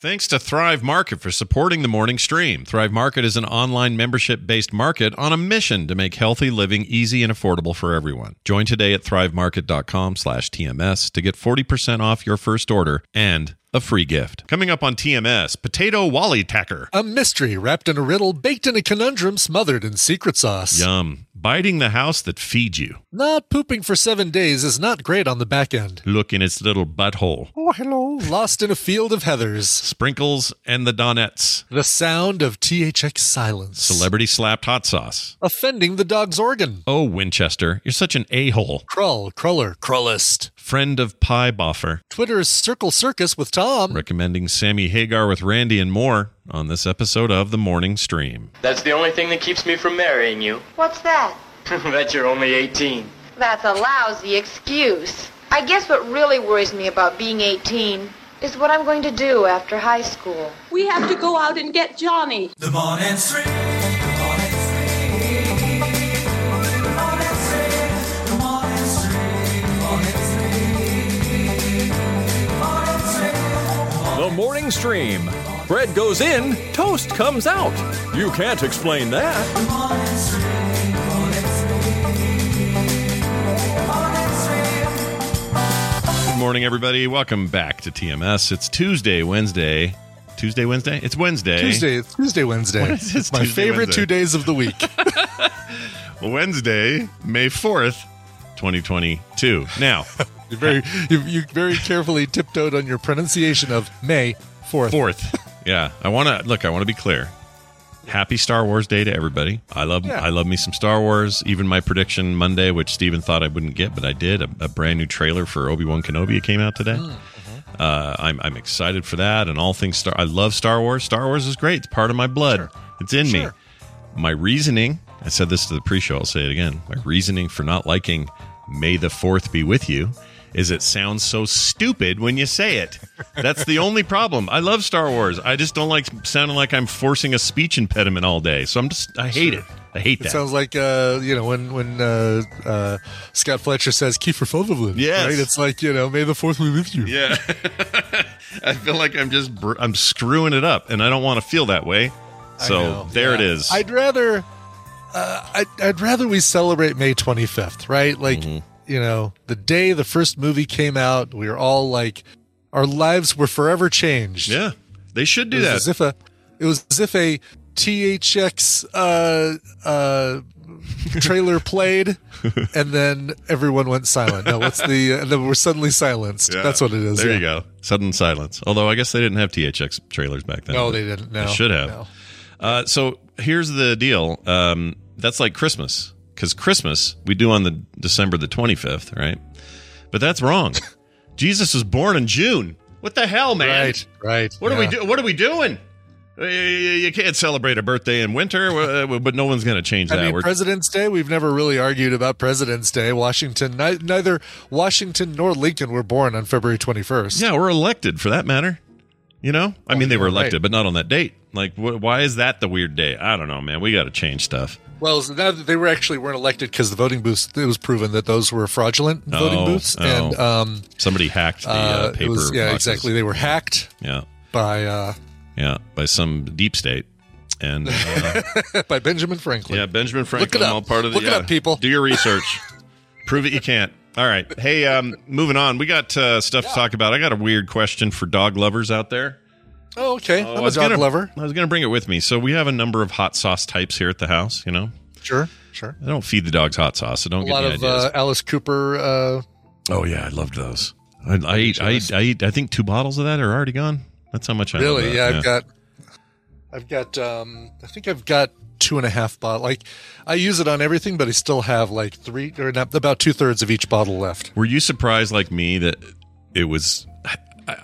Thanks to Thrive Market for supporting the morning stream. Thrive Market is an online membership based market on a mission to make healthy living easy and affordable for everyone. Join today at thrivemarket.com slash TMS to get 40% off your first order and a free gift. Coming up on TMS, Potato Wally Tacker. A mystery wrapped in a riddle, baked in a conundrum, smothered in secret sauce. Yum. Biting the house that feeds you. Not pooping for seven days is not great on the back end. Look in its little butthole. Oh, hello. Lost in a field of heathers. Sprinkles and the Donettes. The sound of THX silence. Celebrity slapped hot sauce. Offending the dog's organ. Oh, Winchester, you're such an a hole. Krull, Cruller, Krullest. Friend of Pie Boffer. Twitter's Circle Circus with Tom. Recommending Sammy Hagar with Randy and more on this episode of The Morning Stream. That's the only thing that keeps me from marrying you. What's that? that you're only 18. That's a lousy excuse. I guess what really worries me about being 18 is what I'm going to do after high school. We have to go out and get Johnny. The morning stream. The morning stream. Bread goes in, toast comes out. You can't explain that. Good morning, everybody. Welcome back to TMS. It's Tuesday, Wednesday. Tuesday, Wednesday? It's Wednesday. Tuesday, Tuesday, Wednesday. What is this It's my Tuesday, favorite Wednesday? two days of the week. Wednesday, May 4th, 2022. Now, you very, you, you very carefully tiptoed on your pronunciation of May 4th. 4th. Yeah, I want to look, I want to be clear. Happy Star Wars Day to everybody. I love Yeah. I love me some Star Wars. Even my prediction Monday, which Steven thought I wouldn't get, but I did, a, a brand new trailer for Obi-Wan Kenobi came out today. Mm, Uh, I'm, I'm excited for that and all things Star. I love Star Wars. Star Wars is great. It's part of my blood. It's in me. My reasoning. I said this to the pre-show. I'll say it again. My reasoning for not liking "May the Fourth be with you" is it sounds so stupid when you say it. That's the only problem. I love Star Wars. I just don't like sounding like I'm forcing a speech impediment all day. So I'm just. I hate it. I hate It that. sounds like uh, you know when when uh, uh, Scott Fletcher says Kiefer Sutherland. Yeah, right. It's like you know May the Fourth be with you. Yeah. I feel like I'm just br- I'm screwing it up, and I don't want to feel that way. So there it Yeah. is. I'd rather, uh, I'd, I'd rather we celebrate May 25th, right? Like, Mm-hmm. You know, the day the first movie came out, we were all like, our lives were forever changed. yeah, they should do was that. as if a, it was as if a THX uh, uh, trailer played, and then everyone went silent. No, what's the? And then we're suddenly silenced. Yeah. That's what it is. There yeah. you go. Sudden silence. Although I guess they didn't have THX trailers back then. No, they didn't. No, They should have. No. Uh, so here's the deal. Um, that's like Christmas because Christmas we do on the December the 25th, right? But that's wrong. Jesus was born in June. What the hell, man? Right, right. What are we yeah. do? What are we doing? You can't celebrate a birthday in winter, uh, but no one's going to change I that. mean, We're- President's Day. We've never really argued about President's Day. Washington, neither Washington nor Lincoln were born on February twenty first. Yeah, we're elected for that matter. You know, I mean, they were yeah, elected, but not on that date. Like, wh- why is that the weird day? I don't know, man. We got to change stuff. Well, now that they were actually weren't elected because the voting booths. It was proven that those were fraudulent voting Oh, booths, oh. and um, Somebody hacked the uh, uh, paper. was, yeah, boxes. exactly. They were hacked Yeah, by uh, yeah, by some deep state, and uh, by Benjamin Franklin. yeah, Benjamin Look it Franklin, up. all part of the. Look it yeah. up, people. Do your research. Prove it you can't. All right. Hey, um, moving on. We got uh, stuff to talk about. I got a weird question for dog lovers out there. Oh, okay. Oh, I'm I a was dog gonna- lover. I was going to bring it with me. So we have a number of hot sauce types here at the house. You know, Sure, sure. I don't feed the dogs hot sauce, so don't A get lot any of ideas. uh, Alice Cooper. Uh, oh yeah, I loved those. I, I eat. I. I eat. I think two bottles of that are already gone. That's how much I really? that. Yeah, I've got. I've got. Um, I think I've got two and a half bottle. Like, I use it on everything, but I still have like three or not, about two thirds of each bottle left. Were you surprised, like me, that it was?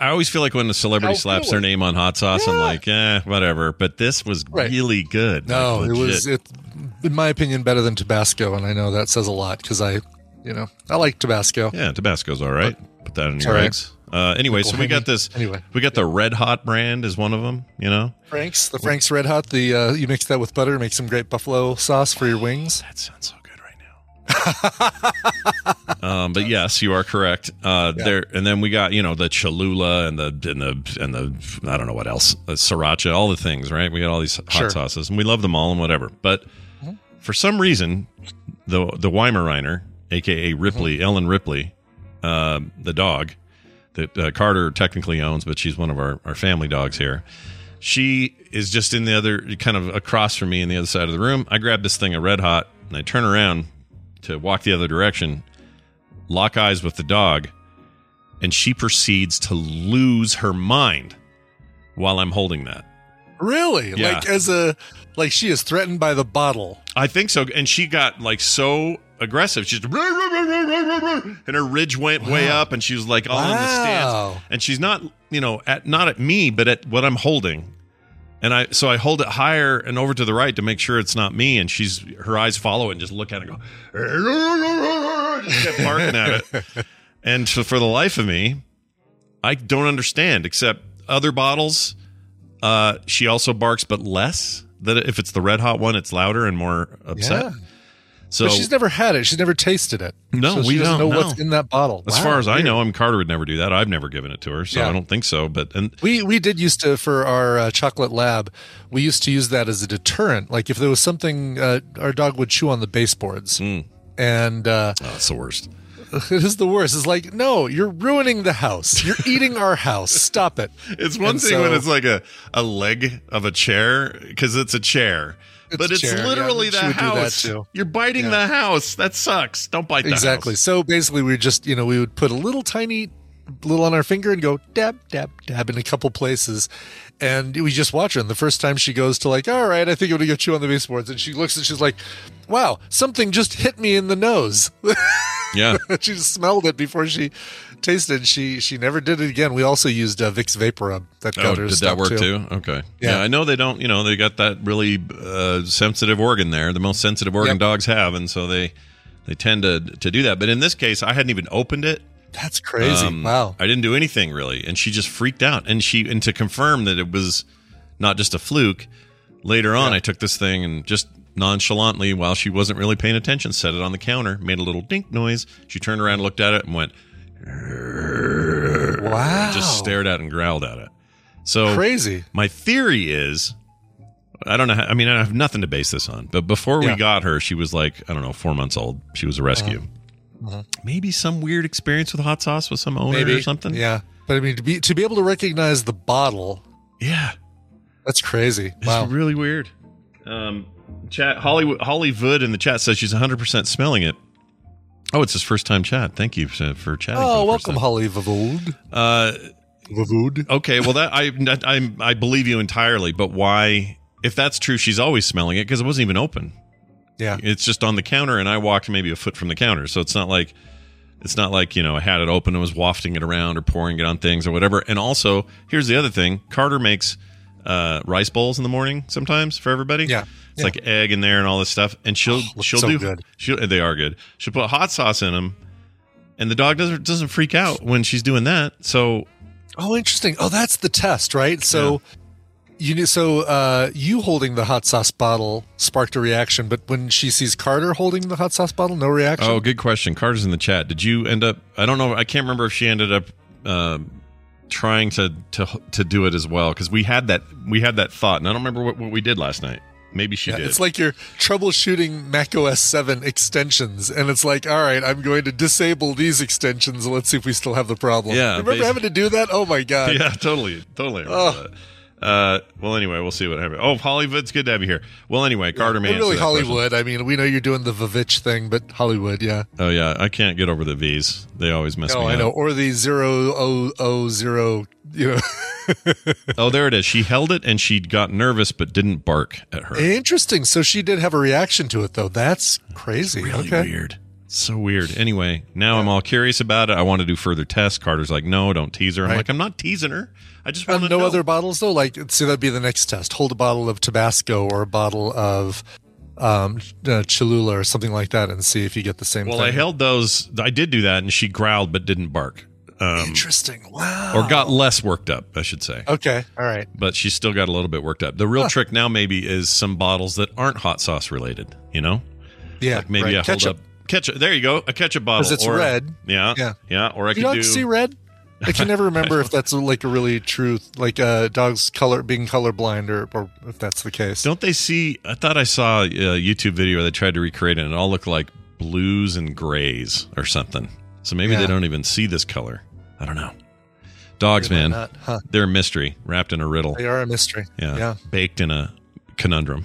I, I always feel like when a celebrity slaps really? their name on hot sauce, I'm like, eh, whatever. But this was Right. really good. No, Like, it was it, in my opinion, better than Tabasco, and I know that says a lot because I, you know, I like Tabasco. Yeah, Tabasco's all right. Put that in your all right. eggs. Uh, anyway, so we got this. Anyway. we got the Red Hot brand is one of them. You know, Frank's, the Frank's Red Hot. The uh, you mix that with butter, make some great buffalo sauce for your wings. that sounds so good right now. um, but yes, you are correct. Uh, There and then we got you know the Cholula and the and the and the I don't know what else, the Sriracha, all the things. Right? We got all these hot Sure. sauces, and we love them all and whatever. But for some reason, the the Weimaraner, aka Ripley, Ellen Ripley, uh, the dog that uh, Carter technically owns, but she's one of our, our family dogs here. She is just in the other, kind of across from me in the other side of the room. I grab this thing of Red Hot and I turn around to walk the other direction, lock eyes with the dog, and she proceeds to lose her mind while I'm holding that. Really? Yeah. Like as a like she is threatened by the bottle. I think so. And she got like so aggressive. She's and her ridge went way up, and she was like all in the Wow. stance. And she's not, you know, at not at me, but at what I'm holding. And I so I hold it higher and over to the right to make sure it's not me. And she's her eyes follow it and just look at it and go, just kept barking at it. And for the life of me, I don't understand. Except other bottles, uh, she also barks, but less. That if it's the red hot one, it's louder and more upset. Yeah. So but she's never had it. She's never tasted it. No, so we doesn't don't know what's in that bottle. as Wow, far as I know, I'm Carter would never do that. I've never given it to her, so Yeah. I don't think so. But and We we did used to for our uh, chocolate lab. We used to use that as a deterrent. Like if there was something, uh, our dog would chew on the baseboards, Hmm. and uh, oh, it's the worst. it is the worst. It's like no, you're ruining the house. You're eating our house. Stop it. It's one And thing when it's like a, a leg of a chair because it's a chair. It's but it's chair, literally she the house. You're biting Yeah. the house. That sucks. Don't bite the exactly. house. So basically, we just you know we would put a little tiny little on our finger and go dab dab dab in a couple places, and we just watch her. And the first time she goes to like, all right, I think I'm gonna get you on the baseboards, and she looks and she's like, wow, something just hit me in the nose. Yeah. she just smelled it before she tasted. She she never did it again. We also used uh, Vicks VapoRub. That got Oh, did that work too? Okay. Yeah. Yeah. I know they don't. You know, they got that really uh, sensitive organ there, the most sensitive organ Yep. dogs have, and so they they tend to to do that. But in this case, I hadn't even opened it. That's crazy. Um, wow. I didn't do anything really, and she just freaked out. And she and to confirm that it was not just a fluke. Later on, I took this thing and just nonchalantly, while she wasn't really paying attention, set it on the counter, made a little dink noise. She turned around, looked at it, and went Wow. just stared at it and growled at it. So Crazy. My theory is, I don't know. How, I mean, I have nothing to base this on. But before we Yeah. got her, she was like, I don't know, four months old. She was a rescue. Uh-huh. Maybe some weird experience with hot sauce with some owner Maybe or something. Yeah. But I mean, to be to be able to recognize the bottle, yeah. that's crazy. It's Wow. really weird. Um, chat Hollywood Hollywood in the chat says she's 100 percent smelling it. Oh, it's his first time chat. Thank you for for chatting. Oh, first welcome. Holly Vavood. Uh, Vavood. okay, well that I I I believe you entirely, but why? If that's true, she's always smelling it because it wasn't even open. Yeah. It's just on the counter, and I walked maybe a foot from the counter, so it's not like it's not like you know I had it open and was wafting it around or pouring it on things or whatever. And also, here's the other thing: Carter makes uh, rice bowls in the morning sometimes for everybody. Yeah. it's like egg in there and all this stuff, and she'll Oh, she'll so do good. She'll, they are good. She'll put hot sauce in them, and the dog doesn't doesn't freak out when she's doing that. So Oh, interesting. Oh, that's the test, right? So you so uh, you holding the hot sauce bottle sparked a reaction, but when she sees Carter holding the hot sauce bottle, no reaction. Oh, good question. Carter's in the chat. Did you end up? I don't know. I can't remember if she ended up um trying to to to do it as well because we had that we had that thought, and I don't remember what, what we did last night. Maybe she Yeah, did. it's like you're troubleshooting Mac OS 7 extensions, and it's like, all right, I'm going to disable these extensions, and let's see if we still have the problem. Yeah, remember having to do that? Oh my god! yeah, totally, totally. Oh. Uh, well, anyway, we'll see what happens. Oh, Hollywood's good to have you here. Well, anyway, Carter, Well, man, really Hollywood. I mean, we know you're doing the Vivitch thing, but Hollywood, yeah. Oh yeah, I can't get over the V's. They always mess me up. No, me I up. know. Or the zero oh oh zero. You know, Oh, there it is. She held it and she got nervous but didn't bark at her. interesting. So she did have a reaction to it, though. That's crazy. really okay. weird. So weird. Anyway, now I'm all curious about it. I want to do further tests. Carter's like, no, don't tease her. I'm Right. like, I'm not teasing her. I just want Um, to no know. other bottles though. Like, so that'd be the next test. Hold a bottle of Tabasco or a bottle of um, uh, Cholula or something like that, and see if you get the same. Well, thing. I held those. I did do that, and she growled but didn't bark. Um, Interesting. Wow. or got less worked up, I should say. Okay. All right. But she still got a little bit worked up. The real trick now maybe is some bottles that aren't hot sauce related. You know, Yeah. like maybe right. I hold Ketchup. up ketchup. There you go, a ketchup bottle. 'Cause it's or- red. Yeah, Yeah. yeah. Or I Do could dogs do. see red? I can never remember if that's like a really truth, like uh, dogs color being colorblind, or or if that's the case. Don't they see? I thought I saw a YouTube video where they tried to recreate it, and it all looked like blues and grays or something. So maybe they don't even see this color. I don't know. Dogs, man, not, huh? they're a mystery wrapped in a riddle. They are a mystery. Yeah, Yeah. baked in a conundrum.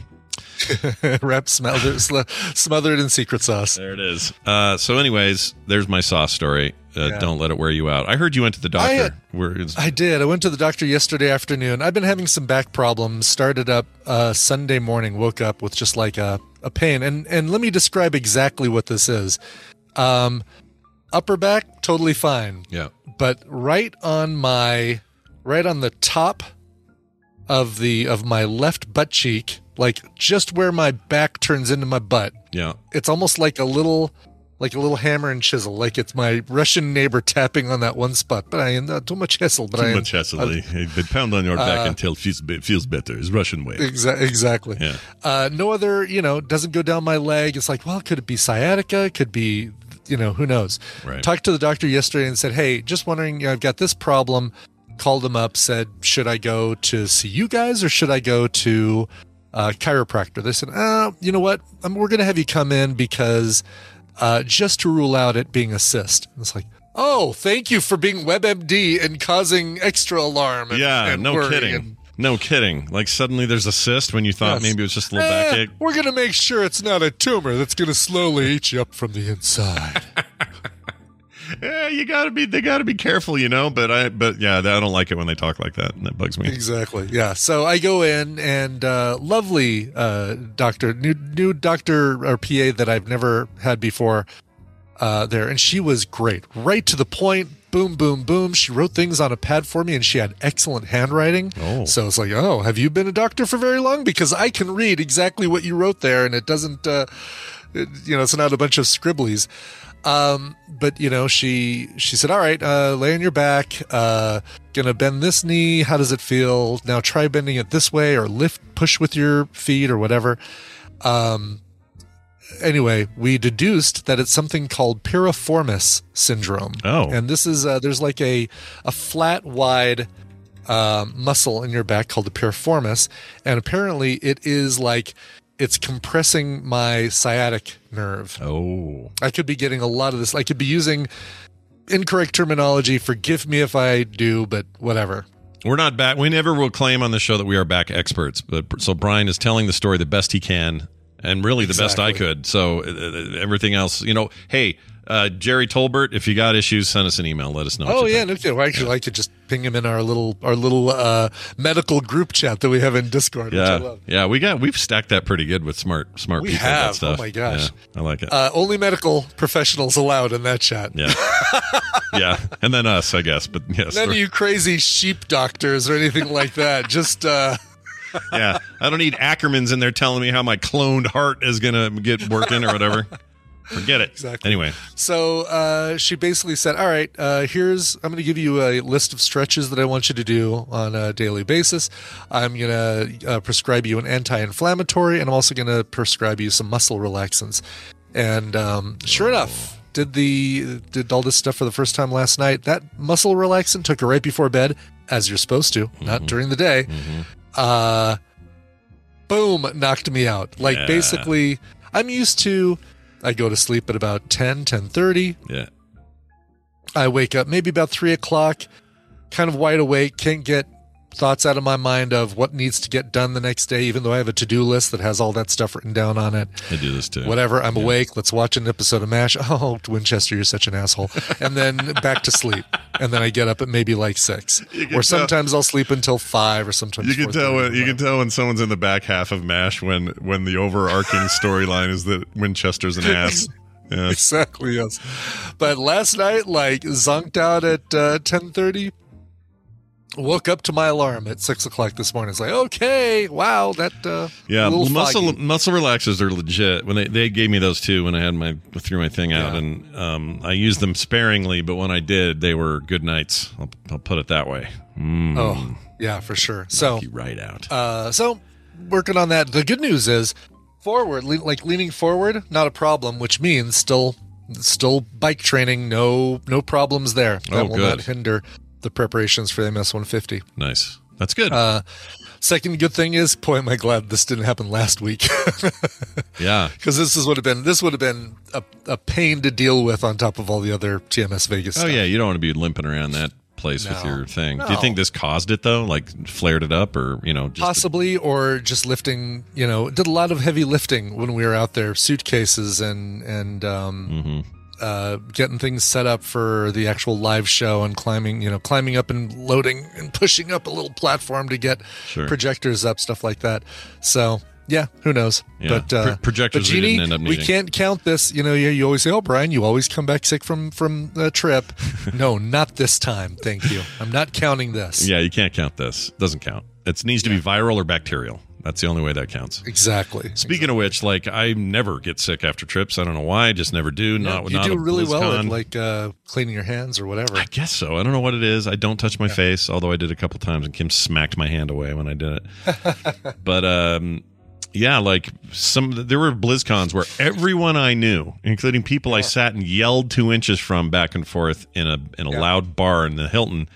Wrapped, smothered, smothered in secret sauce. There it is. Uh, so, anyways, there's my sauce story. Uh, Yeah. Don't let it wear you out. I heard you went to the doctor. I, uh, where it's, I did. I went to the doctor yesterday afternoon. I've been having some back problems. Started up uh, Sunday morning. Woke up with just like a, a pain. And and let me describe exactly what this is. Um, upper back totally fine, yeah. but right on my right on the top of the of my left butt cheek, like just where my back turns into my butt. Yeah. It's almost like a little like a little hammer and chisel, like it's my Russian neighbor tapping on that one spot. But I am not too much hassle. But I Too am, much hassle. They, they pound on your back Uh, until feels, feels better. It's Russian way. Exa- exactly. Yeah. Uh, no other, you know, doesn't go down my leg. It's like, well, could it be sciatica? Could be, you know, who knows? Right. Talked to the doctor yesterday and said, hey, just wondering, you know, I've got this problem. Called him up, said, should I go to see you guys or should I go to uh, chiropractor? They said, uh, you know what? Um, we're going to have you come in because uh, just to rule out it being a cyst. And it's like, oh, thank you for being WebMD and causing extra alarm. And, yeah, and no kidding. and- no kidding. Like suddenly there's a cyst when you thought Yes. maybe it was just a little Eh, backache. We're going to make sure it's not a tumor that's going to slowly eat you up from the inside. Yeah, you gotta be. They gotta be careful, you know. But I, but yeah, I don't like it when they talk like that. and That bugs me. exactly. Yeah. So I go in and uh, lovely uh, doctor, new new doctor or PA that I've never had before uh, there, and she was great, right to the point. Boom, boom, boom. She wrote things on a pad for me, and she had excellent handwriting. Oh. So it's like, oh, have you been a doctor for very long? Because I can read exactly what you wrote there, and it doesn't, uh, it- you know, it's not a bunch of scribblies. Um, but you know, she she said, "All right, uh, lay on your back. Uh, gonna bend this knee. How does it feel? Now try bending it this way, or lift, push with your feet, or whatever." Um, anyway, we deduced that it's something called piriformis syndrome. Oh. and this is uh, there's like a a flat, wide um, muscle in your back called the piriformis, and apparently it is like it's compressing my sciatic nerve. Oh, I could be getting a lot of this. I could be using incorrect terminology. Forgive me if I do, but whatever. we're not back. We never will claim on the show that we are back experts. But so Brian is telling the story the best he can, and really the best I could. So uh, uh, everything else, you know. Hey, uh, Jerry Tolbert, if you got issues, send us an email. Let us know. Oh yeah, think. no. Well, actually, like to just ping him in our little our little uh, medical group chat that we have in Discord. which I Yeah, love. yeah, we got we've stacked that pretty good with smart smart We people. and have. Oh, my gosh. Yeah, I like it. Uh, only medical professionals allowed in that chat. yeah, yeah, and then us, I guess. But yes, None of you crazy sheep doctors or anything like that. Just uh, yeah, I don't need Ackermans in there telling me how my cloned heart is gonna get working or whatever. Forget it. Exactly. Anyway, So uh, she basically said, "All right, uh, here's I'm going to give you a list of stretches that I want you to do on a daily basis. I'm going to uh, prescribe you an anti-inflammatory, and I'm also going to prescribe you some muscle relaxants." And um, sure enough, did the did all this stuff for the first time last night. That muscle relaxant took her right before bed, as you're supposed to, not during the day. Uh, boom, knocked me out. Like Yeah. basically, I'm used to. I go to sleep at about 10, 10.30. Yeah. I wake up maybe about three o'clock, kind of wide awake, can't get thoughts out of my mind of what needs to get done the next day, even though I have a to do list that has all that stuff written down on it. I do this too. Whatever, I'm awake. Let's watch an episode of MASH. Oh, Winchester, you're such an asshole. And then back to sleep. And then I get up at maybe like six. Or tell- sometimes I'll sleep until five or sometimes You can tell when you can tell when someone's in the back half of Mash when when the overarching storyline is that Winchester's an ass. Yeah. Exactly, yes. But last night, like, zonked out at uh, 10.30. Woke up to my alarm at six o'clock this morning. It's like, okay, wow, that uh, Yeah, muscle foggy. muscle relaxers are legit. When they, they gave me those too when I had my threw my thing out, Yeah. and um, I used them sparingly, but when I did, they were good nights. I'll, I'll put it that way. Mm, Oh, yeah, for sure. So, right out. uh, so working on that. The good news is forward, le- like leaning forward, not a problem, which means still, still bike training, no, no problems there. That Oh, will good. not hinder the preparations for the MS 150. nice. That's good. Uh, second good thing is, boy, am I glad this didn't happen last week. yeah. because this is would have been this would have been a, a pain to deal with on top of all the other TMS Vegas. Oh stuff. yeah, you don't want to be limping around that place with your thing. Do you think this caused it though? Like flared it up, or you know, just possibly or just lifting. You know, did a lot of heavy lifting when we were out there, suitcases and and um, Mm-hmm. Uh, getting things set up for the actual live show and climbing. You know, climbing up and loading and pushing up a little platform to get Sure. projectors up, stuff like that. So. Yeah, who knows? Yeah. But uh, Pro- projectors but we Jeannie, up we can't count this. You know, you, you always say, "Oh, Brian, you always come back sick from from the trip." no, not this time. Thank you. I'm not counting this. Yeah, you can't count this. Doesn't count. It needs to be viral or bacterial. That's the only way that counts. Exactly. Speaking of which, like I never get sick after trips. I don't know why. I just never do. Not you not do really well at like uh, cleaning your hands or whatever. I guess so. I don't know what it is. I don't touch my face, although I did a couple times, and Kim smacked my hand away when I did it. but um, yeah, like some there were BlizzCons where everyone I knew, including people I sat and yelled two inches from back and forth in a in a Yeah. loud bar in the Hilton.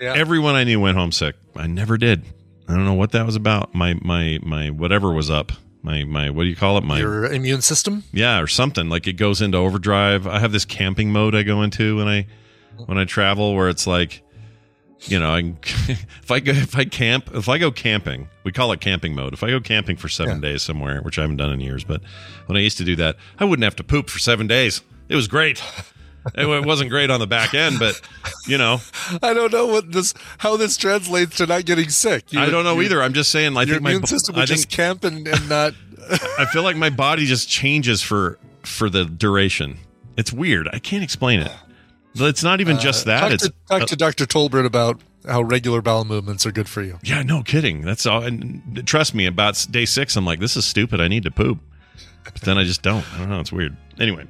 Yeah. Everyone I knew went home sick. I never did. I don't know what that was about. My my my whatever was up. My my what do you call it? My your immune system. yeah, or something like it goes into overdrive. I have this camping mode I go into when I when I travel, where it's like, you know, I if I go if I camp if I go camping, we call it camping mode. If I go camping for seven Yeah. days somewhere, which I haven't done in years, but when I used to do that, I wouldn't have to poop for seven days. It was great. it wasn't great on the back end, but you know, I don't know what this how this translates to not getting sick. I don't know either. I'm just saying. I Your think immune bo- system I would think just camp and, and not. I feel like my body just changes for for the duration. It's weird. I can't explain it. It's not even just that. Uh, talk It's to, talk to Dr. Tolbert about how regular bowel movements are good for you. yeah, no kidding. That's all. And trust me, about day six, I'm like, this is stupid. I need to poop, but then I just don't. I don't know. It's weird. Anyway.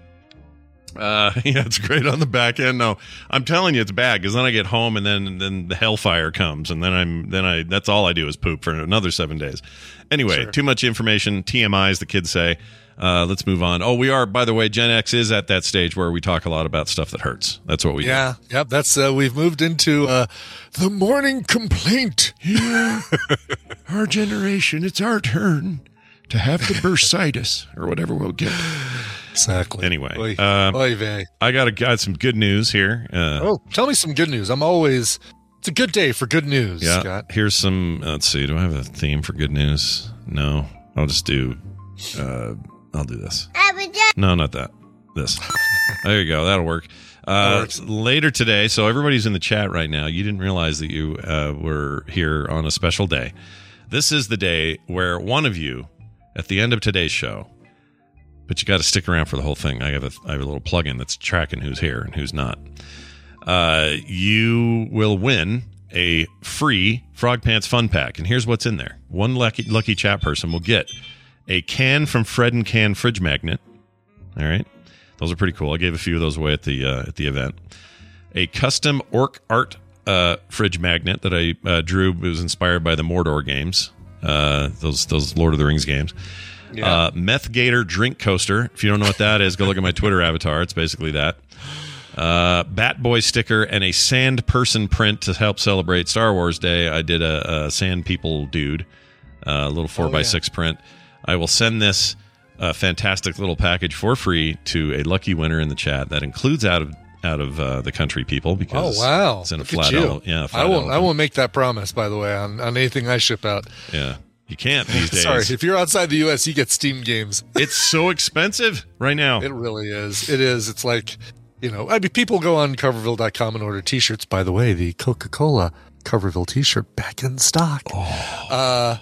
Uh, yeah, it's great on the back end. No, I'm telling you, it's bad because then I get home and then then the hellfire comes and then I'm then I that's all I do is poop for another seven days. Anyway, too much information. TMI, as the kids say. Uh, let's move on. Oh, we are, by the way, Gen X is at that stage where we talk a lot about stuff that hurts. That's what we do. Yeah, yep. That's uh, we've moved into uh, the morning complaint. Our generation, it's our turn to have the bursitis or whatever we'll get. Exactly. Anyway, Oy, um, oy vey. I got a, got some good news here. Uh, Oh, tell me some good news. I'm always. It's a good day for good news, yeah, Scott. here's some. uh, Let's see. Do I have a theme for good news? No, I'll just do. Uh, I'll do this. No, not that. This. there you go. That'll work. Uh, later today, so everybody's in the chat right now. You didn't realize that you uh, were here on a special day. This is the day where one of you, at the end of today's show, but you got to stick around for the whole thing. I have a I have a little plug-in that's tracking who's here and who's not. Uh, you will win a free Frog Pants Fun Pack, and here's what's in there. One lucky lucky chat person will get a can from Fred and Can fridge magnet. All right, those are pretty cool. I gave a few of those away at the uh, at the event. A custom orc art uh, fridge magnet that I uh, drew it was inspired by the Mordor games, uh, those those Lord of the Rings games. Uh, Meth Gator drink coaster. If you don't know what that is, go look at my Twitter avatar. It's basically that. Uh, Bat Boy sticker and a sand person print to help celebrate Star Wars Day. I did a, a sand people dude a little four Oh, by yeah. six print. I will send this uh, fantastic little package for free to a lucky winner in the chat. That includes out of out of uh, the country people because Oh wow! it's in a Look at flat ele- yeah. I won't. I won't make that promise. By the way, on on anything I ship out. Yeah, you can't these days. Sorry, if you're outside the U.S., you get Steam games. it's so expensive right now. It really is. It is. It's like, you know, I mean, people go on coverville.com and order t shirts. By the way, the Coca Cola Coverville t shirt back in stock. Uh,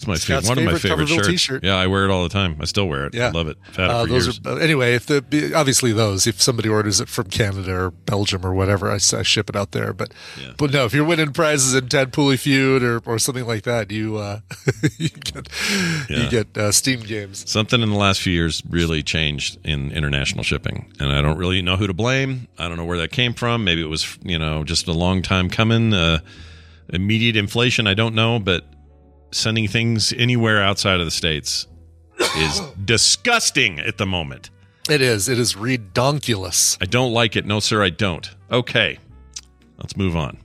It's my favorite, one of my favorite shirts. t-shirt. Yeah, I wear it all the time. I still wear it. Yeah. I love it. I've had it uh, those years. are anyway. If the obviously those, if somebody orders it from Canada or Belgium or whatever, I ship it out there. But Yeah. but no, if you're winning prizes in Ted Pooley Feud or, or something like that, you uh, you get Yeah. you get uh, Steam games. Something in the last few years really changed in international shipping, and I don't really know who to blame. I don't know where that came from. Maybe it was you know just a long time coming. Uh, immediate inflation. I don't know, but sending things anywhere outside of the states is disgusting at the moment. It is. It is redonkulous. I don't like it. No, sir, I don't. Okay, let's move on.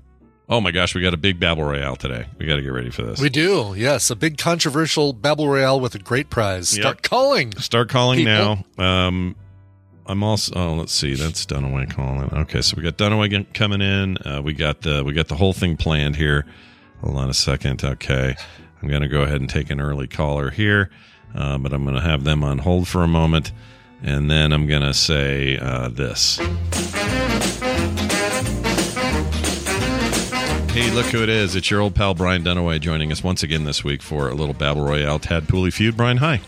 Oh my gosh, we got a big battle royale today. We got to get ready for this. We do. Yes, a big controversial battle royale with a great prize. Start calling. Start calling People. now. Um, I'm also. Oh, let's see. That's Dunaway calling. Okay, so we got Dunaway coming in. Uh, we got the we got the whole thing planned here. Hold on a second. Okay, I'm going to go ahead and take an early caller here, uh, but I'm going to have them on hold for a moment, and then I'm going to say uh, this. Hey, look who it is! It's your old pal Brian Dunaway joining us once again this week for a little battle royale Tad Pooley feud. Brian, hi.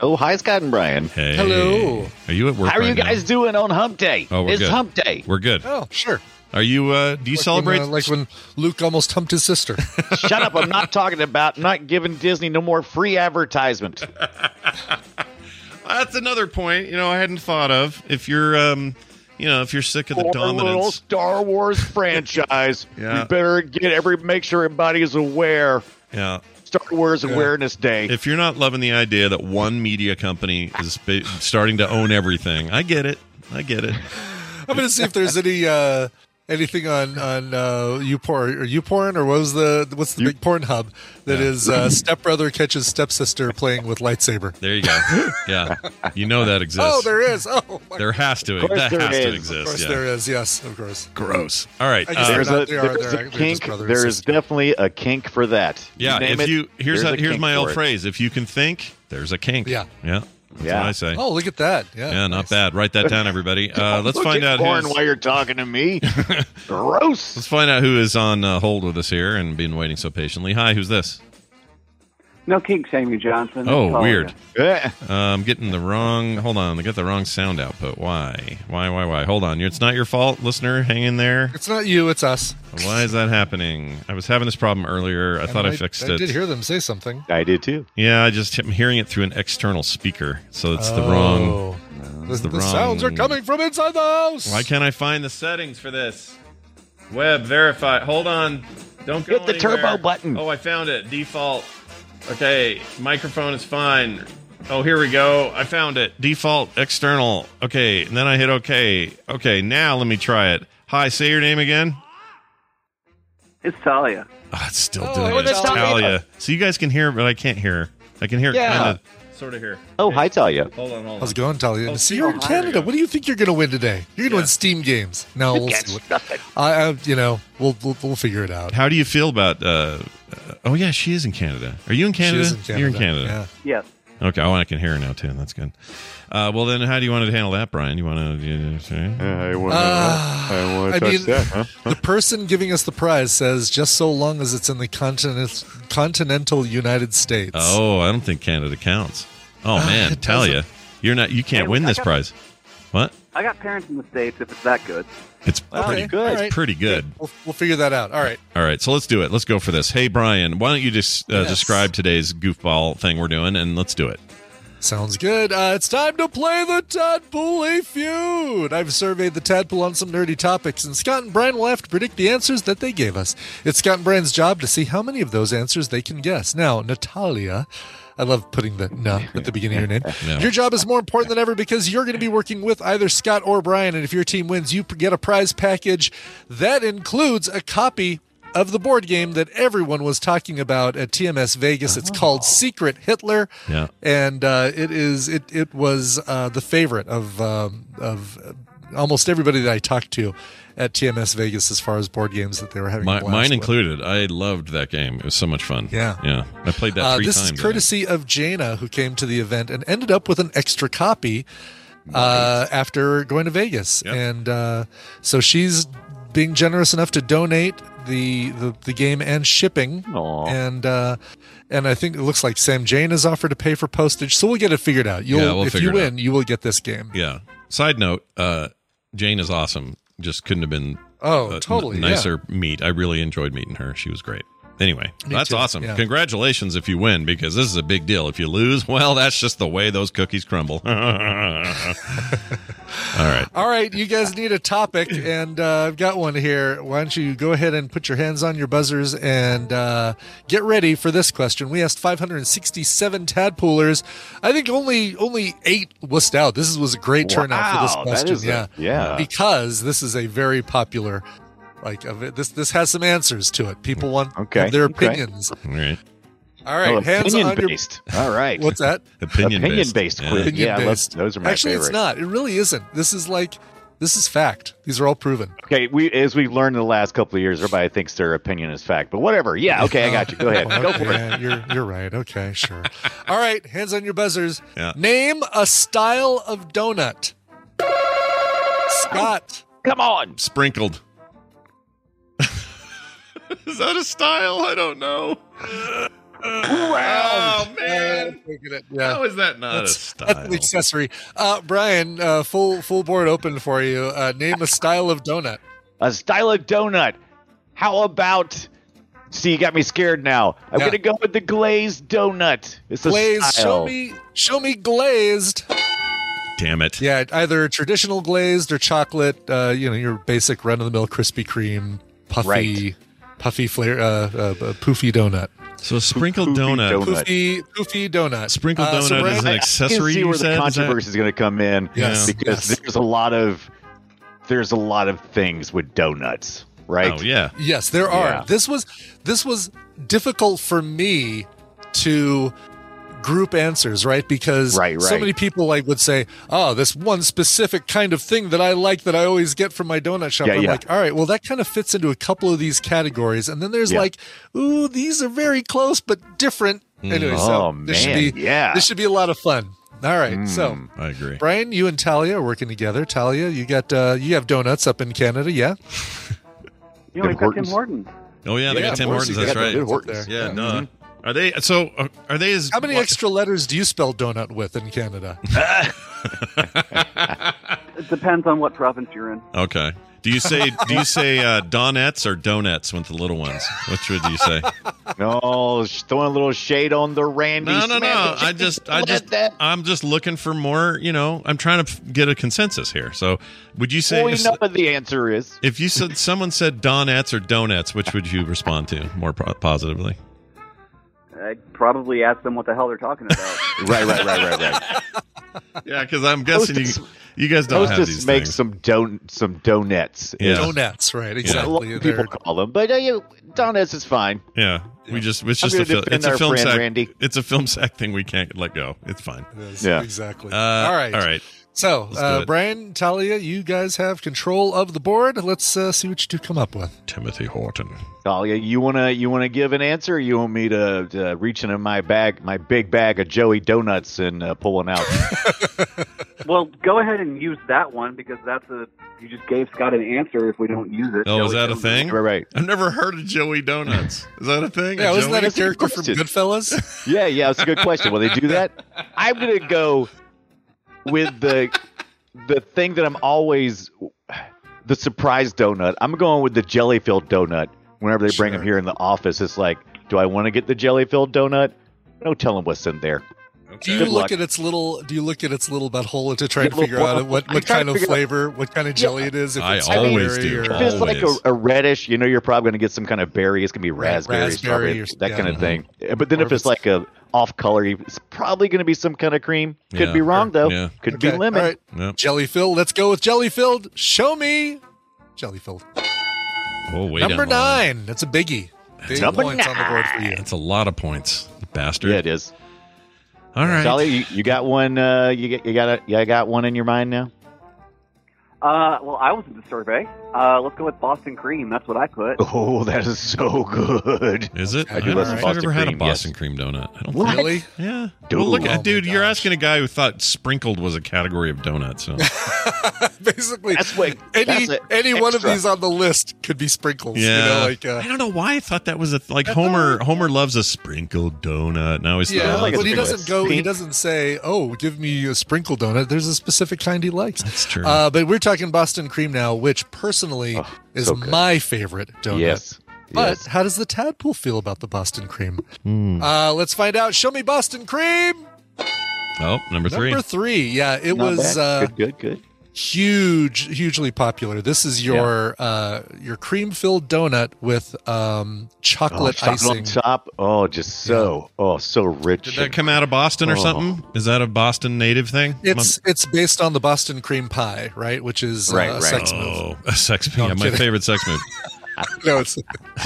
Oh, hi, Scott and Brian. Hey. Hello. Are you at work? How are you right now? guys doing on Hump Day? Oh, we're it's good. Hump Day. We're good. Oh, sure. Are you? Uh, do you Like celebrate? when, uh, like when Luke almost humped his sister. Shut up! I'm not talking about not giving Disney no more free advertisement. That's another point. You know, I hadn't thought of. If you're, um, you know, if you're sick of the For a little Star Wars franchise. Yeah. We better get every make sure everybody is aware. yeah. Star Wars Awareness Day. If you're not loving the idea that one media company is starting to own everything, I get it. I get it. I'm going to see if there's any uh, anything on on uh, YouPorn or YouPorn or what was the what's the big porn hub that is uh, stepbrother catches stepsister playing with lightsaber. There you go. Yeah, you know that exists. Oh, there is. Oh, my There has to. Of That there has to exist. Of course, yeah. there is. Yes, of course. Gross. All right. Uh, there's not- a, there's they're- a kink. There is definitely a kink for that. yeah. name If it, you here's there's a, here's my for old it. phrase. If you can think, there's a kink. Yeah. Yeah. That's Yeah. what I say. Oh, look at that. Yeah, Yeah, not nice. bad. Write that down, everybody. Uh, let's find out porn who's, while you're talking to me. Gross. let's find out who is on uh, hold with us here and been waiting so patiently. Hi, who's this? No kink, Sammy Johnson. Oh, That's weird. Uh, I'm getting the wrong. Hold on, I got the wrong sound output. Why? Why? Why? Why? Hold on. It's not your fault, listener. Hang in there. It's not you. It's us. Why is that happening? I was having this problem earlier. I thought I, And fixed I it. I did hear them say something. I did too. yeah, I just I'm hearing it through an external speaker, so it's the wrong. Oh. The, the the sounds are coming from inside the house. Why can't I find the settings for this? Web verify. Hold on. Don't go Hit the turbo button. Oh, I found it. Default. Okay, microphone is fine. Oh, here we go. I found it. Default external. Okay, and then I hit OK. Okay, now let me try it. Hi, say your name again. It's Talia. Oh, it's still Oh, doing it. It's Talia. Talia. So you guys can hear, but I can't hear. I can hear Yeah. kind of, sort of here. Oh, hi, Talia. Hold on, hold on. How's it going, Talia? Oh, see, you're in oh, hi. Canada. What do you think you're going to win today? You're going to Yeah. win Steam games. No, we'll see. What, nothing. I, I, you know, we'll, we'll we'll figure it out. How do you feel about? Uh, uh, oh yeah, she is in Canada. Are you in Canada? She is in Canada. You're in Canada. Yeah. Yes. Okay. Oh, I can hear her now too. That's good. Uh, well, then, how do you want to handle that, Brian? You want to? You say? I want Ah, I want I to touch mean, that. Huh? The person giving us the prize says just so long as it's in the continent, continental United States. Oh, I don't think Canada counts. Oh Ah, man, it Talia, you're not. You can't Hey, win I this got- prize. What? I got parents in the States if it's that good. It's Okay, pretty good. all right. It's pretty good. We'll, we'll figure that out. All right. All right, so let's do it. Let's go for this. Hey, Brian, why don't you just uh, Yes. describe today's goofball thing we're doing, and let's do it. Sounds good. Uh, it's time to play the Tadpool Feud. I've surveyed the Tadpool on some nerdy topics, and Scott and Brian will have to predict the answers that they gave us. It's Scott and Brian's job to see how many of those answers they can guess. Now, Natalia. I love putting the "na" at the beginning of your name. Yeah. Your job is more important than ever because you're going to be working with either Scott or Brian, and if your team wins, you get a prize package that includes a copy of the board game that everyone was talking about at TMS Vegas. It's called Secret Hitler. Yeah. and uh, it is it it was uh, the favorite of um, of uh, almost everybody that I talked to at TMS Vegas as far as board games that they were having. My, mine with. included. I loved that game. It was so much fun. Yeah. Yeah. I played that Uh, three this times. is courtesy of Jaina, who came to the event and ended up with an extra copy uh, after going to Vegas. And uh, so she's being generous enough to donate the the, the game and shipping. Aww. And uh, and I think it looks like Sam Jane has offered to pay for postage. So we'll get it figured out. You'll, Yeah, we'll if you win, you will get this game. Yeah. Side note, uh, Jane is awesome. Just couldn't have been Oh, totally, yeah. nicer meet. I really enjoyed meeting her. She was great. Anyway, Me that's too, awesome. yeah. Congratulations if you win because this is a big deal. If you lose, well, that's just the way those cookies crumble. All right. All right, you guys need a topic, and uh, I've got one here. Why don't you go ahead and put your hands on your buzzers and uh, get ready for this question? We asked 567 tadpoolers. I think only only eight wussed out. This was a great turnout for this Wow, that question. is a- yeah, yeah. because this is a very popular. Like of it, this, this has some answers to it. People want Okay, their okay. opinions. All right. All right, Oh, hands opinion on your. based. All right. What's that? Opinion, Opinion based. based Yeah. quiz. Opinion yeah, based. those are my Actually, favorite. it's not. It really isn't. This is like this is fact. These are all proven. Okay, we as we've learned in the last couple of years, everybody thinks their opinion is fact, but whatever. Yeah, okay, I got you. Go ahead, go for it. You're you're right. Okay, sure. All right, hands on your buzzers. Yeah. Name a style of donut. Scott. Come on. Sprinkled. is that a style? I don't know. Oh man, Look it. Yeah. how is that not That's, a style? that's an accessory. Uh, Brian, uh, full full board open for you. Uh, name a style of donut. A style of donut. How about? See, you got me scared now. I'm Yeah. gonna go with the glazed donut. It's a Glazed. style. Show me. Show me glazed. Damn it. Yeah, either traditional glazed or chocolate. Uh, you know, your basic run of the mill Krispy Kreme puffy, Right. Puffy flair, uh, uh, uh, poofy donut. So a sprinkled Poofy donut. donut. Poofy, poofy donut. Sprinkled Uh, so donut Brian- is an I- I accessory. can see you where said? the Is that- controversy is going to come in. Yes, because yes. there's a lot of there's a lot of things with donuts, right? Oh yeah. Yes, there are. Yeah. This was this was difficult for me to group answers, right? Because Right, so many people like would say, "Oh, this one specific kind of thing that I like that I always get from my donut shop." Yeah, I'm yeah. like, "All right, well that kind of fits into a couple of these categories." And then there's Yeah. like, "Ooh, these are very close but different." Anyway, so Oh, this man, should be yeah. this should be a lot of fun. All right, so Mm. I agree. Brian, you and Talia are working together. Talia, you got uh, you have donuts up in Canada, yeah? You know, got Tim Hortons. Hortons. Oh yeah, they Yeah, got Tim course Hortons. you right. the Hortons Yeah, there. no. Are they so? uh, Are they as How many what- extra letters do you spell donut with in Canada? It depends on what province you're in. Okay. Do you say do you say uh, donuts or donuts with the little ones? Which would you say? No, throwing a little shade on the Randy. No, no, no. I just, I just, that- I'm just looking for more. You know, I'm trying to get a consensus here. So, would you say Well, we if, know what the answer is. if you said someone said donuts or donuts, which would you respond to more positively? I'd probably ask them what the hell they're talking about. Right, right, right, right, right. Yeah, because I'm guessing you, Hostess- you guys don't have Hostess these makes things. some don some donuts. Yeah. Donuts, right? Exactly. of people call them, but uh, you, donuts is fine. Yeah, we just it's just a fil- it's a film friend sack. Randy. It's a film sack thing we can't let go. It's fine. Yes, Yeah. exactly. Uh, all right, all right. So, uh. Brian, Talia, you guys have control of the board. Let's uh, see what you two come up with. Timothy Horton. Talia, you wanna you wanna give an answer? or You want me to, to reach into my bag, my big bag of Joey donuts, and uh, pull one out? well, go ahead and use that one because that's a. You just gave Scott an answer if we don't use it. Oh, is Joey that a Donuts. thing? right, right. I've never heard of Joey Donuts. Is that a thing? Yeah, A wasn't that a Joey? character from question. Goodfellas? Yeah, yeah, that's a good question. Will they do that? I'm gonna go with the the thing that I'm always the surprise donut. I'm going with the jelly filled donut. Whenever they bring Sure. them here in the office, it's like, do I want to get the jelly filled donut? No telling what's in there. Do you Good look luck. at its little? Do you look at its little butthole to try Yeah, and figure well, out what, what kind of figure out- flavor, what kind of jelly it is? If I it's always do. or- If it's like a, a reddish, you know, you're probably going to get some kind of berry. It's going to be Right, raspberry, raspberry strawberry, or- that yeah. kind of thing. Uh, But then Or if if it's like a off color, it's probably going to be some kind of cream. Could Yeah. be wrong though. Yeah. Could Okay, be lemon. All right, Yep. jelly filled. Let's go with jelly filled. Show me jelly filled. Oh, way Number down the line. nine. That's a biggie. Big Number points on the board for you. That's a lot of points, you bastard. Yeah, it is. All right. Charlie, you, you got one. Uh, you you got a, you got one in your mind now. Uh, well, I was in the survey. Uh, let's go with Boston Cream. That's what I put. Oh, that is so good. Is it? I I do don't love know if Boston I've ever had a cream, Boston yes. cream donut. I don't What? think. Really? Yeah. Dude. Well, look, Oh my dude, you're gosh. asking a guy who thought sprinkled was a category of donuts. So Basically, That's what. any that's a any one of extra. these on the list could be sprinkles. yeah, You know, like uh, I don't know why I thought that was a like Homer. Homer loves a sprinkled donut. Now he's yeah, like a but he sprinkle. doesn't go. He Pink. doesn't say, "Oh, give me a sprinkle donut." There's a specific kind he likes. That's true. Uh, but we're talking Boston cream now, which personally Oh, is so my favorite donut. Yes. But yes. how does the tadpole feel about the Boston cream? Hmm. Uh, let's find out. Show me Boston cream. oh, number three. Number three. Yeah, it Not was bad. uh, good, good, good. Huge, hugely popular. This is your uh, your cream filled donut with um, Oh, chocolate chocolate on icing. top. Oh, just so. Oh, so rich. Did that come out of Boston or Oh. something? Is that a Boston native thing? It's it's based on the Boston cream pie, right? Which is Right, uh, right. sex move. Oh, a sex No, yeah, my kidding. favorite sex move. no, it's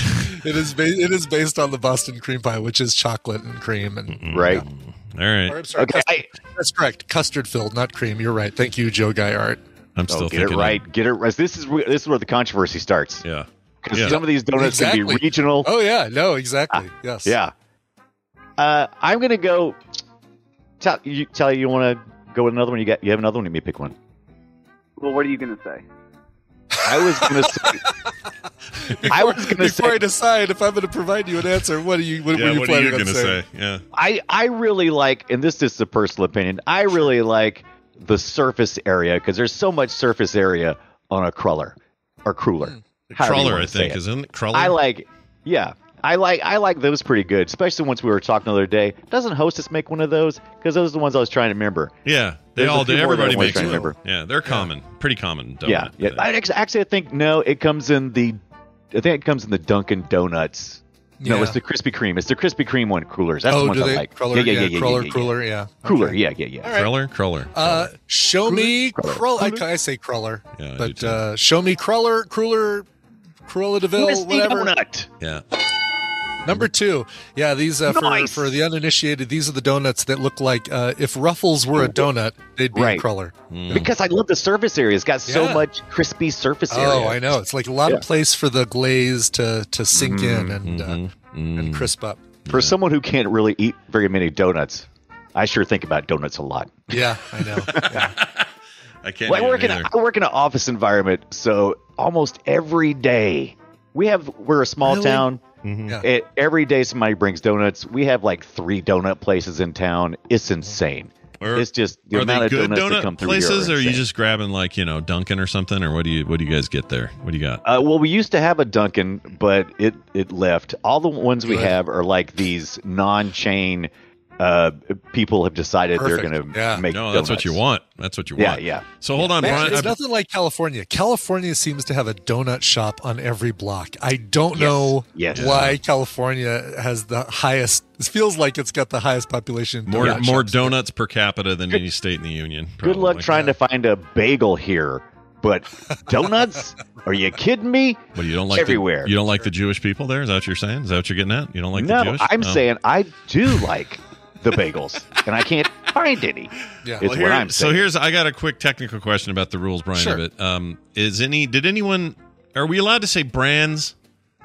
it is ba- it is based on the Boston cream pie, which is chocolate and cream and right. All right. Or, I'm sorry, Okay. custard- that's correct. Custard filled, not cream. You're right. Thank you, Joe Guy Art. I'm still Oh, get it thinking right. Get it right. This is where- this is where the controversy starts. Yeah. Because Yeah. some of these donuts can be regional. Oh yeah, no, exactly. yes. Yeah. Uh, I'm gonna go. Tell you, tell you, you want to go with another one? You got, you have another one. Let me pick one. Well, what are you going to say? I was gonna say. I was gonna Before I decide if I'm going to provide you an answer, what are you? What Yeah, were you what are you going to saying? say? Yeah. I I really like, and this is a personal opinion. I really like the surface area because there's so much surface area on a cruller or cruller. Hmm. however you I think, it. isn't it? Cruller? I like, yeah, I like, I like those pretty good. Especially once we were talking the other day. Doesn't Hostess make one of those? Because those are the ones I was trying to remember. Yeah, they There's all do. Everybody makes trying them. remember. Yeah, they're common, pretty common. Donut, yeah, yeah. I, actually, I think no, it comes in the, I think it comes in the Dunkin' Donuts. No, it's the Krispy Kreme. It's the Krispy Kreme one. Crullers. That's the oh, ones do I they? like. Cruller, yeah, yeah, yeah, yeah, cruller, yeah, yeah. cruller, yeah. Cruller. Okay. Yeah, yeah, yeah. All right. Cruller, cruller. Uh, show me Cruller. Cruller. I, I say Cruller, Yeah, but uh, show me Cruller, Cruller, Cruella de Vil, Crispy whatever. donut. yeah. Number two, yeah, these uh, Nice. for for the uninitiated, these are the donuts that look like uh, if Ruffles were a donut, they'd be Right. a Cruller. Because I love the surface area. It's got so Yeah. much crispy surface area. Oh, I know. It's like a lot Yeah. of place for the glaze to to sink in and uh, Mm-hmm. and crisp up. For someone who can't really eat very many donuts, I sure think about donuts a lot. Yeah, I know. Yeah. I can't. Well, I work it in a. I work in an office environment, so almost every day we have we're a small Really? town. Mm-hmm. Yeah. It, every day somebody brings donuts. We have like three donut places in town. It's insane. Or- it's just the are amount they of good donuts that come donut through places, here or are you just grabbing like you know Dunkin' or something, or what do you what do you guys get there? What do you got? Uh, well, we used to have a Dunkin', but it it left. All the ones we have are like these non-chain. Uh, people have decided Perfect. they're going to Yeah. make. no, that's what you want. That's what you want. yeah. yeah. So hold on, Man, Brian. it's I- nothing like California. California seems to have a donut shop on every block. I don't Yes. know Yes. why California has the highest. It feels like it's got the highest population. more donut more shops. donuts per capita than any state in the union. Good luck probably. trying to find a bagel here, but donuts? Are you kidding me? What do you don't like? everywhere. The, you don't like the Jewish people there? Is that what you're saying? Is that what you're getting at? You don't like no, the Jewish? I'm No. saying I do like the bagels, and I can't find any. Yeah. It's Well, what here- I'm so here's I got a quick technical question about the rules, Brian. Sure. Of it um, is any did anyone are we allowed to say brands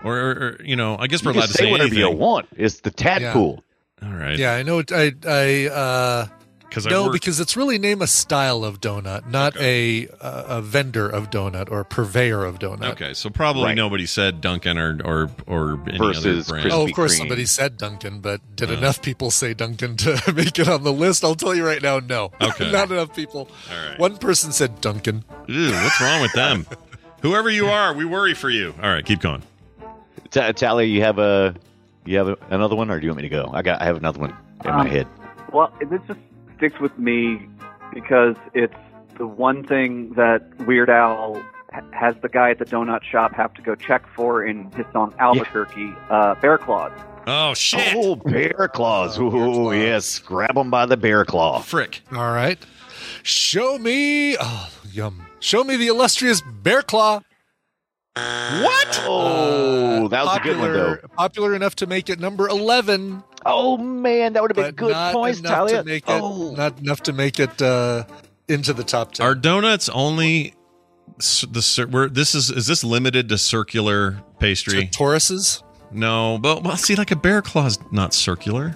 or, or, or, you know I guess we're you allowed to say, say whatever anything. you want. It's the tadpole. All right. Yeah, I know. I I uh, Because no, work- because it's really name a style of donut, not a, a a vendor of donut or a purveyor of donut. Okay, so probably Right. nobody said Dunkin' or or or any Versus other brand. Oh, of course, Kreme. somebody said Dunkin', but did Uh. enough people say Dunkin' to make it on the list? I'll tell you right now, no. Okay. Not enough people. All right. One person said Dunkin'. Ew, what's wrong with them? Whoever you are, we worry for you. All right, keep going. Ta- Tally, you have a you have a, another one, or do you want me to go? I got I have another one in my Um, head. Well, this just sticks with me because it's the one thing that Weird Al has the guy at the donut shop have to go check for in his song Albuquerque, uh, Bear Claws. Oh shit! Oh, bear claws! Oh, bear claws. yes, grab them by the bear claw. Frick. All right. Show me. Oh, yum. Show me the illustrious bear claw. What? Oh, that was a good one, though. Popular- Popular enough to make it number eleven. Oh man, that would have been but good not points, enough Talia. to make it. oh. Not enough to make it uh, into the top ten. Are donuts only the cir- we're, this is is this limited to circular pastry? To Toruses? No, but well, see, like a bear claw's not circular.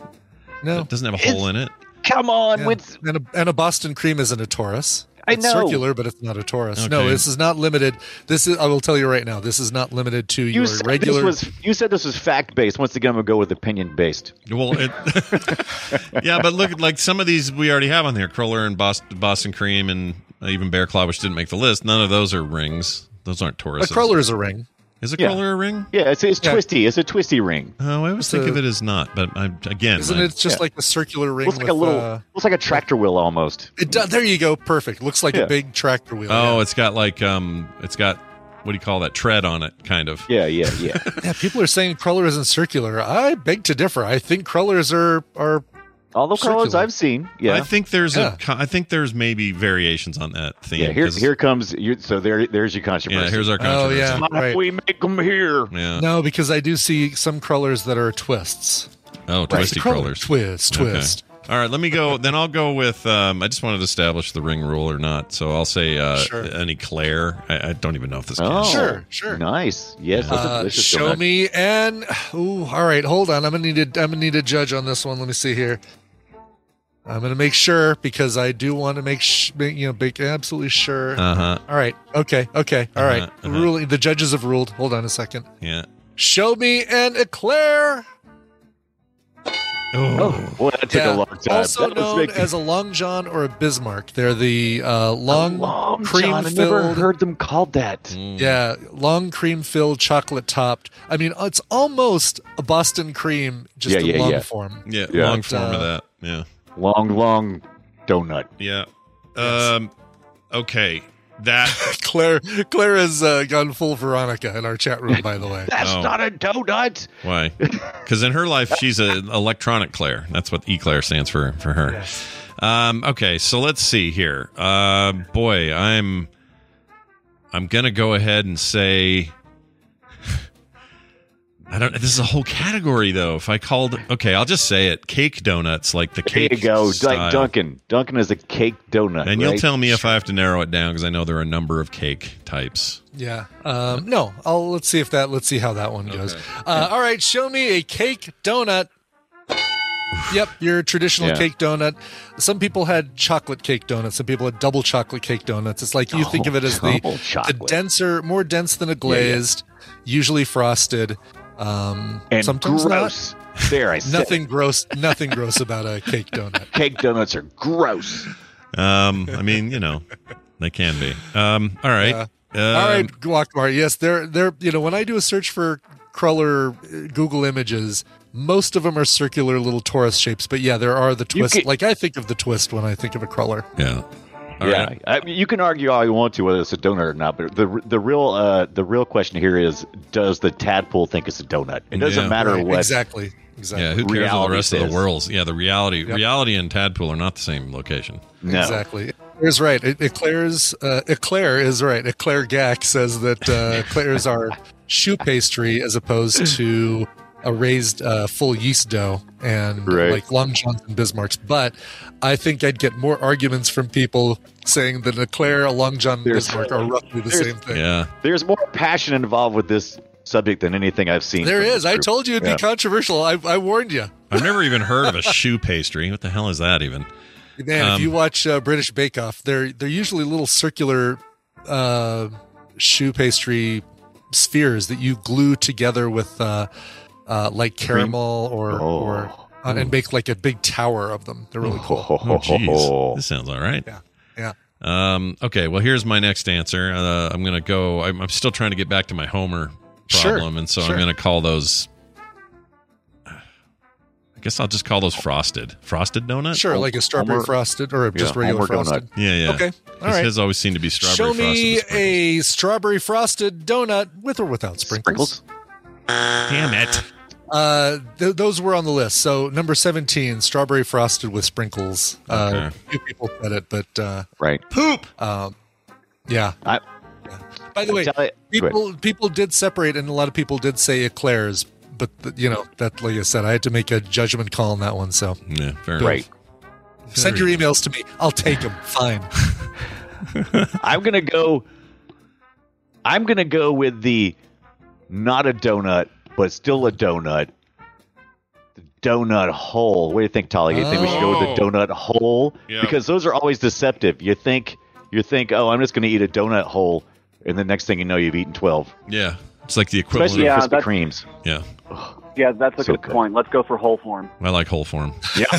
No, It doesn't have a hole in it. Come on, Yeah. with and, a, and a Boston cream isn't a torus. I It's know. circular, but it's not a torus. No, this is not limited. This is. I will tell you right now. This is not limited to you your said regular. this was you said this was fact based. Once again, I'm gonna go with opinion based. Well, it, yeah, but look, like some of these we already have on there: Cruller and Boston, Boston Cream, and even Bear Claw, which didn't make the list. None of those are rings. Those aren't a toruses. cruller is a ring. Is a Yeah. cruller a ring? Yeah, it's it's Yeah. twisty. It's a twisty ring. Oh, I always It's think a- of it as not. But I, again, Isn't I- it just yeah. like a circular ring? Looks like with, a little. Uh, looks like a tractor wheel almost. it do, there you go. Perfect. Looks like Yeah. a big tractor wheel. Oh, yeah. it's got like um, it's got what do you call that tread on it? Kind of. Yeah, yeah, yeah. yeah. People are saying cruller isn't circular. I beg to differ. I think crullers are are. All the colors Circular. I've seen. Yeah, I think there's Yeah. a. co- I think there's maybe variations on that theme. yeah. Here, 'cause- here comes. You, so there, there's your controversy. Yeah, here's our controversy. Oh yeah. Why Right. we make them here. Yeah. No, because I do see some crullers that are twists. Oh, twisty Cruller, crullers. Twist, Okay. twist. All right, let me go. Then I'll go with. Um, I just wanted to establish the ring rule or not. So I'll say uh, Sure. an eclair. I, I don't even know if this Oh. Sure, sure. Nice. Yes, that's Uh, show me and ooh, all right, hold on. I'm gonna need a I'm gonna need a judge on this one. Let me see here. I'm gonna make sure because I do want to make sh- make, you know make absolutely sure. Uh huh. all right, okay, okay, all right. Uh-huh, uh-huh. Ruling the judges have ruled. Hold on a second. Yeah. Show me an eclair. Oh, boy, that took a long time. Also That known making- as a long john or a Bismarck. They're the uh, long, Long cream John. I never filled. heard them called that. Mm. Yeah, long cream filled, chocolate topped. I mean, it's almost a Boston cream, just Yeah, in yeah, long yeah. form. Yeah. Yeah. Long form of Uh, that. Yeah. Long, long donut. Yeah. Um. Okay. That. Claire, Claire has uh, gone full Veronica in our chat room, by the way. That's Oh. not a donut. Why? Because in her life, she's an electronic Claire. That's what Eclair stands for for her. Um, okay, so let's see here. Uh, boy, I'm I'm gonna go ahead and say I don't. This is a whole category though. If I called, okay, I'll just say it. Cake donuts, like the cake. There cake. you go. style. Like Dunkin'. Dunkin' is a cake donut. And you'll tell me if I have to narrow it down because I know there are a number of cake types. Yeah. Um, no, I'll let's see if that. Let's see how that one goes. Uh, all right, show me a cake donut. Yep, your traditional Yeah. cake donut. Some people had chocolate cake donuts. Some people had double chocolate cake donuts. It's like you think of it as the, the denser, more dense than a glazed, usually frosted. Um, and sometimes not. gross. There, I said Nothing gross. Nothing gross about a cake donut. Cake donuts are gross. Um, I mean, you know, they can be. Um, all right. Yeah. Um, All right, Guacamole. Yes, they're they're you know when I do a search for cruller uh, Google images, most of them are circular little torus shapes. But yeah, there are the You twist. can- like I think of the twist when I think of a cruller. Yeah. All yeah, right. I you can argue all you want to whether it's a donut or not, but the the real uh, the real question here is: Does the tadpole think it's a donut? It doesn't Yeah. matter Right, what. exactly. Exactly. Yeah, who cares what the reality rest of the world's? Yeah, the reality, Yep. reality and Tadpool are not the same location. No. Exactly. Eclair's right. Eclair's uh, Eclair is right. Eclair Gack says that uh, Eclairs are choux pastry as opposed to a raised uh, full yeast dough and Right. like Long Johns and Bismarcks. But I think I'd get more arguments from people saying that an Eclair, a Long John, and There's- Bismarck are roughly the same thing. Yeah. There's more passion involved with this subject than anything I've seen. There from is. this I told you it'd Yeah. be controversial. I, I warned you. I've never even heard of a choux pastry. What the hell is that even? Man, Um, if you watch uh, British Bake Off, they're they're usually little circular uh, choux pastry spheres that you glue together with uh, uh, like caramel or Oh. or uh, and make like a big tower of them. They're really cool. Oh, Oh, jeez. This sounds all right. Yeah, yeah. Um, okay, well, here's my next answer. Uh, I'm going to go. I'm, I'm still trying to get back to my Homer Sure, problem, and so sure. I'm going to call those. I guess I'll just call those frosted. Frosted donut? Sure, like a strawberry Homer- frosted or just Yeah, regular Homer donut. frosted. Yeah, yeah. Okay, All right. His, always seem to be strawberry Show frosted. me a strawberry frosted donut with or without sprinkles. Sprinkles. Damn it. Uh, th- those were on the list. So number seventeen, strawberry frosted with sprinkles. Uh, Okay. few people said it, but uh, Right. Poop. um, yeah, I, By the way, Tell it- people people did separate, and a lot of people did say eclairs. But the, you know that, like I said, I had to make a judgment call on that one. So Yeah, fair Right. send your emails to me. I'll take them. Fine. I'm gonna go. I'm gonna go with the not a donut, but still a donut. The donut hole. What do you think, Tolly? You think we should go with the Oh. donut hole? Yeah. Because those are always deceptive. You think you think, oh, I'm just gonna eat a donut hole, and the next thing you know, you've eaten twelve. Yeah, it's like the equivalent. Especially Yeah, Krispy Kremes. yeah, Yeah, that's a So good, good. point. Let's go for whole form. I like whole form. Yeah,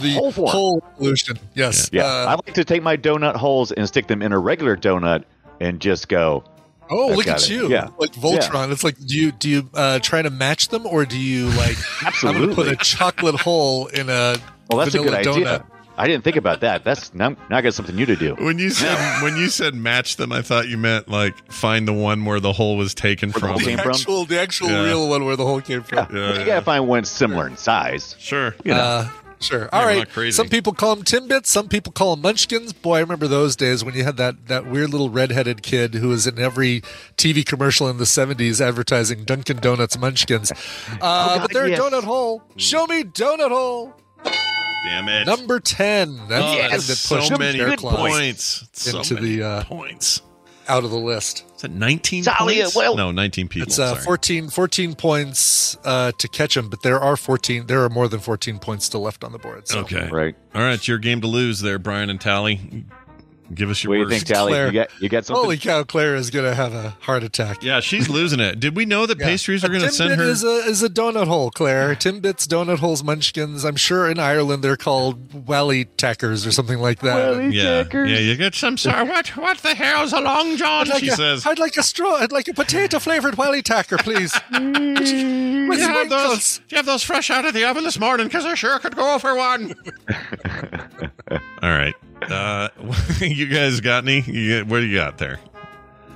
The Whole form. whole solution. Yes. yeah. Uh, I like to take my donut holes and stick them in a regular donut and just go. Oh, I've look at it. you. Yeah. Like Voltron. It's like do you do you uh, try to match them or do you like Absolutely. I'm gonna put a chocolate hole in a Well, that's a good donut. idea. I didn't think about that. That's now, now I got something new to do. When you said when you said match them, I thought you meant like find the one where the hole was taken Where from. hole The came from? actual, the actual Yeah. real one where the hole came from. Yeah, Yeah, you yeah. gotta find one similar in size. Sure. You know. Uh, sure. All we're right. not crazy. Some people call them Timbits. Some people call them Munchkins. Boy, I remember those days when you had that, that weird little redheaded kid who was in every TV commercial in the 70s advertising Dunkin' Donuts Munchkins. Uh, God, but they're yes. a donut hole. Show me donut hole. Damn it. Number 10. That's Oh, the thing that's so many Bear Claws points. So into many the, uh, points. out of the list. Is that 19 Talia, points? well- no, 19 people. It's uh, 14, 14 points uh, to catch them, but there are 14. There are more than 14 points still left on the board. So. Okay. Right. All right, it's your game to lose there, Brian and Tally. Give us your What do you think, Tally? Claire. You got you got something? Holy cow, Claire is going to have a heart attack. Yeah, she's losing it. Did we know that Yeah. pastries are going to Timbit send her? is a is a donut hole, Claire. Timbits, donut holes, munchkins. I'm sure in Ireland they're called wally tackers or something like that. Welly yeah, yeah. You get some Sorry, What? What the hell's a long john? I'd like, She a, says. I'd like a straw. I'd like a potato flavored wally tacker, please. Mm. With You have those, sprinkles. you have those fresh out of the oven this morning because I sure could go for one. All right. Uh, you guys got any? You, what do you got there?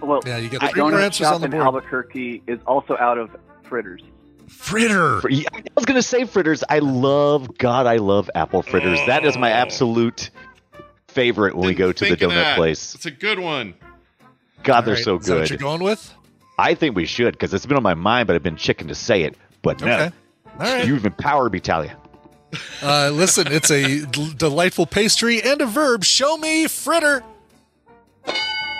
Well, Yeah, you get the three more donut answers shop on the in board. Albuquerque is also out of fritters. Fritter. Fr- I was gonna say fritters. I love God. I love apple fritters. That is my Oh. absolute favorite when we go to the donut place. It's a good one. God, All they're right, so is that what good. you're going with? I think we should because it's been on my mind, but I've been chicken to say it. But no, Okay. All right. you've empowered me, Talia. Uh, listen, it's a d- delightful pastry and a verb. Show me fritter.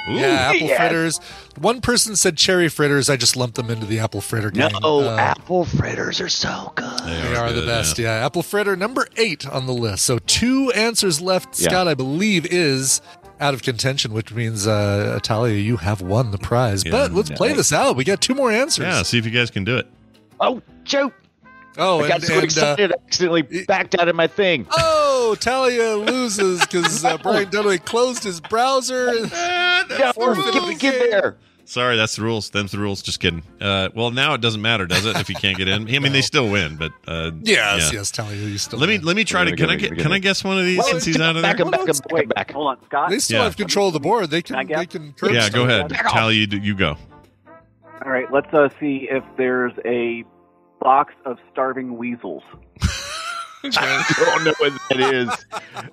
Ooh. yeah, apple yes. fritters. One person said cherry fritters. I just lumped them into the apple fritter No, gang. Uh, apple fritters are so good. They are the good, best. yeah. Yeah. Apple fritter number eight on the list. So two answers left. Yeah. Scott, I believe, is out of contention, which means uh, Talia, you have won the prize. Yeah. but let's play this out. We got two more answers. Yeah, see if you guys can do it. Oh, shoot! Oh, I and, got so and, uh, excited, I accidentally backed out of my thing. oh, Talia loses because uh, Brian Dunaway closed his browser. No, forfeited get, get there. Sorry, that's the rules. Them's the rules. Just kidding. Uh, well, now it doesn't matter, does it? If you can't get in, I mean, they still win, but uh, Yes, yeah. yes, Talia, you still. Let me let me try Wait, to. Can I get? wait, Can I guess one of these Well, since he's out of back there? him, back him, back him, back. Hold on, Scott. They still Yeah. have control of the board. They Can I can. guess? They can. Yeah, go ahead. Tally, you, you go. All right, let's uh, see if there's a box of starving weasels. I don't know what that is.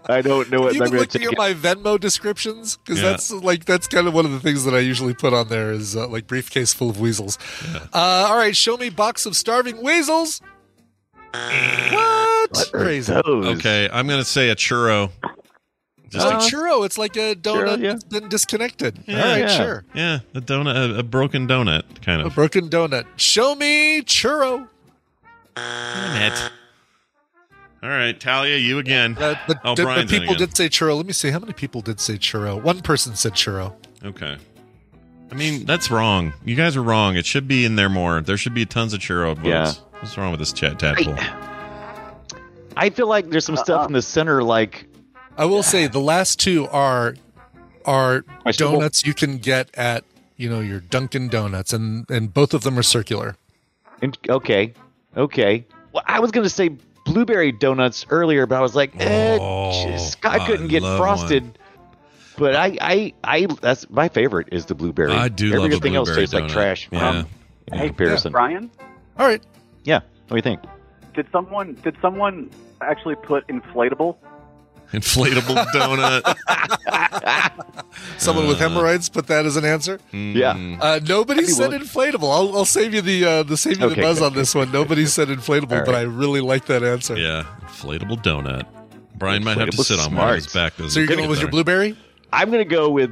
I don't know what You've I'm been going looking at my Venmo descriptions because Yeah. that's like that's kind of one of the things that I usually put on there is uh, like briefcase full of weasels. Uh, all right, show me box of starving weasels. What? What Crazy. those? Okay, I'm gonna say a churro. It's Just like Uh, churro. It's like a donut churro, yeah. that's been disconnected. Yeah, all right, yeah. sure. yeah, a donut, a, a broken donut, kind of. A broken donut. Show me churro. Damn it. All right, Talia, you again. Uh, but, Oh, did- but people again. did say churro. Let me see how many people did say churro. One person said churro. Okay. I mean, that's wrong. You guys are wrong. It should be in there more. There should be tons of churro votes. Yeah. What's wrong with this chat tadpole? I feel like there's some stuff in the center, like I will say the last two are are donuts you can get at you know your Dunkin' Donuts, and and both of them are circular. in- okay, okay. Well, I was going to say blueberry donuts earlier, but I was like, eh, Oh, just- I I couldn't get love frosted. But I, I, I, that's my favorite is the blueberry. I do love Everything else blueberry tastes like trash. Yeah. Um, in Hey, comparison. Brian, All right, Yeah. What do you think? did someone did someone actually put inflatable? Inflatable donut. Someone with hemorrhoids put that as an answer. Yeah. Uh, nobody I'd said willing- inflatable. I'll, I'll save you the uh, the save you Okay, the buzz good, on this one. Nobody said inflatable, All but. I really like that answer. Yeah, inflatable donut. Brian might have to Inflatable sit on one of his back. doesn't So you're he? going with your blueberry? I'm gonna go with.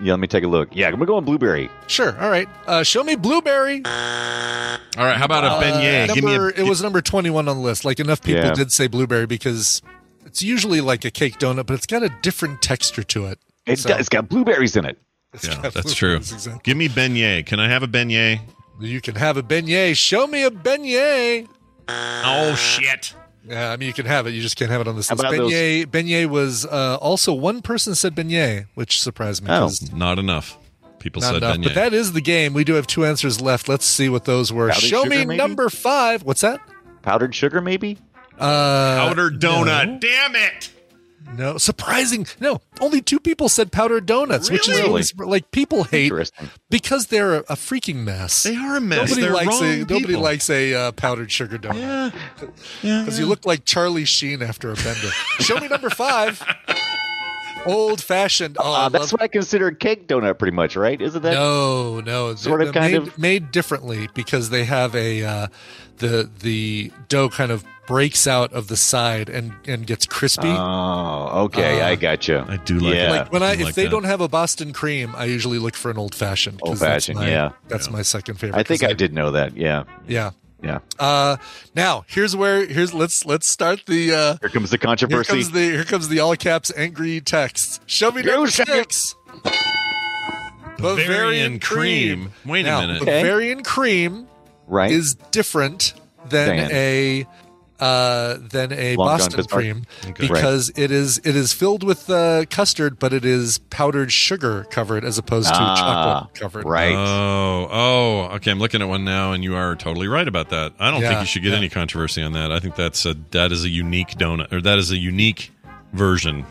Yeah, let me take a look. Yeah, I'm gonna go with blueberry. Sure. All right. Uh, show me blueberry. All right, how about a Uh, beignet? Give me a. number- it was number 21 on the list. Like enough people Yeah. did say blueberry because it's usually like a cake donut, but it's got a different texture to it. It's So- got it's got blueberries in it. Yeah, that's true. Exactly. Give me beignet. Can I have a beignet? You can have a beignet. Show me a beignet. Oh shit! Yeah, I mean you can have it. You just can't have it on this How list. about those- Beignet. Beignet was uh, also one person said beignet, which surprised me. Oh. 'cause Not enough. People Not said enough. beignet. But that is the game. We do have two answers left. Let's see what those were. Powdered Show sugar, me maybe? number five. What's that? Powdered sugar, maybe. Uh, Powdered donut. No, Damn it! no. surprising. No, only two people said powdered donuts, which is Really? really like people hate because they're a, a freaking mess. They are a mess. Nobody They're likes wrong a nobody likes a uh, powdered sugar donut Yeah. Yeah. because you look like Charlie Sheen after a bender. Show me number five. Old fashioned. Oh, Uh, that's love- what I consider a cake donut, pretty much, right? Isn't that? no, no, Sort of, kind made, of? made differently because they have a uh, the the dough kind of breaks out of the side and and gets crispy. Oh, okay, Uh, I gotcha. I do like yeah. it. like when I, I if like they that. don't have a Boston cream, I usually look for an old fashioned. Old-fashioned, that's yeah. That's my second favorite. I think 'cause I did know that. Yeah, Yeah. Yeah. Uh, now here's where here's let's let's start the uh, Here comes the here controversy. comes the here comes the all caps angry text. Show me Go, number six. Bavarian cream. Wait a now, minute. Okay. Bavarian cream right? is different than Dan. a uh, than a Long Boston Bismarck. cream Okay. because it is it is filled with uh, custard, but it is powdered sugar covered as opposed to Ah, chocolate covered. right. Oh, oh, okay. I'm looking at one now, and you are totally right about that. I don't think you should get yeah. any controversy on that. I think that's a that is a unique donut, or that is a unique version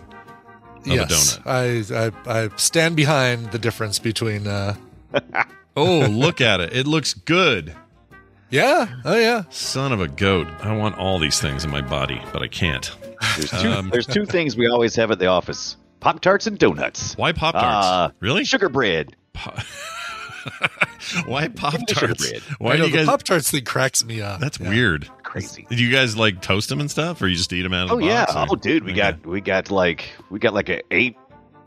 of a donut. I, I I stand behind the difference between. Uh, Oh, look at it! It looks good. Yeah, oh yeah. Son of a goat! I want all these things in my body, but I can't. There's two, Um, there's two things we always have at the office: Pop Tarts and donuts. Why Pop Tarts? Uh, really? Sugar bread. Why Pop Tarts? Why do you guys? Pop Tarts thing cracks me up. That's Yeah. weird. Crazy. Do you guys like toast them and stuff, or you just eat them out of Oh the yeah. box? or- Oh dude, we Okay. got we got like we got like a eight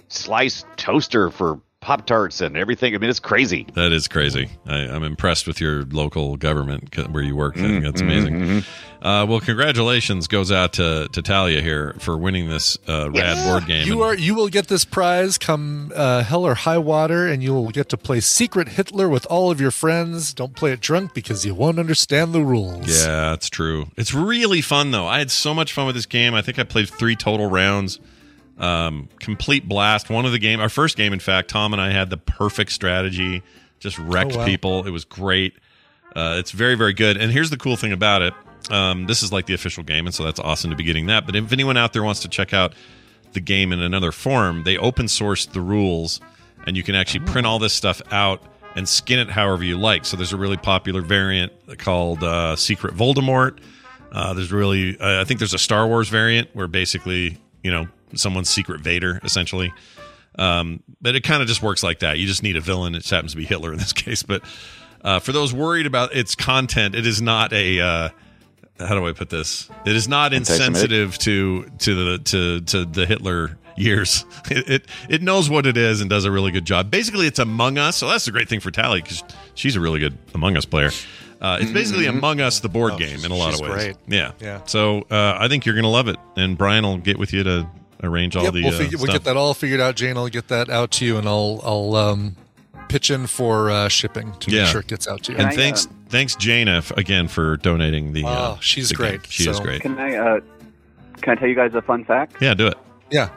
slice toaster for Pop Tarts and everything. I mean, it's crazy. That is crazy. I, I'm impressed with your local government where you work. I think that's Mm-hmm, amazing. Uh, well, congratulations goes out to, to Talia here for winning this uh, rad board game. You are you will get this prize come uh, hell or high water, and you will get to play Secret Hitler with all of your friends. Don't play it drunk because you won't understand the rules. Yeah, that's true. It's really fun though. I had so much fun with this game. I think I played three total rounds. Um, complete blast. One of the game, our first game, in fact, Tom and I had the perfect strategy. Just wrecked Oh, wow. people. It was great. Uh, it's very, very good. And here's the cool thing about it. Um, this is like the official game, and so that's awesome to be getting that. But if anyone out there wants to check out the game in another form, they open sourced the rules, and you can actually print all this stuff out and skin it however you like. So there's a really popular variant called uh, Secret Voldemort. Uh, there's really, uh, I think there's a Star Wars variant where basically, you know, someone's Secret Vader essentially. Um, but it kind of just works like that. You just need a villain. It just happens to be Hitler in this case. But uh, for those worried about its content, it is not a. Uh, how do I put this? It is not insensitive to to the to to the Hitler years. It, it it knows what it is and does a really good job. Basically, it's Among Us. So that's a great thing for Tally because she's a really good Among Us player. Uh, it's basically Among Us, the board Oh, game, in a lot of ways. great. Yeah, Yeah. So uh, I think you're gonna love it, and Brian will get with you to arrange all Yep, the. we'll, uh, we'll get that all figured out. Jane, I'll get that out to you, and I'll I'll um, pitch in for uh, shipping to Yeah. make sure it gets out to you. And Can I, thanks, uh, thanks, Jana, f- again for donating the. uh, Oh, she's the game. great. She is great. Can I uh, can I tell you guys a fun fact? Yeah, do it. yeah,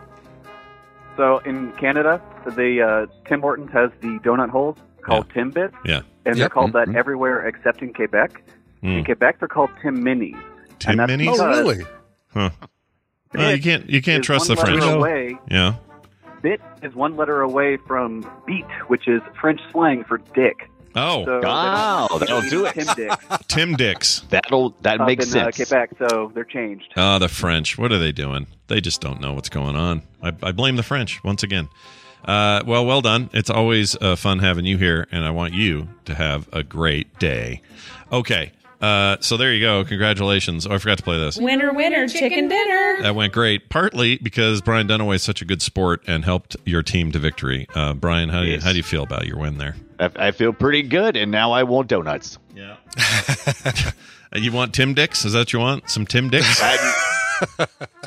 So in Canada, the uh, Tim Hortons has the donut holes called Timbits, Yeah. and they're called that Mhm. everywhere except in Quebec. In Mm. Quebec, they're called Tim Minis. Tim And that's Minis? oh really? Huh. Well, you can't you can't trust the letter French. Away, Yeah. bit is one letter away from beat, which is French slang for dick. Oh, So Oh, that'll do it. Tim Dix Tim Dix. That'll that up makes in uh, sense. Quebec, so they're changed. Oh, the French. What are they doing? They just don't know what's going on. I, I blame the French once again. Uh, well, well done. It's always uh, fun having you here, and I want you to have a great day. Okay. Uh, so there you go. Congratulations. Oh, I forgot to play this. Winner, winner, chicken dinner. That went great, partly because Brian Dunaway is such a good sport and helped your team to victory. Uh, Brian, how do you Yes. how do you feel about your win there? I, I feel pretty good, and now I want donuts. Yeah. you want Tim Dix? Is that what you want? Some Tim Dix?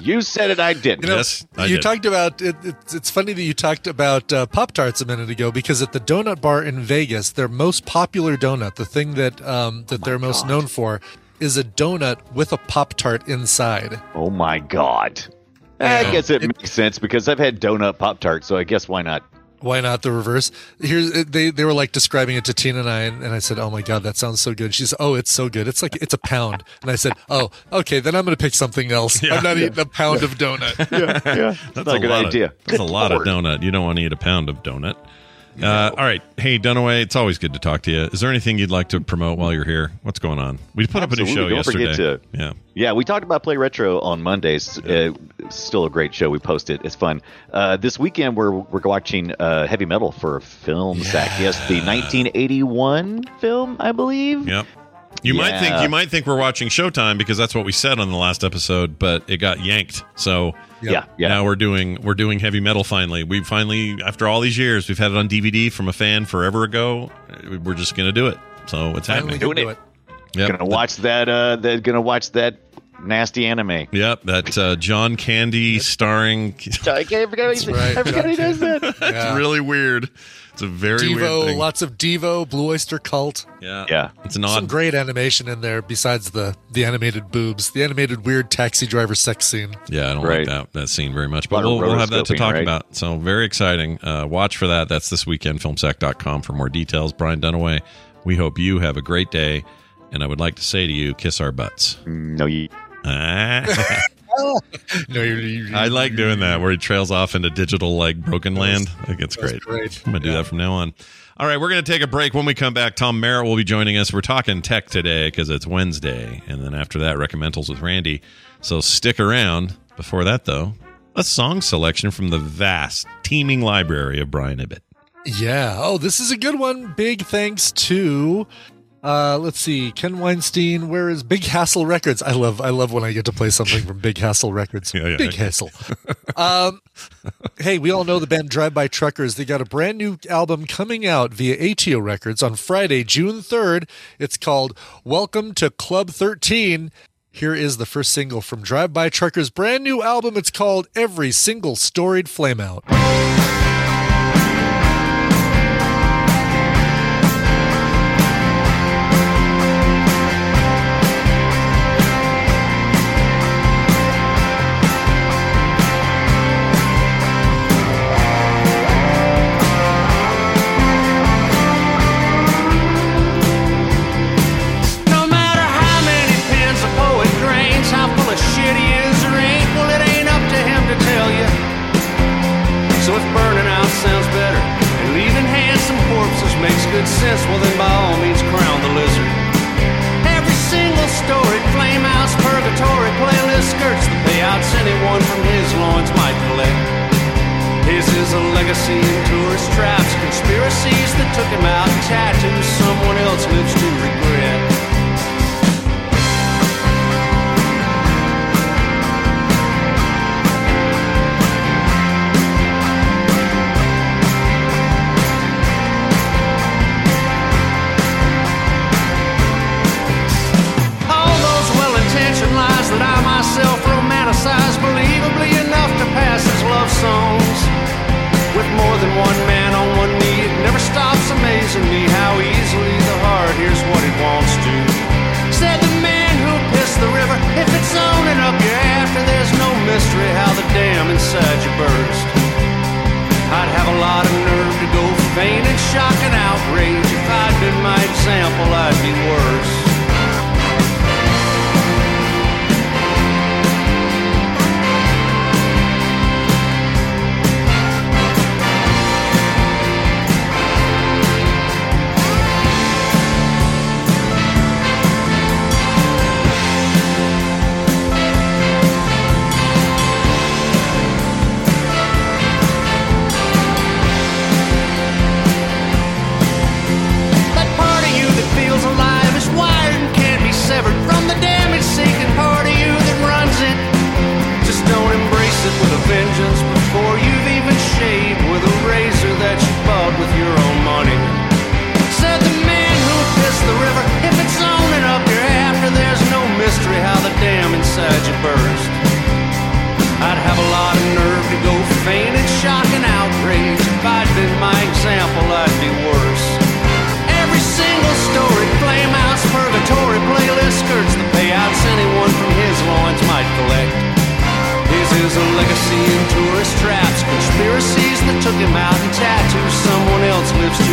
You said it. I didn't. You know, Yes, I you did. talked about it, it's, it's funny that you talked about uh, Pop Tarts a minute ago because at the donut bar in Vegas, their most popular donut, the thing that um, that they're most known for, is a donut with a Pop Tart inside. Oh my god. I guess it, makes sense because I've had donut pop tart, so I guess why not? Why not the reverse? Here's they they were like describing it to Tina and I, and, and I said, "Oh my god, that sounds so good." She's, "Oh, it's so good. It's like it's a pound." And I said, "Oh, okay, then I'm going to pick something else. Yeah. I'm not eating a pound of donut." Yeah, yeah. That's not a good idea. Of, that's a lot lord. of donut. You don't want to eat a pound of donut. Uh, all right. Hey, Dunaway, it's always good to talk to you. Is there anything you'd like to promote while you're here? What's going on? We put up a new show. Don't yesterday. forget to- yeah. Yeah, we talked about Play Retro on Mondays. Uh, it's still a great show. We post it. It's fun. Uh, this weekend, we're we're watching uh, Heavy Metal for a Film Sack. Yes, the 1981 film, I believe. Yep. You might think you might think we're watching Showtime because that's what we said on the last episode, but it got yanked. So Yeah, yeah. now we're doing we're doing heavy metal finally. We finally after all these years we've had it on DVD from a fan forever ago. We're just gonna do it. So it's Finally, happening. gonna Doing do it. it. Yep. Gonna watch that. Uh, they're gonna watch that nasty anime. Yep, that uh, John Candy starring. I can't forget. That's right. I forgot he does that. It's really weird. It's a very weird Devo, thing. lots of Devo, Blue Oyster Cult. Yeah, Yeah. It's an odd, Some great animation in there besides the the animated boobs, the animated weird taxi driver sex scene. Yeah, I don't Right. like that that scene very much, but we'll, we'll have that to talk right? about. So very exciting. Uh, watch for that. That's this weekend. Filmsack.com for more details. Brian Dunaway. We hope you have a great day, and I would like to say to you, kiss our butts. No, you. Ah. No, you're, you're, I like doing that where he trails off into digital like broken land. I think it's great. great. I'm gonna do that from now on. All right, we're gonna take a break. When we come back, Tom Merritt will be joining us. We're talking tech today because it's Wednesday, and then after that, recommendals with Randy. So stick around. Before that, though, a song selection from the vast, teeming library of Brian Ibbett. Yeah. Oh, this is a good one. Big thanks to uh let's see, Ken Weinstein, where is Big Hassle Records? I love I love when I get to play something from Big Hassle Records. Yeah, yeah, Big yeah. Hassle. um hey, we all know the band Drive By Truckers. They got a brand new album coming out via ATO Records on Friday, June 3rd. It's called Welcome to Club 13. Here is the first single from Drive By Truckers' brand new album. It's called Every Single Storied Flameout. Sense, well, then by all means, crown the lizard. Every single story, flame house purgatory playlist skirts the payouts anyone from his loins might collect. His is a legacy in tourist traps, conspiracies that took him out, tattoos someone else lives to regret. Romanticize believably enough to pass as love songs. With more than one man on one knee, it never stops amazing me how easily the heart hears what it wants to. Said the man who pissed the river, if it's owning up you're after, there's no mystery how the dam inside you burst. I'd have a lot of nerve to go faint in shock and outrage. If I'd been my example, I'd be worse. shock and outrage. If I'd been my example, I'd be worse. Every single story, flamehouse, purgatory, playlist skirts the payouts anyone from his loins might collect. His is a legacy in tourist traps, conspiracies that took him out, and tattoos someone else lives to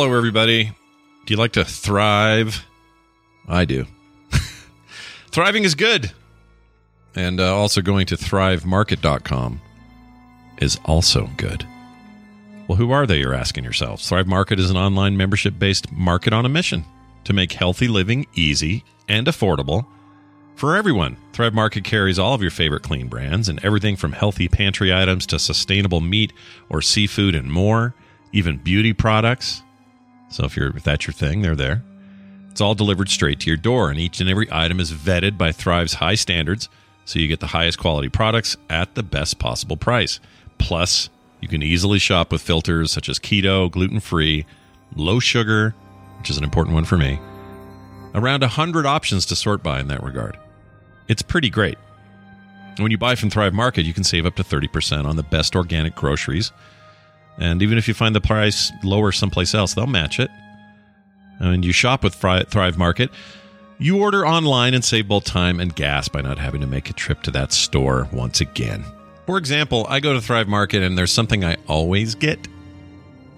Hello, everybody. Do you like to thrive? I do. Thriving is good. And uh, also going to thrivemarket.com is also good. Well, who are they, you're asking yourselves? Thrive Market is an online membership based market on a mission to make healthy living easy and affordable for everyone. Thrive Market carries all of your favorite clean brands and everything from healthy pantry items to sustainable meat or seafood and more, even beauty products. So if you're if that's your thing, they're there. It's all delivered straight to your door, and each and every item is vetted by Thrive's high standards, so you get the highest quality products at the best possible price. Plus, you can easily shop with filters such as keto, gluten free, low sugar, which is an important one for me. Around 100 options to sort by in that regard. It's pretty great. When you buy from Thrive Market, you can save up to 30% on the best organic groceries. And even if you find the price lower someplace else, they'll match it. And you shop with Thrive Market, you order online and save both time and gas by not having to make a trip to that store once again. For example, I go to Thrive Market and there's something I always get,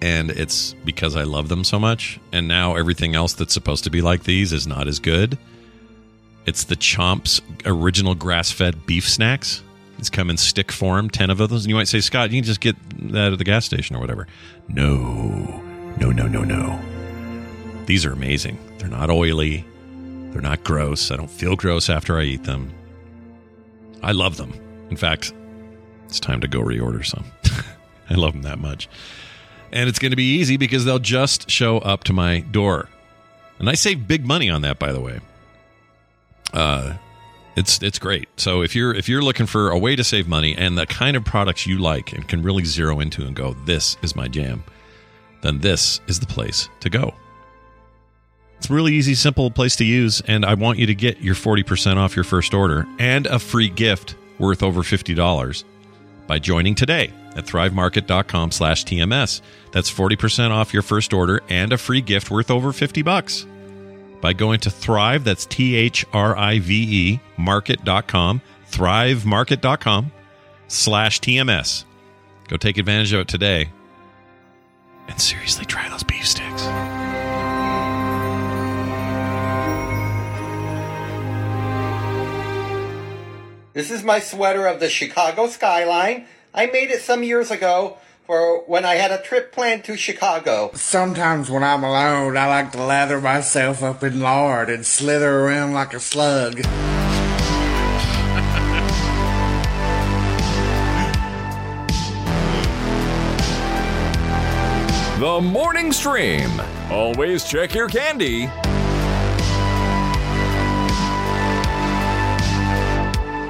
and it's because I love them so much. And now everything else that's supposed to be like these is not as good. It's the Chomps original grass fed beef snacks. These come in stick form, 10 of those. And you might say, Scott, you can just get that at the gas station or whatever. No, no, no, no, no. These are amazing. They're not oily, they're not gross. I don't feel gross after I eat them. I love them. In fact, it's time to go reorder some. I love them that much. And it's going to be easy because they'll just show up to my door. And I save big money on that, by the way. Uh, it's it's great. So if you're if you're looking for a way to save money and the kind of products you like and can really zero into and go, this is my jam, then this is the place to go. It's a really easy, simple place to use, and I want you to get your 40% off your first order and a free gift worth over $50 by joining today at thrivemarket.com slash TMS. That's 40% off your first order and a free gift worth over 50 bucks by going to Thrive, that's T H R I V E, market.com, thrivemarket.com slash TMS. Go take advantage of it today and seriously try those beef sticks. This is my sweater of the Chicago skyline. I made it some years ago for when I had a trip planned to Chicago. Sometimes when I'm alone, I like to lather myself up in lard and slither around like a slug. The Morning Stream. Always check your candy.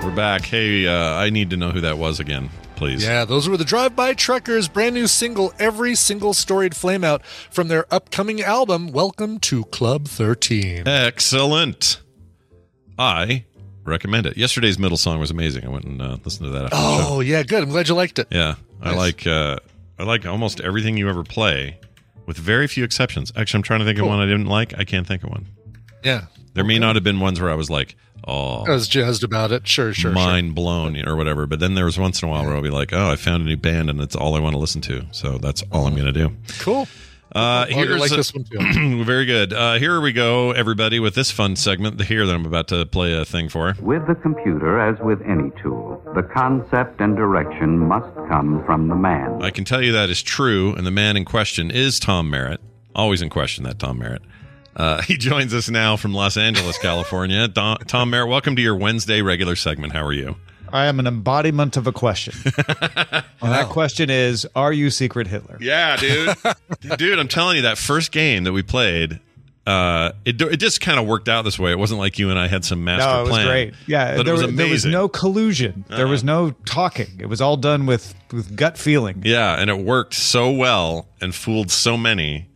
We're back. Hey, uh, I need to know who that was again, please. Yeah, those were the Drive By Truckers' brand new single, Every Single Storied Flameout, from their upcoming album, Welcome to Club 13. Excellent. I recommend it. Yesterday's middle song was amazing. I went and uh, listened to that after the show. Oh, yeah, good. I'm glad you liked it. Yeah, I like uh, I like almost everything you ever play, with very few exceptions. Actually, I'm trying to think of one I didn't like. I can't think of one. Yeah. There may not have been ones where I was like, "Oh, I was jazzed about it. Sure, sure, mind blown," or whatever. But then there was once in a while where I'll be like, "Oh, I found a new band, and it's all I want to listen to." So that's all I'm going to do. Cool. Uh, Well, here's like a- this one too. very good. Uh, here we go, everybody, with this fun segment. The here that I'm about to play a thing for. With the computer, as with any tool, the concept and direction must come from the man. I can tell you that is true, and the man in question is Tom Merritt. Always in question, that Tom Merritt. Uh, he joins us now from Los Angeles, California. Don, Tom Merritt, welcome to your Wednesday regular segment. How are you? I am an embodiment of a question. And that question is Are you Secret Hitler? Yeah, dude. dude, I'm telling you, that first game that we played, uh, it, it just kind of worked out this way. It wasn't like you and I had some master plan. no, it was plan. great. Yeah, but there, it was was, there was no collusion. There was no talking. It was all done with, with gut feeling. Yeah, and it worked so well and fooled so many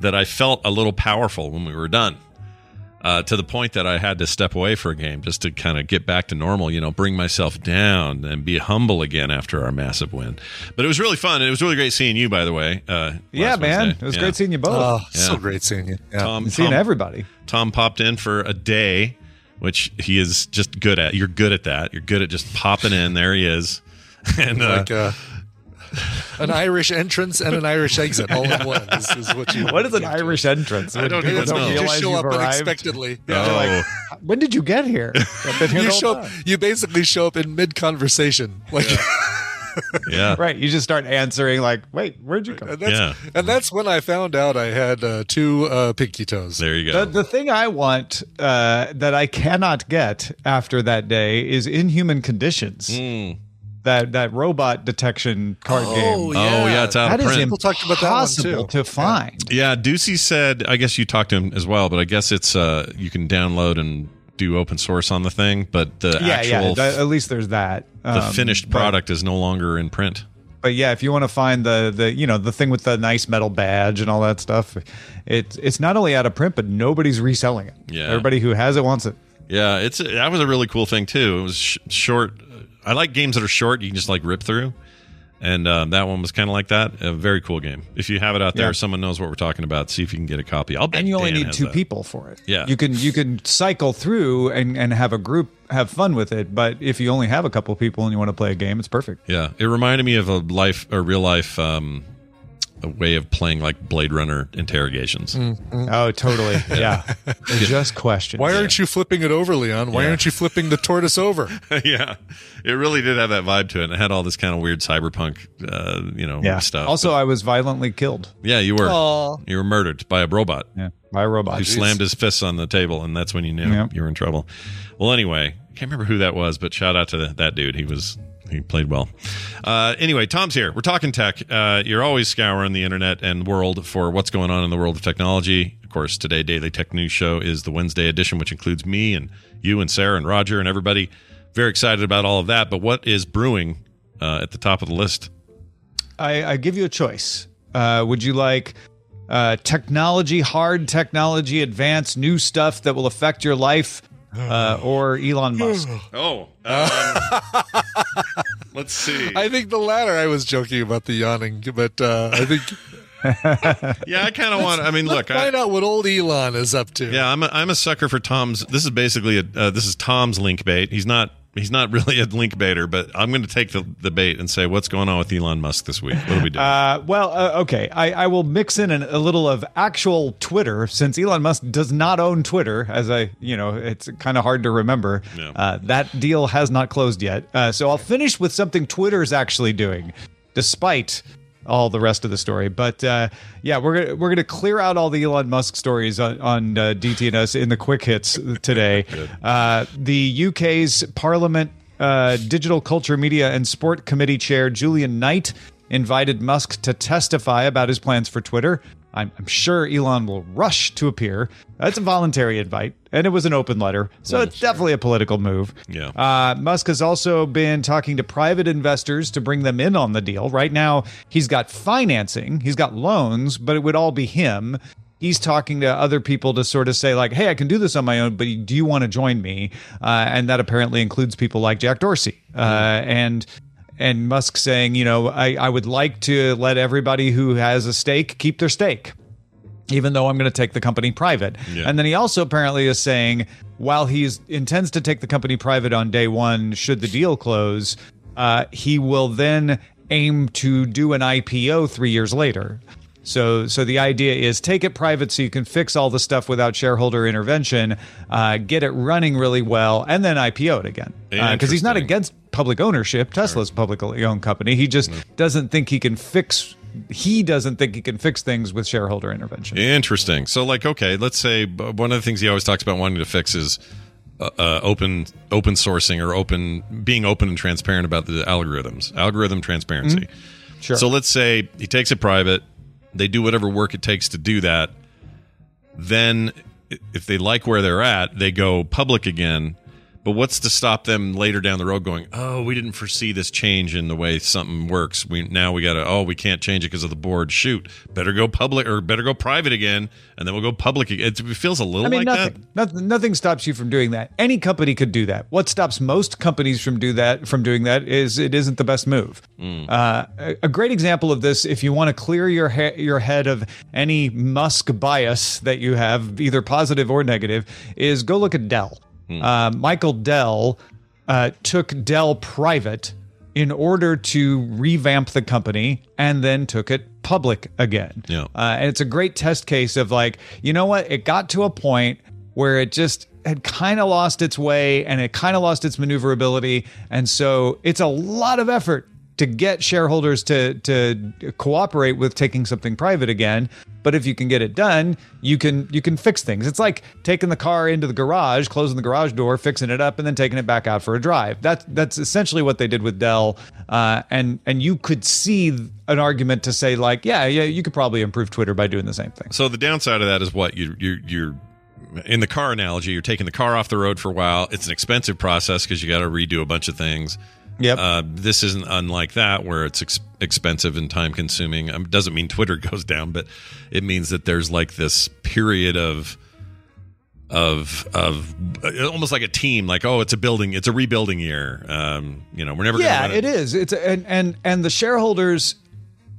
that I felt a little powerful when we were done. Uh, to the point that I had to step away for a game just to kind of get back to normal, you know, bring myself down and be humble again after our massive win. But it was really fun. And it was really great seeing you, by the way. Uh, Yeah, man. Wednesday. It was Yeah. great seeing you both. Oh, Yeah. so great seeing you. Yeah. Tom, And seeing Tom- everybody. Tom popped in for a day, which he is just good at. You're good at that. You're good at just popping in. There he is. And uh, like uh, an Irish entrance and an Irish exit all in one is, is what you. What is an Irish entrance? I don't When even people know. You just show you've up arrived? unexpectedly. Oh. Like, when did you get here? I've been here you show time. up, you basically show up in mid conversation, like, Yeah. Right. You just start answering like, wait, where'd you come? and that's Yeah. and that's when I found out I had uh, two uh, pinky toes. There you go. The, the thing I want uh, that I cannot get after that day is Inhuman Conditions. Hmm. That that robot detection card Oh, game. Oh, yeah, it's out That of is print. People talked about that one, impossible too. to find. Yeah, Ducey said. I guess you talked to him as well, but I guess it's uh, you can download and do open source on the thing, but the Yeah, actual yeah. th- at least there's that. the Um, finished but- product is no longer in print. But yeah, if you want to find the the you know the thing with the nice metal badge and all that stuff, it's it's not only out of print, but nobody's reselling it. Yeah. everybody who has it wants it. Yeah, it's that was a really cool thing too. It was sh- short. I like games that are short. You can just like rip through, and um, that one was kind of like that. A very cool game. If you have it out there, Yeah. someone knows what we're talking about. See if you can get a copy. I'll bet and you only Dan need two that. people for it. Yeah. you can you can cycle through and and have a group have fun with it. But if you only have a couple people and you want to play a game, it's perfect. Yeah, it reminded me of a life a real life um, a way of playing like Blade Runner interrogations. Oh, totally. Yeah, just questions. Why aren't you flipping it over, Leon? Why Yeah. aren't you flipping the tortoise over? yeah, it really did have that vibe to it. And it had all this kind of weird cyberpunk, uh, you know, Yeah. stuff. Also, I was violently killed. yeah, you were Aw. you were murdered by a robot. Yeah, by a robot. who slammed his fists on the table, and that's when you knew Yeah. you were in trouble. Well, anyway, I can't remember who that was, but shout out to that dude. He was he played well. Uh, anyway, Tom's here. We're talking tech. Uh, you're always scouring the internet and world for what's going on in the world of technology. Of course, today Daily Tech News Show is the Wednesday edition, which includes me and you and Sarah and Roger and everybody. Very excited about all of that. But what is brewing uh, at the top of the list? I, I give you a choice. Uh, would you like uh, technology, hard technology, advanced new stuff that will affect your life, uh, or Elon Musk? Oh, um, let's see. I think the latter. I was joking about the yawning, but uh, I think Yeah, I kind of want. I mean, let's look, I, find out what old Elon is up to. Yeah, I'm a, I'm a sucker for Tom's. This is basically a uh, this is Tom's link bait. He's not he's not really a link baiter, but I'm going to take the, the bait and say what's going on with Elon Musk this week. What are we doing? Uh, well, uh, okay. I, I will mix in an, a little of actual Twitter since Elon Musk does not own Twitter, as I, you know, it's kind of hard to remember. Yeah. Uh, that deal has not closed yet. Uh, so I'll finish with something Twitter's actually doing, despite all the rest of the story. But uh, yeah, we're gonna, we're gonna clear out all the Elon Musk stories on, on uh, DTNS in the quick hits today. uh, the UK's Parliament uh, Digital Culture, Media and Sport Committee Chair Julian Knight invited Musk to testify about his plans for Twitter. I'm, I'm sure Elon will rush to appear. That's a voluntary invite, and it was an open letter, so it's definitely a political move. Yeah. Uh, Musk has also been talking to private investors to bring them in on the deal. Right now, he's got financing, he's got loans, but it would all be him. He's talking to other people to sort of say, like, hey, I can do this on my own, but do you want to join me? Uh, and that apparently includes people like Jack Dorsey. Uh, and and Musk saying, you know, I, I would like to let everybody who has a stake keep their stake even though I'm going to take the company private. Yeah. And then he also apparently is saying, while he intends to take the company private on day one, should the deal close, uh, he will then aim to do an IPO three years later. So, so the idea is take it private so you can fix all the stuff without shareholder intervention, uh, get it running really well, and then IPO it again. Because he's not against public ownership. Tesla's a publicly owned company. He just doesn't think he can fix. He doesn't think he can fix things with shareholder intervention. Interesting. So, like, okay, let's say one of the things he always talks about wanting to fix is uh, uh, open open sourcing or open being open and transparent about the algorithms, algorithm transparency. Sure. So let's say he takes it private. They do whatever work it takes to do that. Then, if they like where they're at, they go public again. But what's to stop them later down the road going, oh, we didn't foresee this change in the way something works. We now we got to, oh, we can't change it because of the board. Shoot, better go public or better go private again, and then we'll go public again. It feels a little I mean, like nothing, nothing, nothing stops you from doing that. Any company could do that. What stops most companies from do that from doing that is it isn't the best move. Uh, a, a great example of this, if you want to clear your he- your head of any Musk bias that you have, either positive or negative, is go look at Dell. Uh, Michael Dell uh, took Dell private in order to revamp the company and then took it public again. Yeah. Uh, and it's a great test case of like, you know what? It got to a point where it just had kind of lost its way and it kind of lost its maneuverability. And so it's a lot of effort to get shareholders to to cooperate with taking something private again. But if you can get it done, you can you can fix things. It's like taking the car into the garage, closing the garage door, fixing it up, and then taking it back out for a drive. That's that's essentially what they did with Dell. Uh, and and you could see an argument to say like, yeah, yeah, you could probably improve Twitter by doing the same thing. So the downside of that is what you you you're in the car analogy. You're taking the car off the road for a while. It's an expensive process because you got to redo a bunch of things. Yep. Uh, this isn't unlike that, where it's ex- expensive and time consuming. Um, doesn't mean Twitter goes down, but it means that there's like this period of of of uh, almost like a team. Like, oh, it's a building, it's a rebuilding year. Um, you know, we're never. yeah, it is. It's a, and and and the shareholders'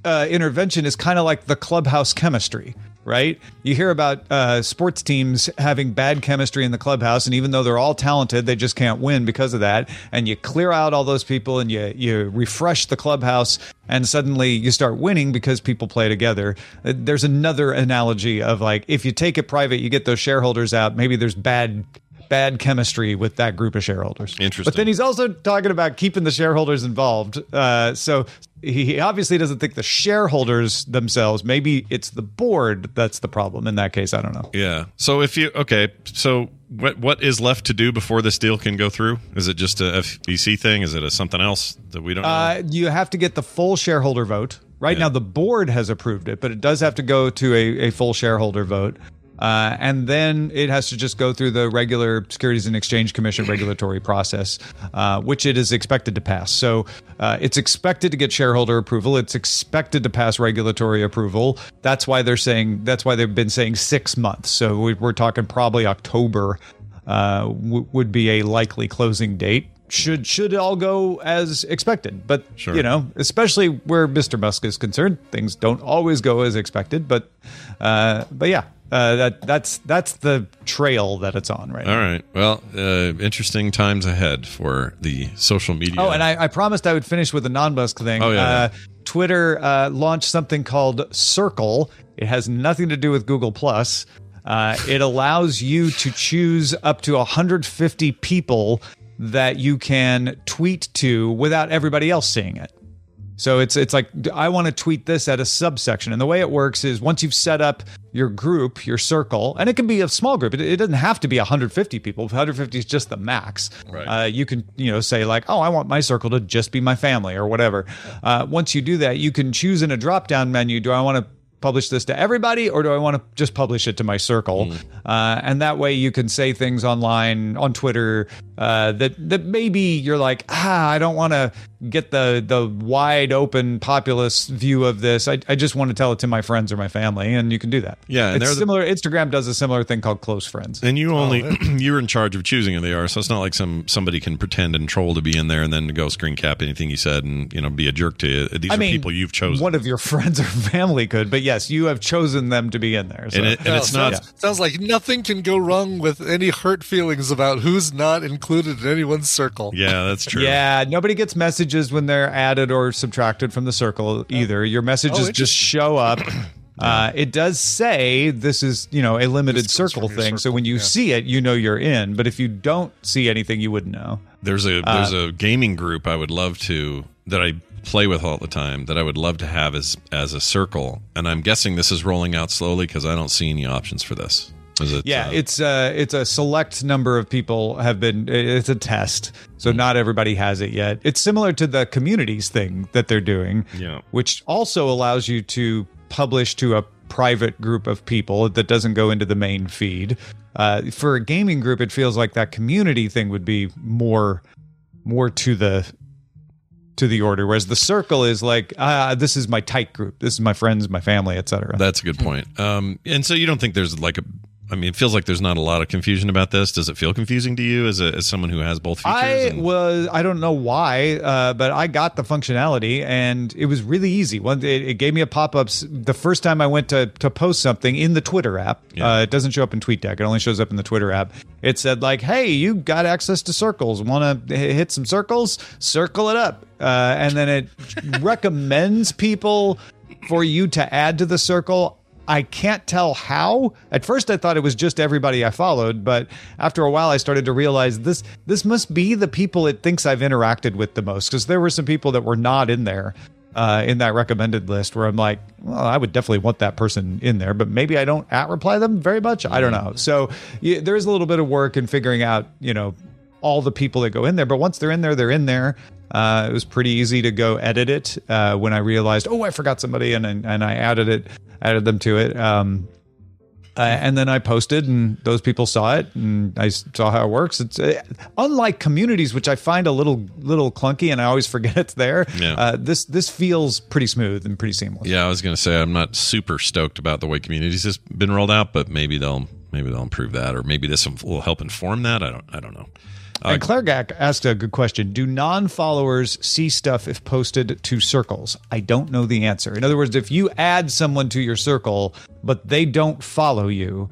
uh, intervention is kind of like the clubhouse chemistry, right? You hear about uh, sports teams having bad chemistry in the clubhouse, and even though they're all talented, they just can't win because of that. And you clear out all those people, and you you refresh the clubhouse, and suddenly you start winning because people play together. Uh, There's another analogy of like if you take it private, you get those shareholders out. Maybe there's bad bad chemistry with that group of shareholders. Interesting. But then he's also talking about keeping the shareholders involved. Uh, so he obviously doesn't think the shareholders themselves. Maybe it's the board that's the problem in that case. I don't know. Yeah. So if you okay, so what what is left to do before this deal can go through? Is it just a FBC thing? Is it a something else that we don't know? Uh, you have to get the full shareholder vote. Right now, the board has approved it, but it does have to go to a, a full shareholder vote. Uh, and then it has to just go through the regular Securities and Exchange Commission regulatory process, uh, which it is expected to pass. So uh, it's expected to get shareholder approval. It's expected to pass regulatory approval. That's why they're saying. That's why they've been saying six months. So we- we're talking probably October uh, w- would be a likely closing date. Should should all go as expected, but Sure. you know, especially where Mr. Musk is concerned, things don't always go as expected. But uh, but yeah, uh, that that's that's the trail that it's on right now. All right. Well, uh, interesting times ahead for the social media. Oh, and I, I promised I would finish with a non-Musk thing. Oh, yeah, Uh, Twitter uh, launched something called Circle. It has nothing to do with Google Plus. Uh, it allows you to choose up to 150 people that you can tweet to without everybody else seeing it. So it's it's like I want to tweet this at a subsection, and the way it works is once you've set up your group, your circle, and it can be a small group. It, it doesn't have to be 150 people. 150 is just the max. Right. Uh, you can you know say like, oh, I want my circle to just be my family or whatever. Uh, once you do that, you can choose in a drop down menu. Do I want to publish this to everybody or do I want to just publish it to my circle? Uh, and that way you can say things online on Twitter uh, that that maybe you're like, ah, I don't want to get the the wide open populist view of this. I, I just want to tell it to my friends or my family, and you can do that. Yeah, and it's they're the- similar. Instagram does a similar thing called close friends. And you only Oh, you're in charge of choosing who they are, so it's not like some somebody can pretend and troll to be in there and then go screen cap anything you said and you know be a jerk to you. These I are mean, people you've chosen. One of your friends or family could, but yes, you have chosen them to be in there. So. And it- and it's not- Sounds, sounds like nothing can go wrong with any hurt feelings about who's not included in anyone's circle. Yeah, that's true. Yeah, nobody gets messages when they're added or subtracted from the circle either. Your messages Oh, just show up. Uh, it does say this is, you know, a limited circle thing. so when you see it, you know you're in. But if you don't see anything, you wouldn't know. There's a Uh, there's a gaming group I would love to that I play with all the time that I would love to have as as a circle, and I'm guessing this is rolling out slowly because I don't see any options for this. Is it? Yeah, uh, it's uh it's a select number of people have been it's a test. So not everybody has it yet. It's similar to the communities thing that they're doing. Yeah. Which also allows you to publish to a private group of people that doesn't go into the main feed. Uh, for a gaming group, it feels like that community thing would be more more to the to the order, whereas the circle is like, ah, this is my tight group. This is my friends, my family, etc. That's a good point. Um, and so you don't think there's like a I mean, it feels like there's not a lot of confusion about this. Does it feel confusing to you as, a, as someone who has both features? I and- was I don't know why, uh, but I got the functionality and it was really easy. One, it, it gave me a pop ups the first time I went to to post something in the Twitter app. Uh, it doesn't show up in TweetDeck; it only shows up in the Twitter app. It said like, "Hey, you got access to circles. Want to hit some circles? Circle it up." Uh, and then it recommends people for you to add to the circle. I can't tell how. At first I thought it was just everybody I followed, but after a while I started to realize this this must be the people it thinks I've interacted with the most because there were some people that were not in there uh, in that recommended list where I'm like, well, I would definitely want that person in there, but maybe I don't at reply them very much. I don't know. So yeah, there is a little bit of work in figuring out, you know, all the people that go in there. But once they're in there, they're in there. Uh, it was pretty easy to go edit it uh, when I realized, oh, I forgot somebody, and and, and I added it, added them to it. Um, uh, and then I posted, and those people saw it, and I saw how it works. It's uh, unlike communities, which I find a little little clunky, and I always forget it's there. Yeah. Uh, this this feels pretty smooth and pretty seamless. Yeah, I was going to say I'm not super stoked about the way communities has been rolled out, but maybe they'll maybe they'll improve that, or maybe this will help inform that. I don't I don't know. Uh, And Claire Gack asked a good question. Do non followers see stuff if posted to circles? I don't know the answer. In other words, if you add someone to your circle, but they don't follow you,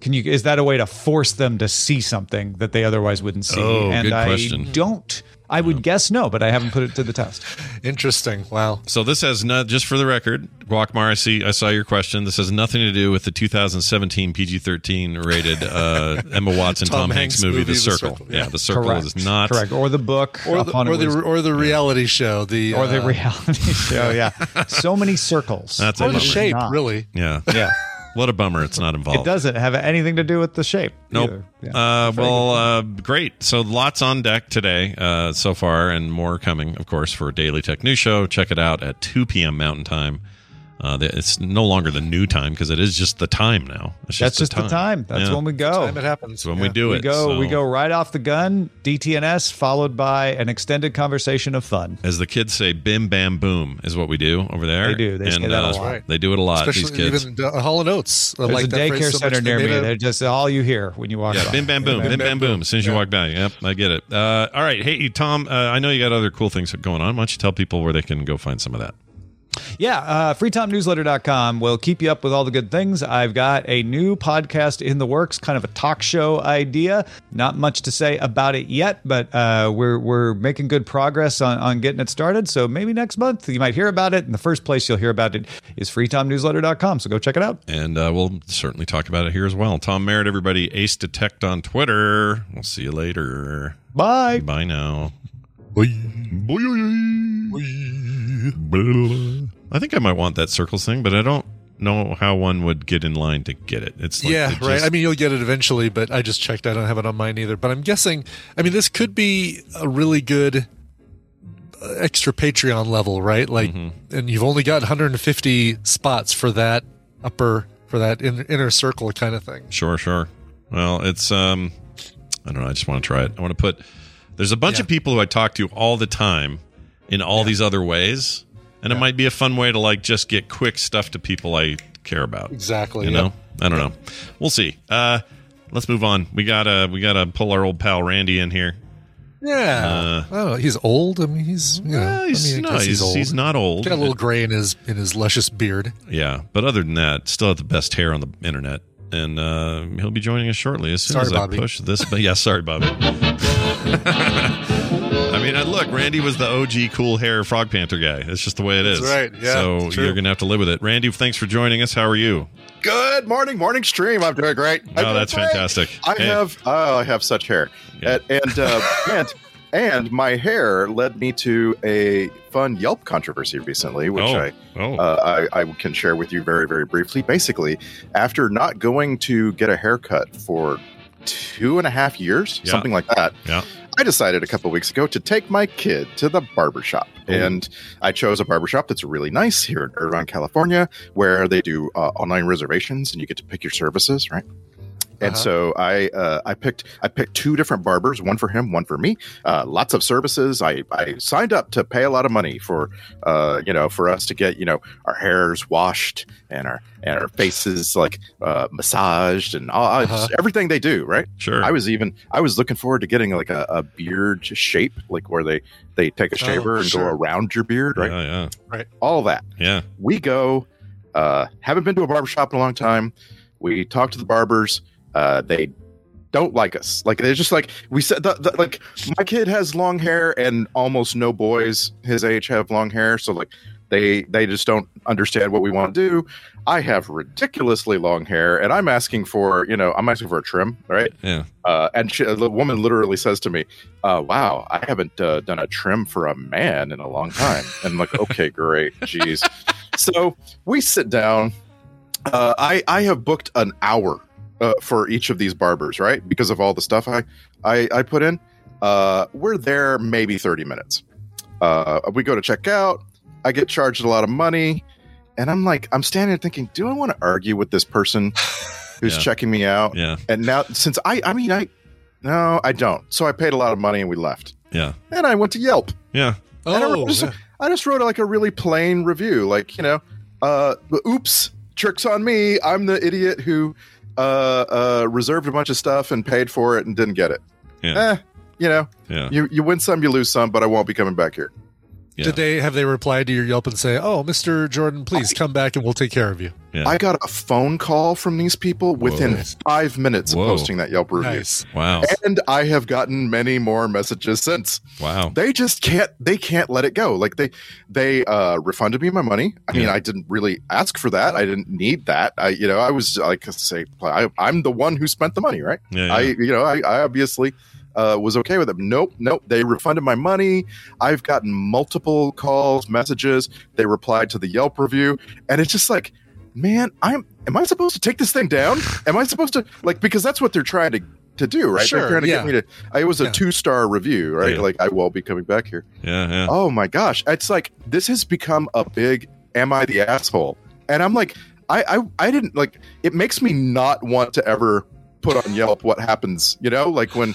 can you is that a way to force them to see something that they otherwise wouldn't see? Oh, and good I question. don't I would guess no, but I haven't put it to the test. Interesting. Wow. So this has not just for the record, Guacmar. I see. I saw your question. This has nothing to do with the 2017 PG-13 rated uh, Emma Watson Tom, Tom Hanks, Hanks movie, movie, The The Circle. Circle, Yeah. yeah. The Circle Correct. is not Correct. Or the book. Or the upon or the was- or the reality show. The or the uh, reality show, yeah. So many circles. That's a or the shape. Not. Really. Yeah. Yeah. What a bummer. It's not involved. It doesn't have anything to do with the shape. Nope. Yeah. Uh, well, uh, great. So lots on deck today uh, so far, and more coming, of course, for Daily Tech News Show. Check it out at 2 p.m. Mountain Time. Uh, it's no longer the new time because it is just the time now. It's That's just the time. That's Yeah. when we go. Time it happens. It's when Yeah. we do we it. go so- we go right off the gun dtns followed by an extended conversation of fun As the kids say, "Bim bam boom" is what we do over there. They do. They say and, that a uh, lot. They do it a lot. Especially these kids. even uh, Hall and Oates. I there's like a that daycare phrase so center near me made they're just all you hear when you walk Yeah, by. bim bam boom, bim bam boom. As soon as you walk by, yep, I get it. Uh, all right, hey Tom, uh, I know you got other cool things going on. Why don't you tell people where they can go find some of that? Yeah, uh, freetomnewsletter.com will keep you up with all the good things. I've got a new podcast in the works, kind of a talk show idea. Not much to say about it yet, but uh, we're we're making good progress on, on getting it started. So maybe next month you might hear about it. And the first place you'll hear about it is freetomnewsletter.com. So go check it out. And uh, we'll certainly talk about it here as well. Tom Merritt, everybody, Ace Detect on Twitter. We'll see you later. Bye. Bye now. I think I might want that circles thing, but I don't know how one would get in line to get it. It's like yeah, it right. I mean, you'll get it eventually, but I just checked. I don't have it on mine either. But I'm guessing. I mean, this could be a really good uh, extra Patreon level, right? Like, Mm-hmm. and you've only got 150 spots for that upper for that in, inner circle kind of thing. Sure, sure. Well, it's um I don't know, I just want to try it. I want to put there's a bunch of people who I talk to all the time in all these other ways. And it might be a fun way to like just get quick stuff to people I care about. Exactly. You yeah. know? I don't know. We'll see. Uh let's move on. We gotta we gotta pull our old pal Randy in here. Yeah. oh, he's old. I mean, he's you know. Uh, he's- I mean, no, guess he's- old. he's not old. Got a little gray in his in his luscious beard. Yeah. But other than that, still have the best hair on the internet. And uh, he'll be joining us shortly as soon Sorry, as Bobby. I push this. But yeah, sorry, Bobby. I mean, look, Randy was the OG cool hair Frog Panther guy. It's just the way it is. That's right. Yeah, so you're gonna have to live with it. Randy, thanks for joining us. How are you? Good morning, morning stream. I'm doing great. Oh, doing that's great. fantastic. I Hey. have oh, I have such hair, and and, uh, and and my hair led me to a fun Yelp controversy recently, which Oh. I, Oh. uh, I I can share with you very very briefly. Basically, after not going to get a haircut for two and a half years, Yeah. something like that. Yeah. I decided a couple weeks ago to take my kid to the barbershop. And I chose a barbershop that's really nice here in Irvine, California, where they do uh, online reservations and you get to pick your services, right? And Uh-huh. so I uh, I picked I picked two different barbers, one for him, one for me. Uh, lots of services. I, I signed up to pay a lot of money for uh, you know for us to get you know our hairs washed and our and our faces like uh, massaged and all Uh-huh. just everything they do. Right. Sure. I was even I was looking forward to getting like a, a beard shape, like where they they take a Oh, shaver and sure. go around your beard. Right. Yeah, yeah, Right. All that yeah. we go uh haven't been to a barber shop in a long time we talk to the barbers uh they don't like us like they're just like we said the, the, like my kid has long hair and almost no boys his age have long hair so like they they just don't understand what we want to do i have ridiculously long hair and i'm asking for you know i'm asking for a trim right Yeah. uh, and she, the woman literally says to me, uh, "Wow, I haven't uh, done a trim for a man in a long time." And I'm like, "Okay, great, jeez." so we sit down. Uh, I I have booked an hour uh, for each of these barbers, right? Because of all the stuff I I, I put in. Uh, we're there maybe 30 minutes. Uh, we go to check out. I get charged a lot of money, and I'm like, I'm standing there thinking, do I want to argue with this person who's Yeah. checking me out? Yeah. And now, since I, I mean, I, no, I don't. So I paid a lot of money and we left. Yeah. And I went to Yelp. Yeah. And I, Oh, just, yeah. I just wrote like a really plain review, like you know, uh, oops, tricks on me. I'm the idiot who uh, uh, reserved a bunch of stuff and paid for it and didn't get it. Yeah. Eh, you know, Yeah. you you win some, you lose some, but I won't be coming back here. Yeah. Did they have they replied to your Yelp and say, "Oh, Mr. Jordan, please come back and we'll take care of you"? Yeah. I got a phone call from these people within Whoa. five minutes Whoa. of posting that Yelp review. Nice. Wow. And I have gotten many more messages since. Wow. They just can't. They can't let it go. Like they, they uh, refunded me my money. I mean, Yeah. I didn't really ask for that. I didn't need that. I, you know, I was like, I say, I, I'm the one who spent the money, right? Yeah, yeah. I, you know, I, I obviously uh, was okay with it. Nope, nope. They refunded my money. I've gotten multiple calls, messages. They replied to the Yelp review, and it's just like, man, I'm. Am I supposed to take this thing down? Am I supposed to like because that's what they're trying to to do, right? Sure, they're trying to yeah. get me to. It was a Yeah. two star review, right? Yeah. Like I will be coming back here. Yeah. Yeah. Oh my gosh, it's like this has become a big. Am I the asshole? And I'm like, I I, I didn't like. It makes me not want to ever put on Yelp what happens. You know, like when.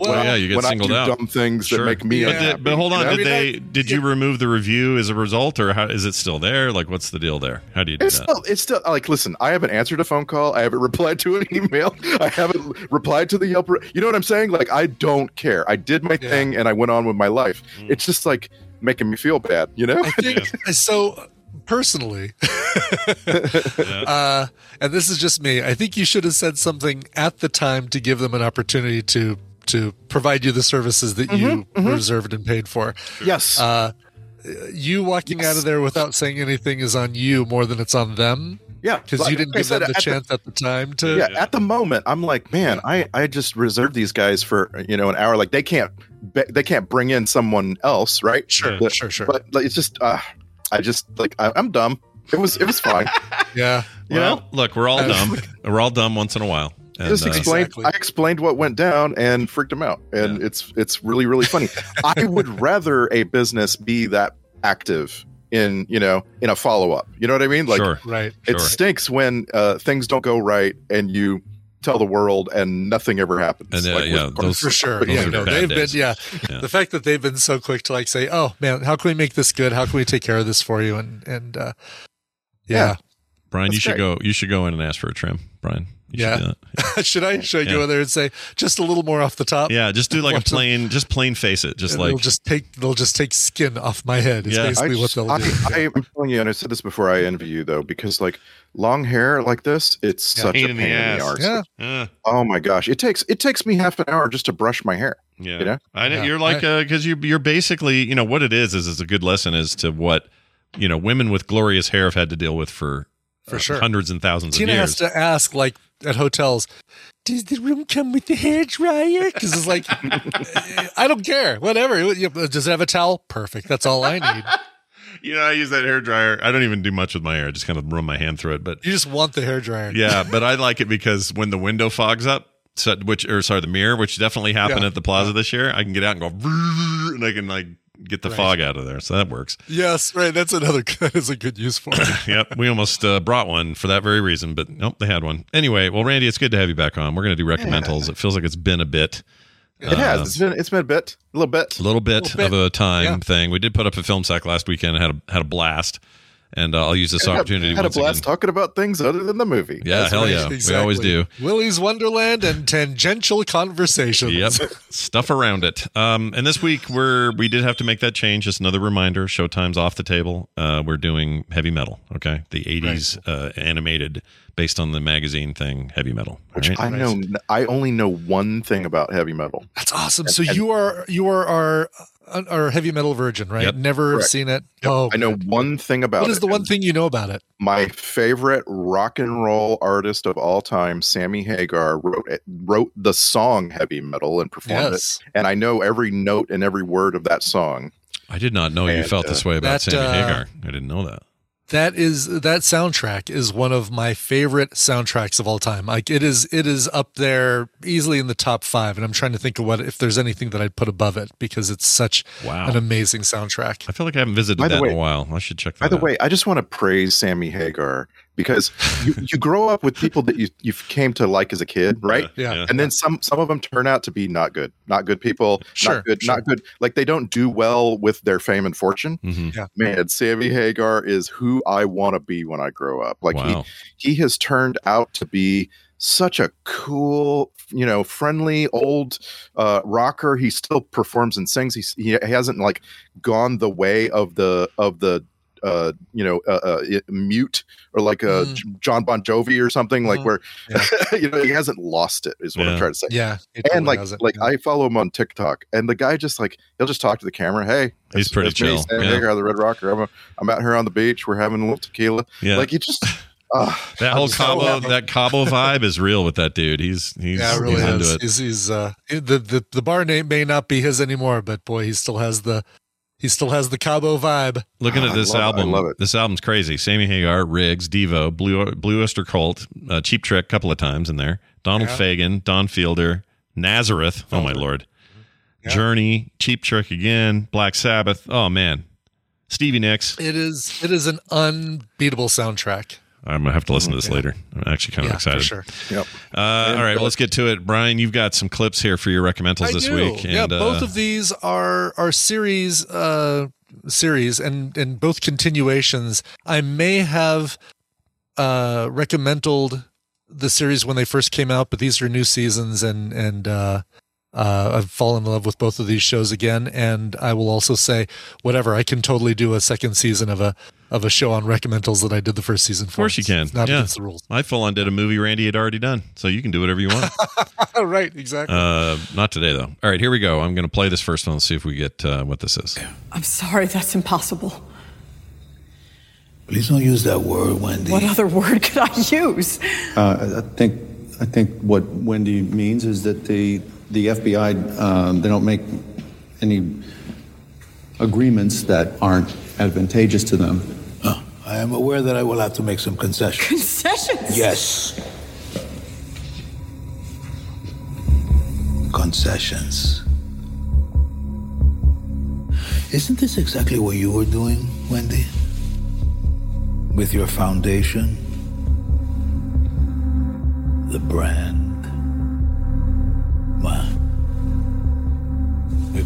Well, when yeah, you get when singled I do out. dumb things Sure. that make me But, unhappy. did, but hold on, you know? did they? Did you remove the review as a result, or how is it still there? Like, what's the deal there? How do you do It's that? still, it's still like, listen, I haven't answered a phone call. I haven't replied to an email. I haven't replied to the Yelp. re- You know what I'm saying? Like, I don't care. I did my Yeah. thing and I went on with my life. It's just like making me feel bad, you know? I think so. Personally, uh, and this is just me. I think you should have said something at the time to give them an opportunity to to provide you the services that you reserved and paid for. yes. Uh, you walking out of there without saying anything is on you more than it's on them yeah. because Like you didn't I give said, them the at chance at the time to. yeah, at the moment, I'm like, man, I, I just reserved these guys for you know an hour. Like they can't they can't bring in someone else, right? Sure, But- sure, sure. But like, it's just, uh, I just like I, I'm dumb. It was it was fine. yeah. you well, know? look, we're all dumb. We're all dumb once in a while. And, just uh, explained. Exactly. I explained what went down and freaked him out, and Yeah. it's it's really really funny. I would rather a business be that active in you know in a follow up. You know what I mean? Like sure. Right. it Sure. stinks when uh, things don't go right and you tell the world and nothing ever happens. And, uh, Like yeah, those- For sure. Yeah, the no, they've days. been, yeah. Yeah. The fact that they've been so quick to like say, oh, man, how can we make this good? How can we take care of this for you? And, and, uh, yeah. Brian, you That's should go. You should go in and ask for a trim, Brian. You Yeah. Should should I, should I Yeah. go in there and say just a little more off the top? Yeah. Just do like a Watch them. plain, just plain face it. Just And like they'll just take, they'll just take skin off my head. Is Yeah. I basically what just- they'll I, do. I, am telling you, and I said this before. I envy you though, because like long hair like this, it's Yeah. such Pain a in pain the in the arse. Yeah. Yeah. Oh my gosh, it takes it takes me half an hour just to brush my hair. Yeah, You know? I know Yeah. you're like because you you're basically you know what it is is is a good lesson as to what you know women with glorious hair have had to deal with for For uh, sure. hundreds and thousands Tina of has years. to ask, like at hotels, does the room come with the hair dryer? Because it's like, I don't care. Whatever. Does it have a towel? Perfect. That's all I need. you know, I use that hair dryer. I don't even do much with my hair. I just kind of run my hand through it. But You just want the hair dryer. yeah, but I like it because when the window fogs up, so, which or sorry, the mirror, which definitely happened Yeah. at the plaza this year, I can get out and go, and I can like get the Right. fog out of there. So that works. Yes, right. That's another that is a good use for it. yep, we almost uh, brought one for that very reason, but nope, they had one. Anyway, well, Randy, it's good to have you back on. We're going to do recommendals. It feels like it's been a bit. It has. It's been it's been a bit, a little bit, a little bit, Little bit. of a time Yeah. thing. We did put up a film sack last weekend and had a had a blast. And uh, I'll use this Had- opportunity Had, once a blast again. talking about things other than the movie. Yeah, hell yeah, we always do. Willy's Wonderland and tangential conversations. Yep, stuff around it. Um, and this week we're we did have to make that change. Just another reminder: Showtime's off the table. Uh, we're doing heavy metal. Okay, the '80s uh, animated based on the magazine thing, heavy metal. Which right? I know. I only know one thing about heavy metal. That's awesome. So you are you are our our heavy metal virgin, right? Yep. Never Correct. seen it. Oh, I know one thing about what it. is the one thing you know about it? my favorite rock and roll artist of all time, Sammy Hagar, wrote it, wrote the song "Heavy Metal" and performed Yes. it. And I know every note and every word of that song. I did not know you felt uh, this way about that, Sammy uh, Hagar. I didn't know that. That is that soundtrack is one of my favorite soundtracks of all time. Like it is it is up there easily in the top 5 and I'm trying to think of what if there's anything that I'd put above it because it's such Wow. an amazing soundtrack. I feel like I haven't visited By the that way- in a while. I should check that By the out. way, I just want to praise Sammy Hagar because you, you grow up with people that you you came to like as a kid, right? Yeah. Yeah. And then some some of them turn out to be not good, not good people, Sure, not good, sure. not good. Like they don't do well with their fame and fortune. Mhm. Yeah. Man, Sammy Hagar is who I want to be when I grow up. Like Wow. he he has turned out to be such a cool, you know, friendly old uh, rocker. He still performs and sings. He's, he hasn't like gone the way of the of the uh, you know uh, uh, mute or like uh, Mhm. J- John Bon Jovi or something like Mhm. where you know he hasn't lost it is what Yeah. I'm trying to say. Yeah. it And like like yeah. I follow him on TikTok, and the guy just like he'll just talk to the camera. Hey, He's pretty it's me, chill, Sammy yeah. Hagar, the Red Rocker. I'm a, I'm out here on the beach. We're having a little tequila. Yeah. Like he just. ah, That I'm whole so Cabo, happy. that Cabo vibe is real with that dude. He's he's, yeah, really he's into is. it. He's, he's uh the, the the bar name may not be his anymore, but boy, he still has the he still has the Cabo vibe. Looking at I this love it. I album, love it. this album's crazy. Sammy Hagar, Riggs, Devo, Blue Blue Oyster Cult, uh, Cheap Trick, couple of times in there. Donald Yeah. Fagen, Don Felder, Nazareth. Oh my lord, Yeah. Journey, Cheap Trick again, Black Sabbath. Oh man, Stevie Nicks. It is it is an unbeatable soundtrack. I'm gonna have to listen to this later. I'm actually kind of yeah, excited. for sure. Yep. Uh, all right, well, let's get to it. Brian, you've got some clips here for your recommendals I this do. week. yeah, and, both uh, of these are are series uh series and and both continuations. I may have uh recommended the series when they first came out, but these are new seasons and and uh uh, I've fallen in love with both of these shows again, and I will also say, whatever, I can totally do a second season of a of a show on recommendals that I did the first season. For. Of course you can. It's not yeah. against the rules. I full on did a movie Randy had already done, so you can do whatever you want. right, exactly. uh, not today though. All right, here we go. I'm going to play this first one. Let's see if we get uh, what this is. I'm sorry, that's impossible. Please don't use that word, Wendy. What other word could I use? Uh, I think I think what Wendy means is that the the FBI um, they don't make any agreements that aren't advantageous to them. I am aware that I will have to make some concessions. Concessions? Yes. Concessions. Isn't this exactly what you were doing, Wendy? With your foundation? The brand.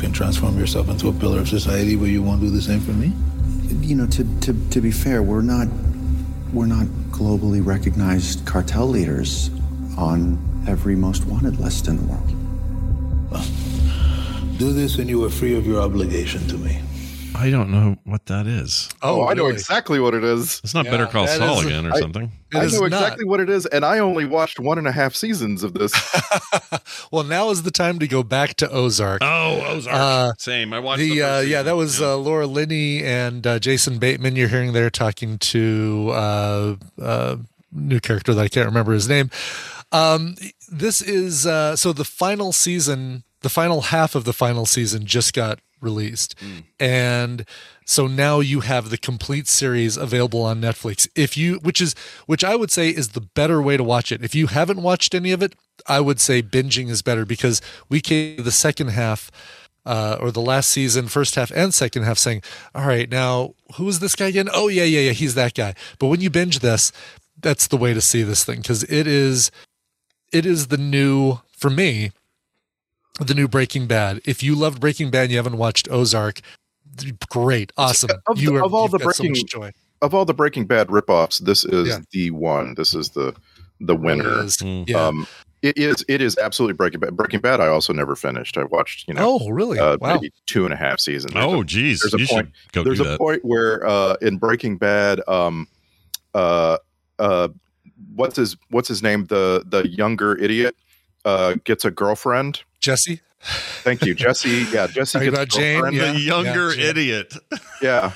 Can transform yourself into a pillar of society, but you won't do the same for me? You know, to, to, to be fair, we're not we're not globally recognized cartel leaders on every most wanted list in the world. Do this and you are free of your obligation to me. I don't know what that is. Oh, I know exactly what it is. It's not Better Call that Saul is- again or I- something. It I is know not. exactly what it is, and I only watched one and a half seasons of this. well, now is the time to go back to Ozark. Oh, Ozark. Uh, Same. I watched the, the uh, yeah, that was uh, Laura Linney and uh, Jason Bateman. You're hearing there talking to uh, uh, new character that I can't remember his name. Um, this is uh, so the final season, the final half of the final season just got released, and so now you have the complete series available on Netflix. If you, which is, which I would say is the better way to watch it. If you haven't watched any of it, I would say binging is better because we came the second half uh, or the last season, first half and second half, saying, "All right, now who is this guy again? Oh yeah, yeah, yeah, he's that guy." But when you binge this, that's the way to see this thing because it is, it is the new for me, the new Breaking Bad. If you loved Breaking Bad, and you haven't watched Ozark. Great, awesome! Of, you the, are, of all the got so Breaking much joy. of all the Breaking Bad ripoffs, this is Yeah. the one. This is the the winner. is. Yeah. Um, it is it is absolutely Breaking Bad. Breaking Bad, I also never finished. I watched, you know, Oh, really? uh, Wow. maybe two and a half seasons. There's Oh, a- geez. There's a You point. go there's a that. point where uh, in Breaking Bad, um, uh, uh, what's his what's his name? The the younger idiot uh, gets a girlfriend. Jesse. Thank you, Jesse. Yeah, Jesse gets a about Jane? Yeah. The younger Yeah, Jane. idiot. Yeah,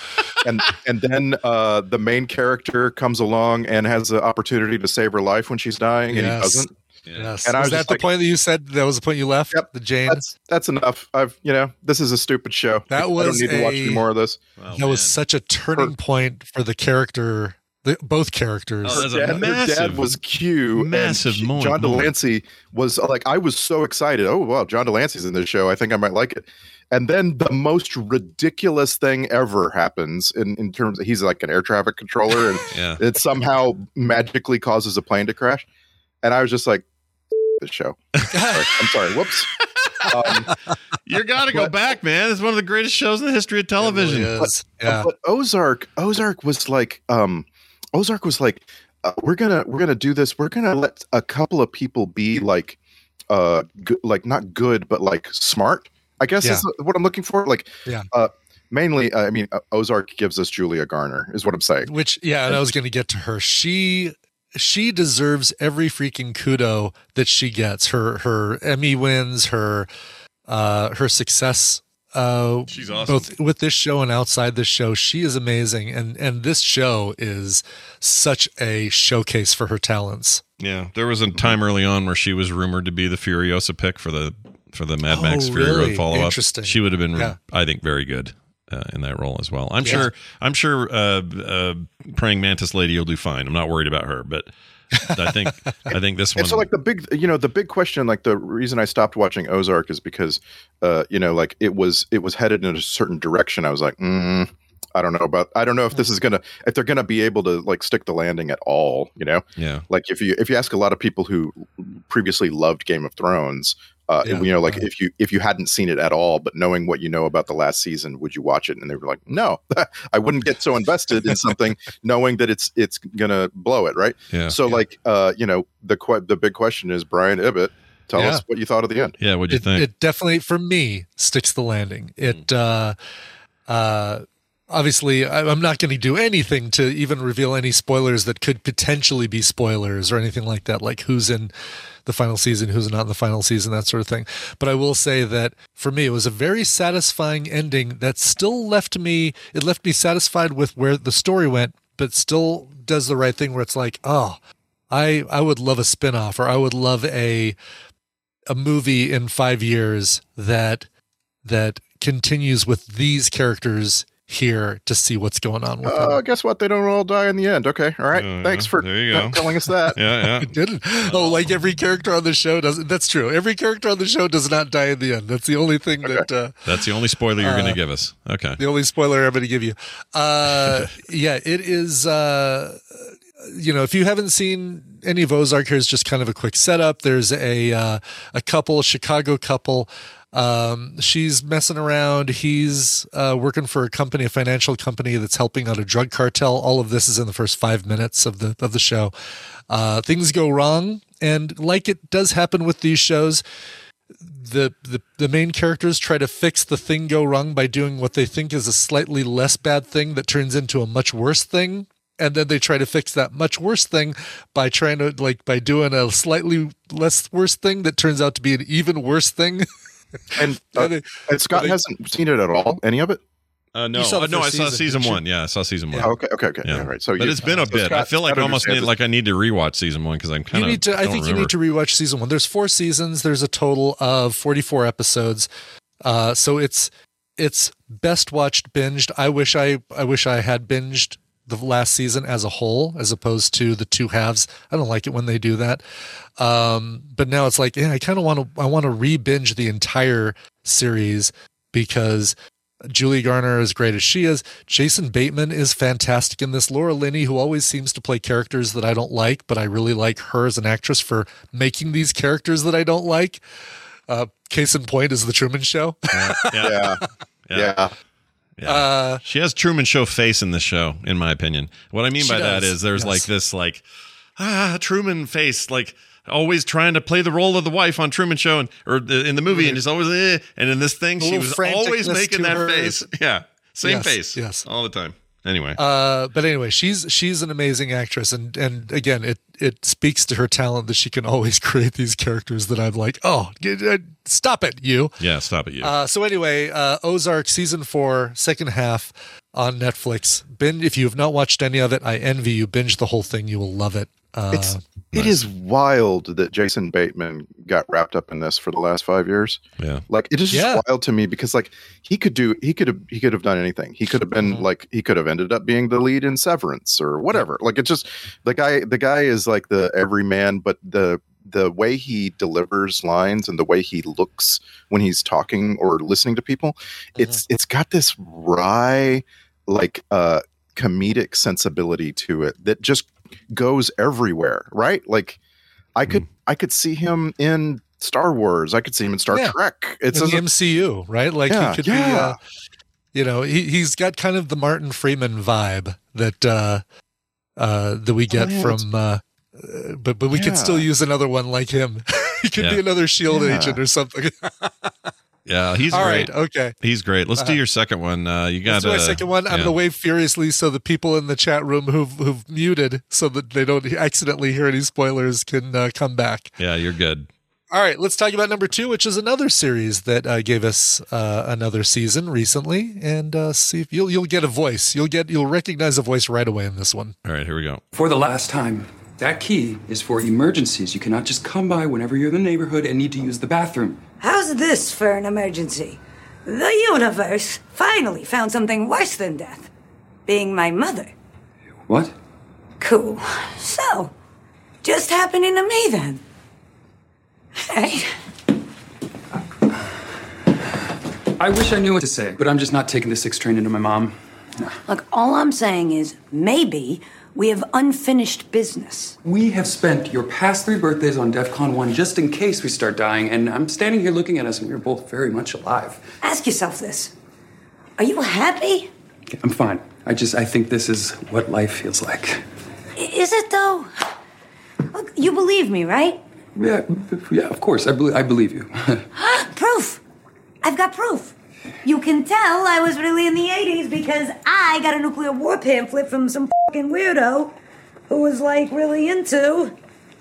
and and then uh, the main character comes along and has the opportunity to save her life when she's dying, and he doesn't. Yes. And I was was that the like- point that you said? That was the point you left. Yep. The Jane. That's that's enough. I've you know this is a stupid show. That was I don't was need to watch a- any more of this. Oh, that was such a turning point for the character, the, both characters. Oh, Her a dad, her massive- dad was Q. and massive she- moment- John moment. de Lancie was like, I was so excited. Oh wow, John de Lancie's in this show. I think I might like it. And then the most ridiculous thing ever happens in, in terms of he's like an air traffic controller and Yeah. it somehow magically causes a plane to crash. And I was just like, this show. Sorry. I'm sorry. Whoops. Um, You got to go But- back, man. It's one of the greatest shows in the history of television. Really is. Yeah. but Ozark, Ozark was like, um, Ozark was like, uh, we're gonna we're gonna do this. We're gonna let a couple of people be like, uh, good, like not good, but like smart. I guess is what I'm looking for. Like, Yeah. uh, mainly, uh, I mean, uh, Ozark gives us Julia Garner, is what I'm saying. Which, yeah, and I was going to get to her. She she deserves every freaking kudo that she gets. Her her Emmy wins, her uh her success uh She's awesome. both with this show and outside this show. She is amazing and and this show is such a showcase for her talents. Yeah, there was a time early on where she was rumored to be the Furiosa pick for the for the Mad Max Oh, Fury really? Road follow up. Interesting. She would have been, Yeah. I think, very good uh, in that role as well. I'm Yeah. sure. I'm sure. Uh, uh, praying mantis lady will do fine. I'm not worried about her, but I think I think this one. And so, like the big, you know, the big question, like the reason I stopped watching Ozark is because, uh, you know, like it was it was headed in a certain direction. I was like, mm, I don't know about, I don't know if this is gonna, if they're gonna be able to like stick the landing at all. You know, yeah, like if you if you ask a lot of people who previously loved Game of Thrones. Uh, Yeah, you know, like right. if you if you hadn't seen it at all, but knowing what you know about the last season, would you watch it? And they were like, "No, I wouldn't get so invested in something knowing that it's it's gonna blow it, right?" Yeah. So, like, uh, you know, the que- the big question is, Brian Ibbott, tell Yeah. us what you thought of the end. yeah. What'd you it, think? it definitely for me sticks the landing it uh uh obviously i'm not going to do anything to even reveal any spoilers that could potentially be spoilers or anything like that like who's in the final season who's not in the final season that sort of thing. But i will say that for me it was a very satisfying ending that still left me it left me satisfied with where the story went but still does the right thing where it's like oh i i would love a spin-off or i would love a a movie in five years that that continues with these characters here to see what's going on with Uh, them. guess what? They don't all die in the end. Okay, all right. Uh, Thanks for there you go. telling us that. yeah, yeah. It didn't. Oh, like every character on the show doesn't. That's true. Every character on the show does not die in the end. That's the only thing that. Uh, That's the only spoiler you're going Uh, to give us. Okay. the only spoiler I'm going to give you. Uh, yeah, it is. Uh, you know, if you haven't seen any of Ozark, here's just kind of a quick setup. There's a uh, a couple, Chicago couple. Um, she's messing around. He's uh, working for a company, a financial company that's helping out a drug cartel. All of this is in the first five minutes of the of the show. Uh, things go wrong, and like it does happen with these shows, the, the the main characters try to fix the thing go wrong by doing what they think is a slightly less bad thing that turns into a much worse thing and then they try to fix that much worse thing by trying to like by doing a slightly less worse thing that turns out to be an even worse thing And, uh, and Scott they- hasn't seen it at all. Any of it? Uh, no, You saw the uh, no, I first saw season, season you? one. Yeah, I saw season one. Oh, okay, okay, okay. Yeah. All right. So but you, it's been a so bit. I feel like I almost need, like I need to rewatch season one because I'm you kind of. i think you need to rewatch season one there's four seasons there's a total of 44 episodes uh so it's it's best watched binged i wish i i wish i had binged the last season as a whole as opposed to the two halves i don't like it when they do that um but now it's like yeah i kind of want to i want to re-binge the entire series because Julia Garner, as great as she is, Jason Bateman is fantastic in this. Laura Linney, who always seems to play characters that I don't like, but I really like her as an actress for making these characters that I don't like. Uh, case in point is The Truman Show. Yeah. Yeah. Yeah. Yeah. Uh, she has Truman Show face in this show, in my opinion. What I mean by that does, is there's yes. like this like ah Truman face, like always trying to play the role of the wife on Truman Show and or the, in the movie, and just always eh, and in this thing she was always making that her face. Yeah, same Yes, face. yes. all the time. Anyway, Uh, but anyway, she's she's an amazing actress, and and again, it it speaks to her talent that she can always create these characters that I'm like, oh, stop it, you. yeah, stop it, you. Uh, so anyway, uh, Ozark season four, second half on Netflix. Binge if you have not watched any of it, I envy you. Binge the whole thing; you will love it. Uh, It's it is wild that Jason Bateman got wrapped up in this for the last five years. Yeah, like it is just wild to me because like he could do he could have he could have done anything. He could have been Mm-hmm. like he could have ended up being the lead in Severance or whatever. Like it's just the guy the guy is like the everyman, but the the way he delivers lines and the way he looks when he's talking or listening to people, it's it's got this wry like uh comedic sensibility to it that just goes everywhere, right? Like I could I could see him in Star Wars. I could see him in Star Yeah. Trek. It's in the a- MCU, right? Like Yeah, he could yeah. be, uh, you know, he he's got kind of the Martin Freeman vibe that uh, uh, that we get Oh, from. Uh, but but we could still use another one like him. he could Yeah. be another Shield Yeah. agent or something. yeah, he's All great. right, okay. He's great. Let's do Uh, your second one. Uh, you got Let's do my second one. I'm yeah. going to wave furiously so the people in the chat room who've who've muted so that they don't accidentally hear any spoilers can uh, come back. Yeah, you're good. All right, let's talk about number two, which is another series that uh, gave us uh, another season recently, and uh, see if you'll you'll get a voice. You'll get you'll recognize a voice right away in this one. All right, here we go. For the last time, that key is for emergencies. You cannot just come by whenever you're in the neighborhood and need to use the bathroom. How's this for an emergency? The universe finally found something worse than death. Being my mother. What? Cool. So, just happening to me then. Hey, I wish I knew what to say, but I'm just not taking the six train into my mom. look, all I'm saying is maybe we have unfinished business. We have spent your past three birthdays on DEF CON 1 just in case we start dying, and I'm standing here looking at us and you're both very much alive. Ask yourself this Are you happy? I'm fine. I just, I think this is what life feels like. Is it though? Look, you believe me, right? Yeah, yeah, of course. I, believe I believe you. proof! I've got proof. You can tell I was really in the 80s because I got a nuclear war pamphlet from some fucking weirdo who was like really into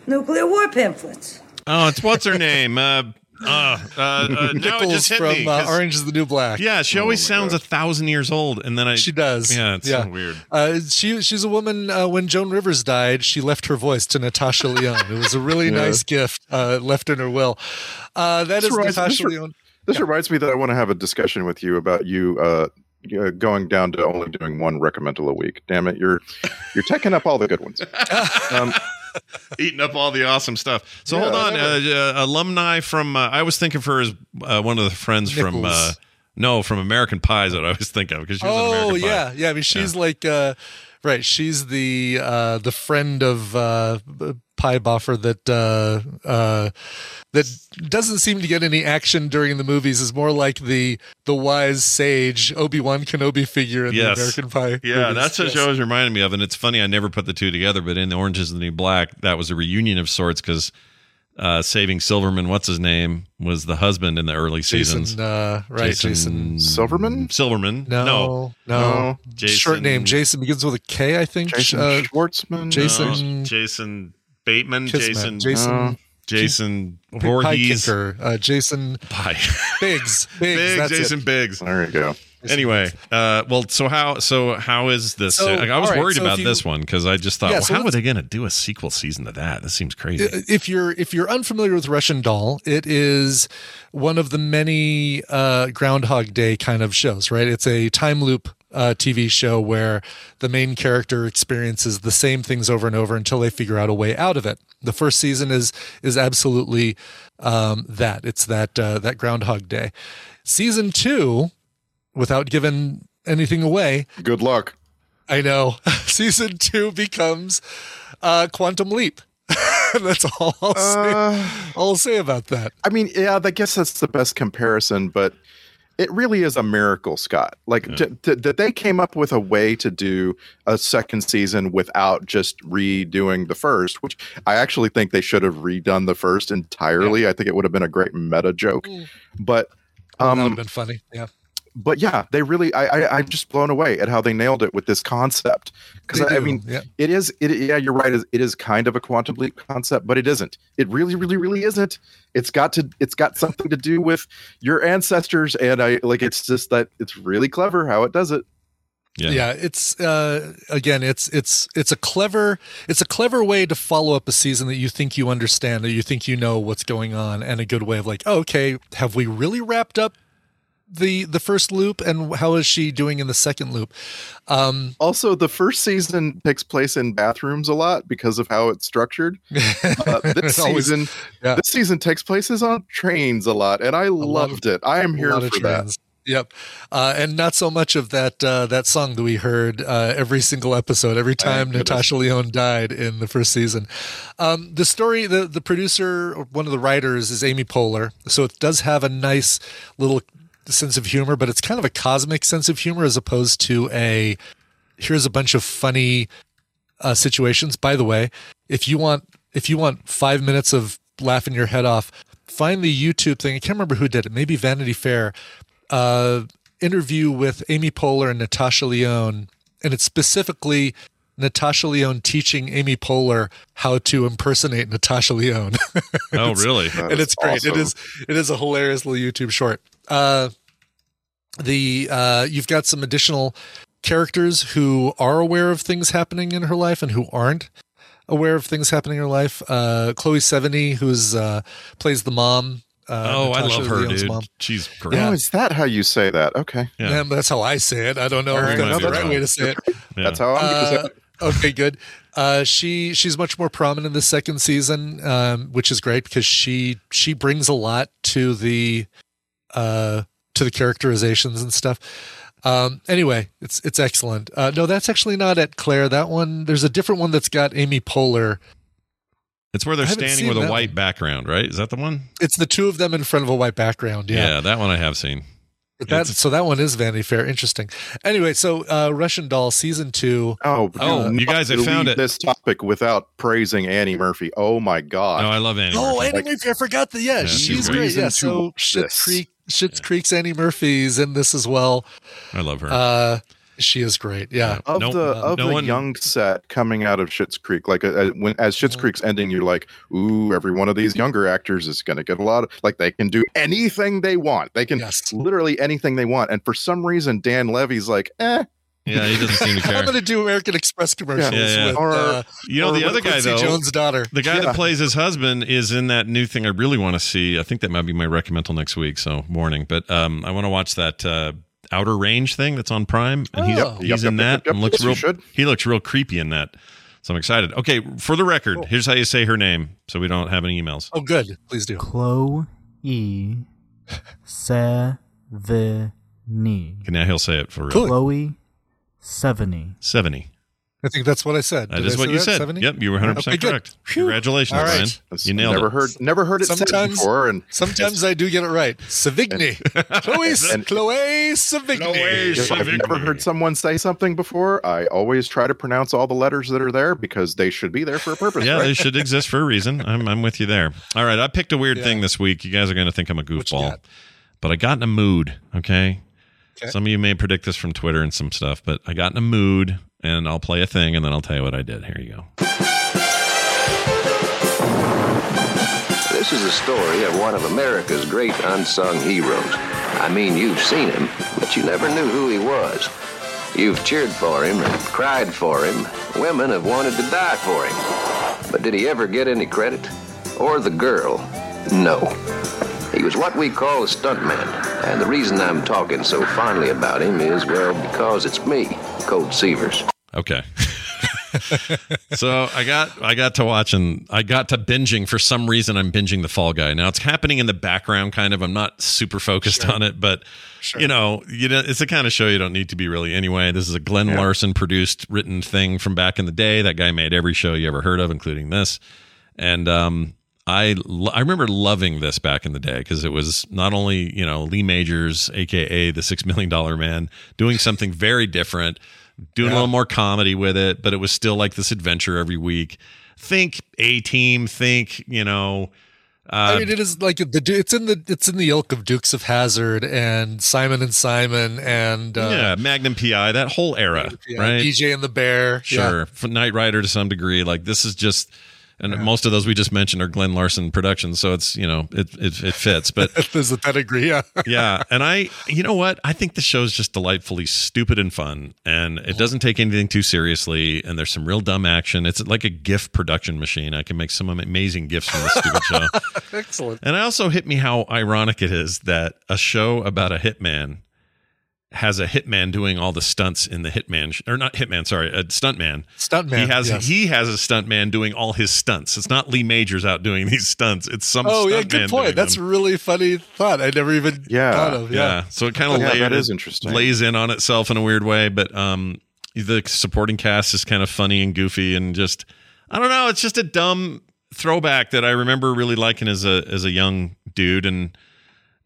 nuclear war pamphlets. Oh, it's what's her name? Uh, uh, uh, uh, now it just hit from me. uh, 'cause- Orange is the New Black. Yeah, she always sounds a thousand years old, and then I She does. Yeah, it's yeah. so weird. Uh, she she's a woman. Uh, when Joan Rivers died, she left her voice to Natasha Lyonne. It was a really Yeah. nice gift uh, left in her will. Uh, that This is reminds- Natasha this re- Lyonne. This reminds me that I want to have a discussion with you about you uh, uh, going down to only doing one recommendal a week. Damn it, you're you're taking up all the good ones. Um, Eating up all the awesome stuff. So Yeah, hold on, uh, uh, alumni from. Uh, I was thinking for as uh, one of the friends from. Uh, no, from American Pie is what I was thinking of because she was Oh American Pie. yeah, yeah. I mean, she's like, uh, right. She's the uh, the friend of uh, Pie Boffer that uh, uh, that doesn't seem to get any action during the movies. Is more like the the wise sage Obi Wan Kenobi figure in Yes. the American Pie. Yeah, movies. that's what Yes. she always reminded me of, and it's funny. I never put the two together, but in the Orange Is the New Black, that was a reunion of sorts because uh, Saving Silverman, what's his name, was the husband in the early Jason, seasons. uh, right, Jason Silverman? Silverman? No, no, no. Jason, Short name. Jason begins with a K, I think. Jason Uh, Schwartzman. Jason. No, Jason Bateman, Kismet. Jason, Jason- Jason Pie Voorhees, Kicker, uh, Jason Pie, Biggs, Biggs, Biggs, that's it. Jason Biggs. There you go. Anyway, uh, well, so how so how is this? So, like, I was all right, worried so about you- this one because I just thought, Yeah, well, so how are they going to do a sequel season to that? This seems crazy. if you're if you're unfamiliar with Russian Doll, it is one of the many uh, Groundhog Day kind of shows, right? It's a time loop uh, TV show where the main character experiences the same things over and over until they figure out a way out of it. The first season is is absolutely um, that. It's that uh, that Groundhog Day. Season two, without giving anything away, Good luck. I know. Season two becomes uh, Quantum Leap. that's all I'll say. all I'll say about that. I mean, yeah, I guess that's the best comparison, but it really is a miracle, Scott. Like t- t- that they came up with a way to do a second season without just redoing the first, which I actually think they should have redone the first entirely. I think it would have been a great meta joke, but that would um, have been funny. Yeah. But yeah, they really I, I I'm just blown away at how they nailed it with this concept. Because I, I mean, yeah. it is it yeah, you're right. It is kind of a quantum leap concept, but it isn't. It really, really, really isn't. It's got to it's got something to do with your ancestors, and I like it's just that it's really clever how it does it. Yeah. yeah. it's uh again it's it's it's a clever it's a clever way to follow up a season that you think you understand that you think you know what's going on and a good way of like oh, okay have we really wrapped up the the first loop and how is she doing in the second loop um Also, the first season takes place in bathrooms a lot because of how it's structured. Uh, this It always- season, yeah. this season takes places on trains a lot, and I lot loved it. I am here for of that. Yep, uh, and not so much of that uh, that song that we heard uh, every single episode, every time. Natasha Lyonne died in the first season. Um, the story, the the producer, one of the writers, is Amy Poehler, so it does have a nice little sense of humor, but it's kind of a cosmic sense of humor as opposed to a here's a bunch of funny uh, situations. By the way, if you want if you want five minutes of laughing your head off, find the YouTube thing. I can't remember who did it. Maybe Vanity Fair. Uh, interview with Amy Poehler and Natasha Lyonne, and it's specifically Natasha Lyonne teaching Amy Poehler how to impersonate Natasha Lyonne. Oh, really? And it's great. It awesome. is it is a hilarious little YouTube short. Uh, the uh, you've got some additional characters who are aware of things happening in her life and who aren't aware of things happening in her life. Uh, Chloe Sevigny, who's uh, plays the mom. Uh, oh, I love her, Lyonne's dude. mom. She's great. Oh, is that how you say that? Okay. Yeah. Yeah, that's how I say it. I don't know All if that's the right way to say it. Yeah. That's how I'm going to say Uh, it. okay, good. Uh, she she's much more prominent in the second season, um, which is great because she she brings a lot to the uh, to the characterizations and stuff. Um, anyway, it's it's excellent. Uh, no, that's actually not at Claire. That one there's a different one that's got Amy Poehler. It's where they're standing with a that white background, right? Is that the one? It's the two of them in front of a white background. Yeah, yeah that one I have seen. But that so that one is Vanity Fair. Interesting. Anyway, so uh, Russian Doll season two. Oh, Oh, you guys, I not found it. This topic without praising Annie Murphy. Oh my god! No, I love Annie. Oh, Murphy. Annie Murphy! I forgot that. Yeah, Yeah, she's she's great. reason Yeah, to so watch Schitt's this. Creek, Schitt's Creek's Annie Murphy's in this as well. I love her. Uh, she is great. Yeah. of No- the uh, of no the one- young set coming out of Schitt's Creek, like uh, when as Schitt's Creek's ending, you're like, ooh, every one of these younger actors is going to get a lot of like they can do anything they want. They can Yes. literally anything they want. And for some reason, Dan Levy's like, eh, yeah, he doesn't seem to care. I'm going to do American Express commercials Yeah, yeah. with Or- uh, You know, Or the other guy though, Jones' daughter. the guy Yeah. that plays his husband is in that new thing. I really want to see. I think that might be my recommendal next week. So warning, but um, I want to watch that uh, Outer Range thing that's on Prime, and he's Oh. he's Yep, in yep, that yep, yep. and looks Yes, real. should. He looks real creepy in that. So I'm excited. Okay, for the record, here's how you say her name, so we don't have any emails. Oh, good. Please do. Chloe Sevigny. Okay, now he'll say it for real. Chloe Sevigny. Seventy. I think that's what I said. That Did is I what you that? said. 70? Yep, you were 100 percent Okay, correct. Phew. Congratulations, All right. Brian. That's- You nailed never it. heard never heard it said Sometimes- before. And Sometimes I do get it right. Savigny. Chloe, And- Chloe Savigny. Chloe if I've Savigny. never heard someone say something before, I always try to pronounce all the letters that are there because they should be there for a purpose. Yeah, right? they should exist for a reason. I'm, I'm with you there. All right, I picked a weird Yeah. thing this week. You guys are going to think I'm a goofball, but I got in a mood. Okay? Okay. Some of you may predict this from Twitter and some stuff, but I got in a mood, and I'll play a thing, and then I'll tell you what I did. Here you go. This is a story of one of America's great unsung heroes. I mean, you've seen him, but you never knew who he was. You've cheered for him and cried for him. Women have wanted to die for him. But did he ever get any credit? Or the girl? No. He was what we call a stuntman, and the reason I'm talking so fondly about him is, well, because it's me, Colt Seavers. Okay. so I got I got to watching I got to binging for some reason I'm binging the Fall Guy. Now it's happening in the background kind of. I'm not super focused on it, but you know, you know it's the kind of show you don't need to be really anyway. This is a Glen Larson produced written thing from back in the day. That guy made every show you ever heard of including this. And um I I remember loving this back in the day because it was not only you know Lee Majors, aka the Six Million Dollar Man, doing something very different, doing a little more comedy with it, but it was still like this adventure every week. Think A Team, think you know. Uh, I mean, it is like the it's in the it's in the ilk of Dukes of Hazzard and Simon and Simon and uh, yeah, Magnum PI, that whole era, yeah, right? BJ and the Bear. Sure, Knight Rider to some degree. Like this is just, and most of those we just mentioned are Glen Larson productions, so it's you know it it, it fits. But There's a pedigree, yeah. yeah, and I, you know what? I think the show's just delightfully stupid and fun, and it doesn't take anything too seriously. And there's some real dumb action. It's like a GIF production machine. I can make some amazing gifs from this stupid show. Excellent. And it also hit me how ironic it is that a show about a hitman has a hitman doing all the stunts in the hitman sh- or not hitman sorry a stuntman Stuntman, he has yes. he has a stuntman doing all his stunts it's not lee majors out doing these stunts it's some Oh yeah, good point. That's them. a really funny thought. I never even Yeah. thought of. yeah. Yeah, so it kind of Yeah, layered that is interesting. lays in on itself in a weird way but um the supporting cast is kind of funny and goofy and just i don't know it's just a dumb throwback that i remember really liking as a as a young dude and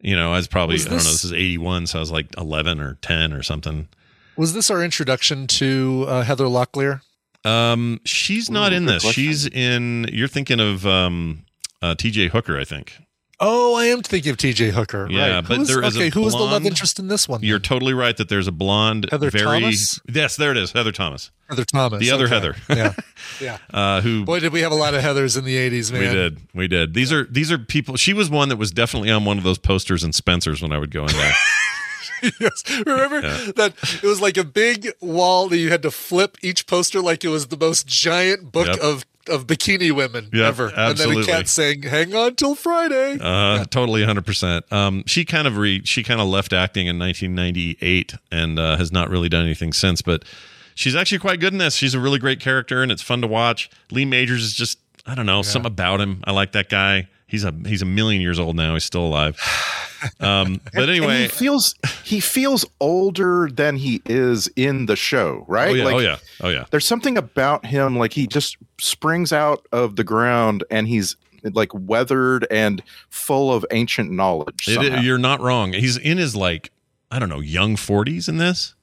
you know i was probably Was i don't know this- this is 81 so i was like 11 or 10 or something Was this our introduction to uh, Heather Locklear? um she's not Ooh, in this question. she's in you're thinking of um uh tj hooker i think Oh, I am thinking of T.J. Hooker. Yeah, right. but Who's- there is okay. a who was the love interest in this one? You're totally right that there's a blonde, Heather very Thomas? yes, there it is, Heather Thomas, Heather Thomas. the other okay. Heather, Yeah, yeah. uh, who Boy, did we have a lot of Heathers in the '80s, man. we did, we did. These are these are people. She was one that was definitely on one of those posters in Spencer's when I would go in there. yes. Remember Yeah. that it was like a big wall that you had to flip each poster like it was the most giant book Yep. of of bikini women Yep, ever, and then absolutely. a cat saying, "Hang on till Friday." Uh, totally, hundred percent. Um, she kind of re she kind of left acting in 1998 and uh, has not really done anything since. But she's actually quite good in this. She's a really great character and it's fun to watch. Lee Majors is just I don't know something about him. I like that guy. He's a he's a million years old now. He's still alive. Um, but And- and anyway, he feels he feels older than he is in the show, right? Oh yeah, Like, oh yeah, oh yeah. There's something about him, like he just springs out of the ground and he's like weathered and full of ancient knowledge. It- you're not wrong. He's in his like I don't know young 40s in this.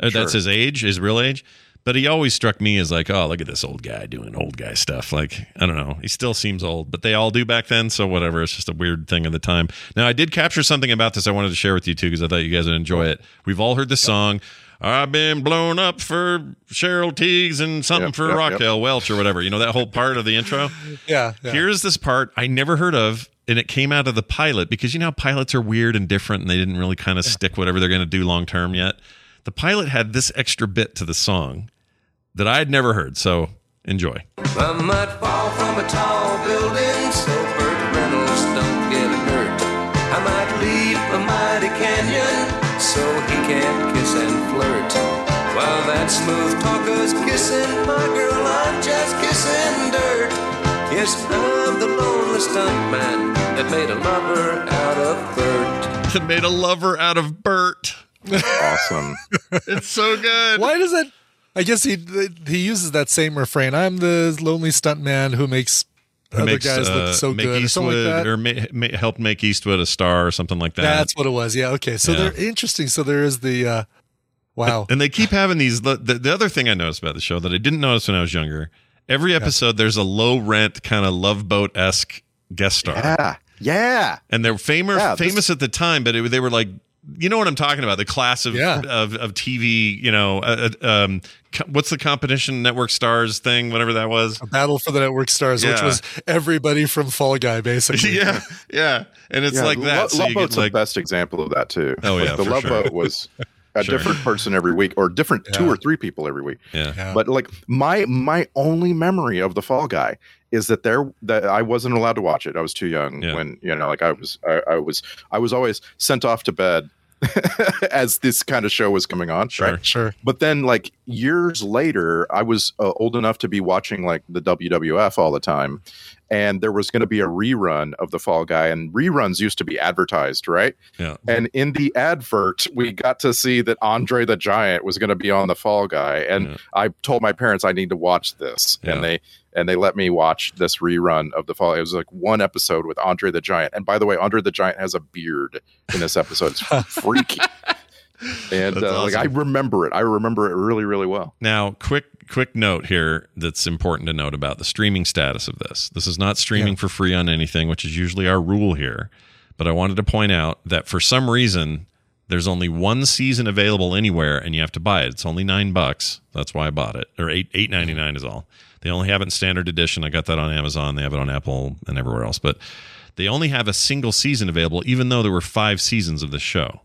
Uh, That's his age, his real age. But he always struck me as like, oh, look at this old guy doing old guy stuff. Like I don't know, he still seems old, but they all do back then. So whatever, it's just a weird thing of the time. Now I did capture something about this I wanted to share with you too because I thought you guys would enjoy it. We've all heard the song. I've been blown up for Cheryl Tiegs and something Yep, for yep, yep. Raquel Welch or whatever. You know that whole part of the intro. Yeah, yeah. Here's this part I never heard of, and it came out of the pilot because you know how pilots are weird and different, and they didn't really kind of stick whatever they're going to do long term yet. The pilot had this extra bit to the song that I had never heard, so enjoy. I might fall from a tall building so Burt Reynolds don't get hurt. I might leap a mighty canyon so he can't kiss and flirt. While that smooth talker's kissing my girl, I'm just kissing dirt. Yes, I'm the lonely stuntman that made a lover out of Burt. That made a lover out of Burt. awesome. it's so good. Why does that? I guess he he uses that same refrain. I'm the lonely stuntman who makes Who other makes, guys uh, look so make good, or Eastwood, like that. or ma- ma- helped make Eastwood a star, or something like that. That's what it was. Yeah. Okay. So Yeah. they're interesting. So there is the. uh Wow. And they keep having these. The, the, the other thing I noticed about the show that I didn't notice when I was younger, every episode there's a low rent kind of Love Boat esque guest star. Yeah. Yeah. And they're famous Yeah, this- famous at the time, but it, they were like, you know what I'm talking about? The class of Yeah. of, of TV. You know, uh, uh, um, co- what's the competition? Network Stars thing, whatever that was. A battle for the network stars, which was everybody from Fall Guy, basically. yeah, yeah, and it's Yeah, like that. Lo- so Love Boat's like, the best example of that too. Oh, Like, yeah, the for Love sure. Boat was a Sure. different person every week, or different two or three people every week. yeah. Yeah. But like my my only memory of the Fall Guy is that there that I wasn't allowed to watch it. I was too young when you know, like I was, I, I was, I was always sent off to bed as this kind of show was coming on. Sure, sure. But then, like years later, I was uh, old enough to be watching like the WWF all the time, and there was going to be a rerun of the Fall Guy, and reruns used to be advertised, right? Yeah. And in the advert, we got to see that Andre the Giant was going to be on the Fall Guy, and I told my parents I need to watch this, Yeah. and they and they let me watch this rerun of the Fall. It was like one episode with Andre the Giant, and by the way, Andre the Giant has a beard in this episode. It's freaky. And uh, like I remember it, I remember it really, really well. Now, quick quick note here that's important to note about the streaming status of this. This is not streaming for free on anything, which is usually our rule here. But I wanted to point out that for some reason there's only one season available anywhere and you have to buy it. It's only 9 bucks. That's why I bought it. Or 8 8.99 is all. They only have it in standard edition. I got that on Amazon. They have it on Apple and everywhere else, but they only have a single season available even though there were 5 seasons of the show.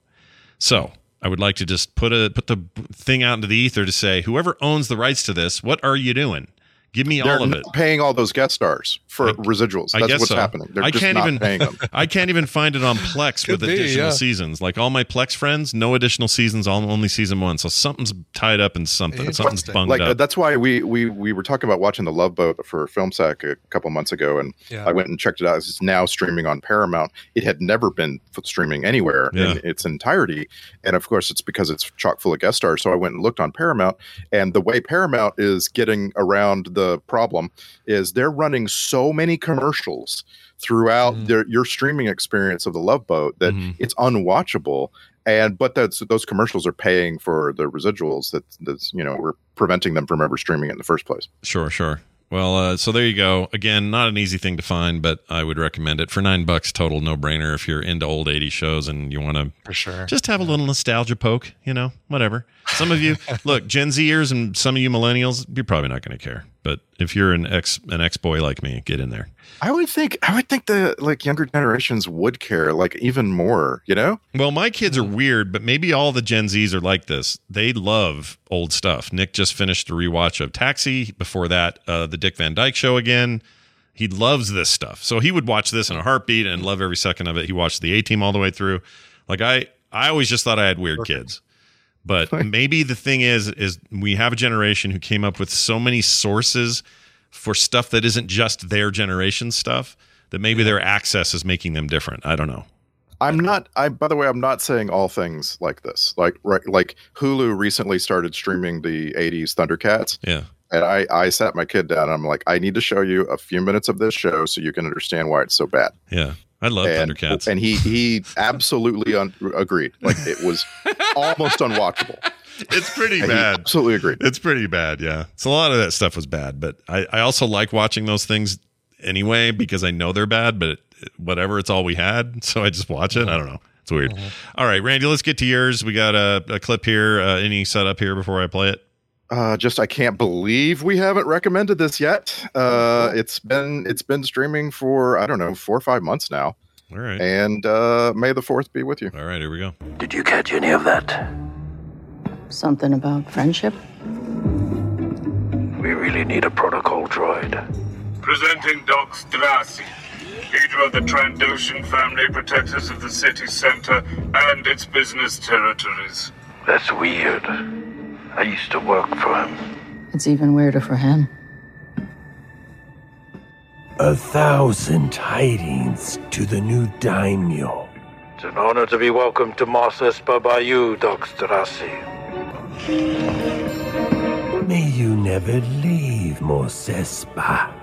So I would like to just put a put the thing out into the ether to say, whoever owns the rights to this, what are you doing? Give me They're all of not it. paying all those guest stars for residuals. I That's guess what's so. happening. They're I just can't not even paying them. I can't even find it on Plex with be, additional yeah. seasons. Like all my Plex friends, no additional seasons, all only season one. So something's tied up in something. Something's bunged like up. that's why we we we were talking about watching the Love Boat for Film Sack a couple months ago, and Yeah. I went and checked it out. It's now streaming on Paramount. It had never been streaming anywhere Yeah. in its entirety, and of course, it's because it's chock full of guest stars. So I went and looked on Paramount, and the way Paramount is getting around the problem is they're running so many commercials throughout Mm-hmm. their your streaming experience of the Love Boat that it's unwatchable. And but that's those commercials are paying for the residuals that that's you know we're preventing them from ever streaming it in the first place. Sure, sure. Well, uh, so there you go. Again, not an easy thing to find, but I would recommend it for nine bucks total, no brainer. If you're into old '80s shows and you want to, for sure, just have a little nostalgia poke. You know, whatever. Some of you, look, Gen Zers and some of you millennials, you're probably not going to care. But if you're an ex an ex boy like me, get in there. I would think I would think the like younger generations would care like even more, you know? Well, my kids are weird, but maybe all the Gen Zs are like this. They love old stuff. Nick just finished a rewatch of Taxi. Before that, uh, the Dick Van Dyke Show again. He loves this stuff, so he would watch this in a heartbeat and love every second of it. He watched the A Team all the way through. Like I, I always just thought I had weird kids, but maybe the thing is, is we have a generation who came up with so many sources for stuff that isn't just their generation stuff that maybe their access is making them different. I don't know. I'm not I by the way, I'm not saying all things like this. Like right like Hulu recently started streaming the 80s Thundercats. Yeah. And I, I sat my kid down and I'm like, I need to show you a few minutes of this show so you can understand why it's so bad. Yeah. I love and, Thundercats. And he he absolutely un- agreed. Like it was almost unwatchable. It's pretty And bad. absolutely agreed. It's pretty bad, yeah. So a lot of that stuff was bad, but I, I also like watching those things anyway because I know they're bad, but it, whatever, it's all we had. So I just watch it. I don't know. It's weird. All right, Randy, let's get to yours. We got a, a clip here. Uh, any setup here before I play it? Uh, just I can't believe we haven't recommended this yet. Uh, it's been it's been streaming for I don't know four or five months now. All right. And uh, May the fourth be with you. All right, here we go. Did you catch any of that? Something about friendship? We really need a protocol droid. Presenting Dokk Strassi, leader of the Trandoshan family protectors of the city center and its business territories. That's weird. I used to work for him. It's even weirder for him. A thousand tidings to the new daimyo. It's an honor to be welcomed to Mos Espa by you, Dokk Strassi. May you never leave Mos Espa.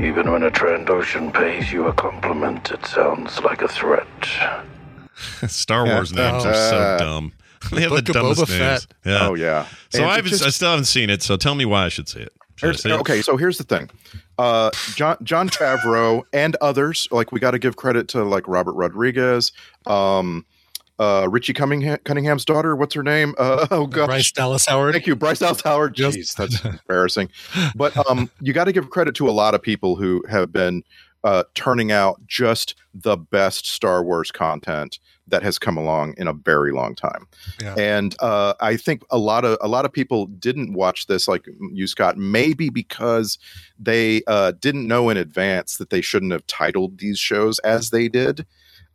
Even when a Trandoshan pays you a compliment, it sounds like a threat. Star Wars names are so Uh, dumb. The they have the Book of dumbest Boba names. Fett. Yeah. Oh, yeah. So I it haven't, just- I still haven't seen it. So tell me why I should see it. Should I Here's- it? okay, so here's the thing. Uh, John Jon Favreau and others, like we got to give credit to like Robert Rodriguez, um, uh, Richie Cunningham, Cunningham's daughter. What's her name? Uh, oh gosh, Bryce Dallas Howard. Thank you, Bryce Dallas Howard. Jeez, that's embarrassing. But um, you got to give credit to a lot of people who have been uh, turning out just the best Star Wars content that has come along in a very long time. Yeah. And uh, I think a lot of a lot of people didn't watch this like you, Scott, maybe because they uh, didn't know in advance that they shouldn't have titled these shows as they did.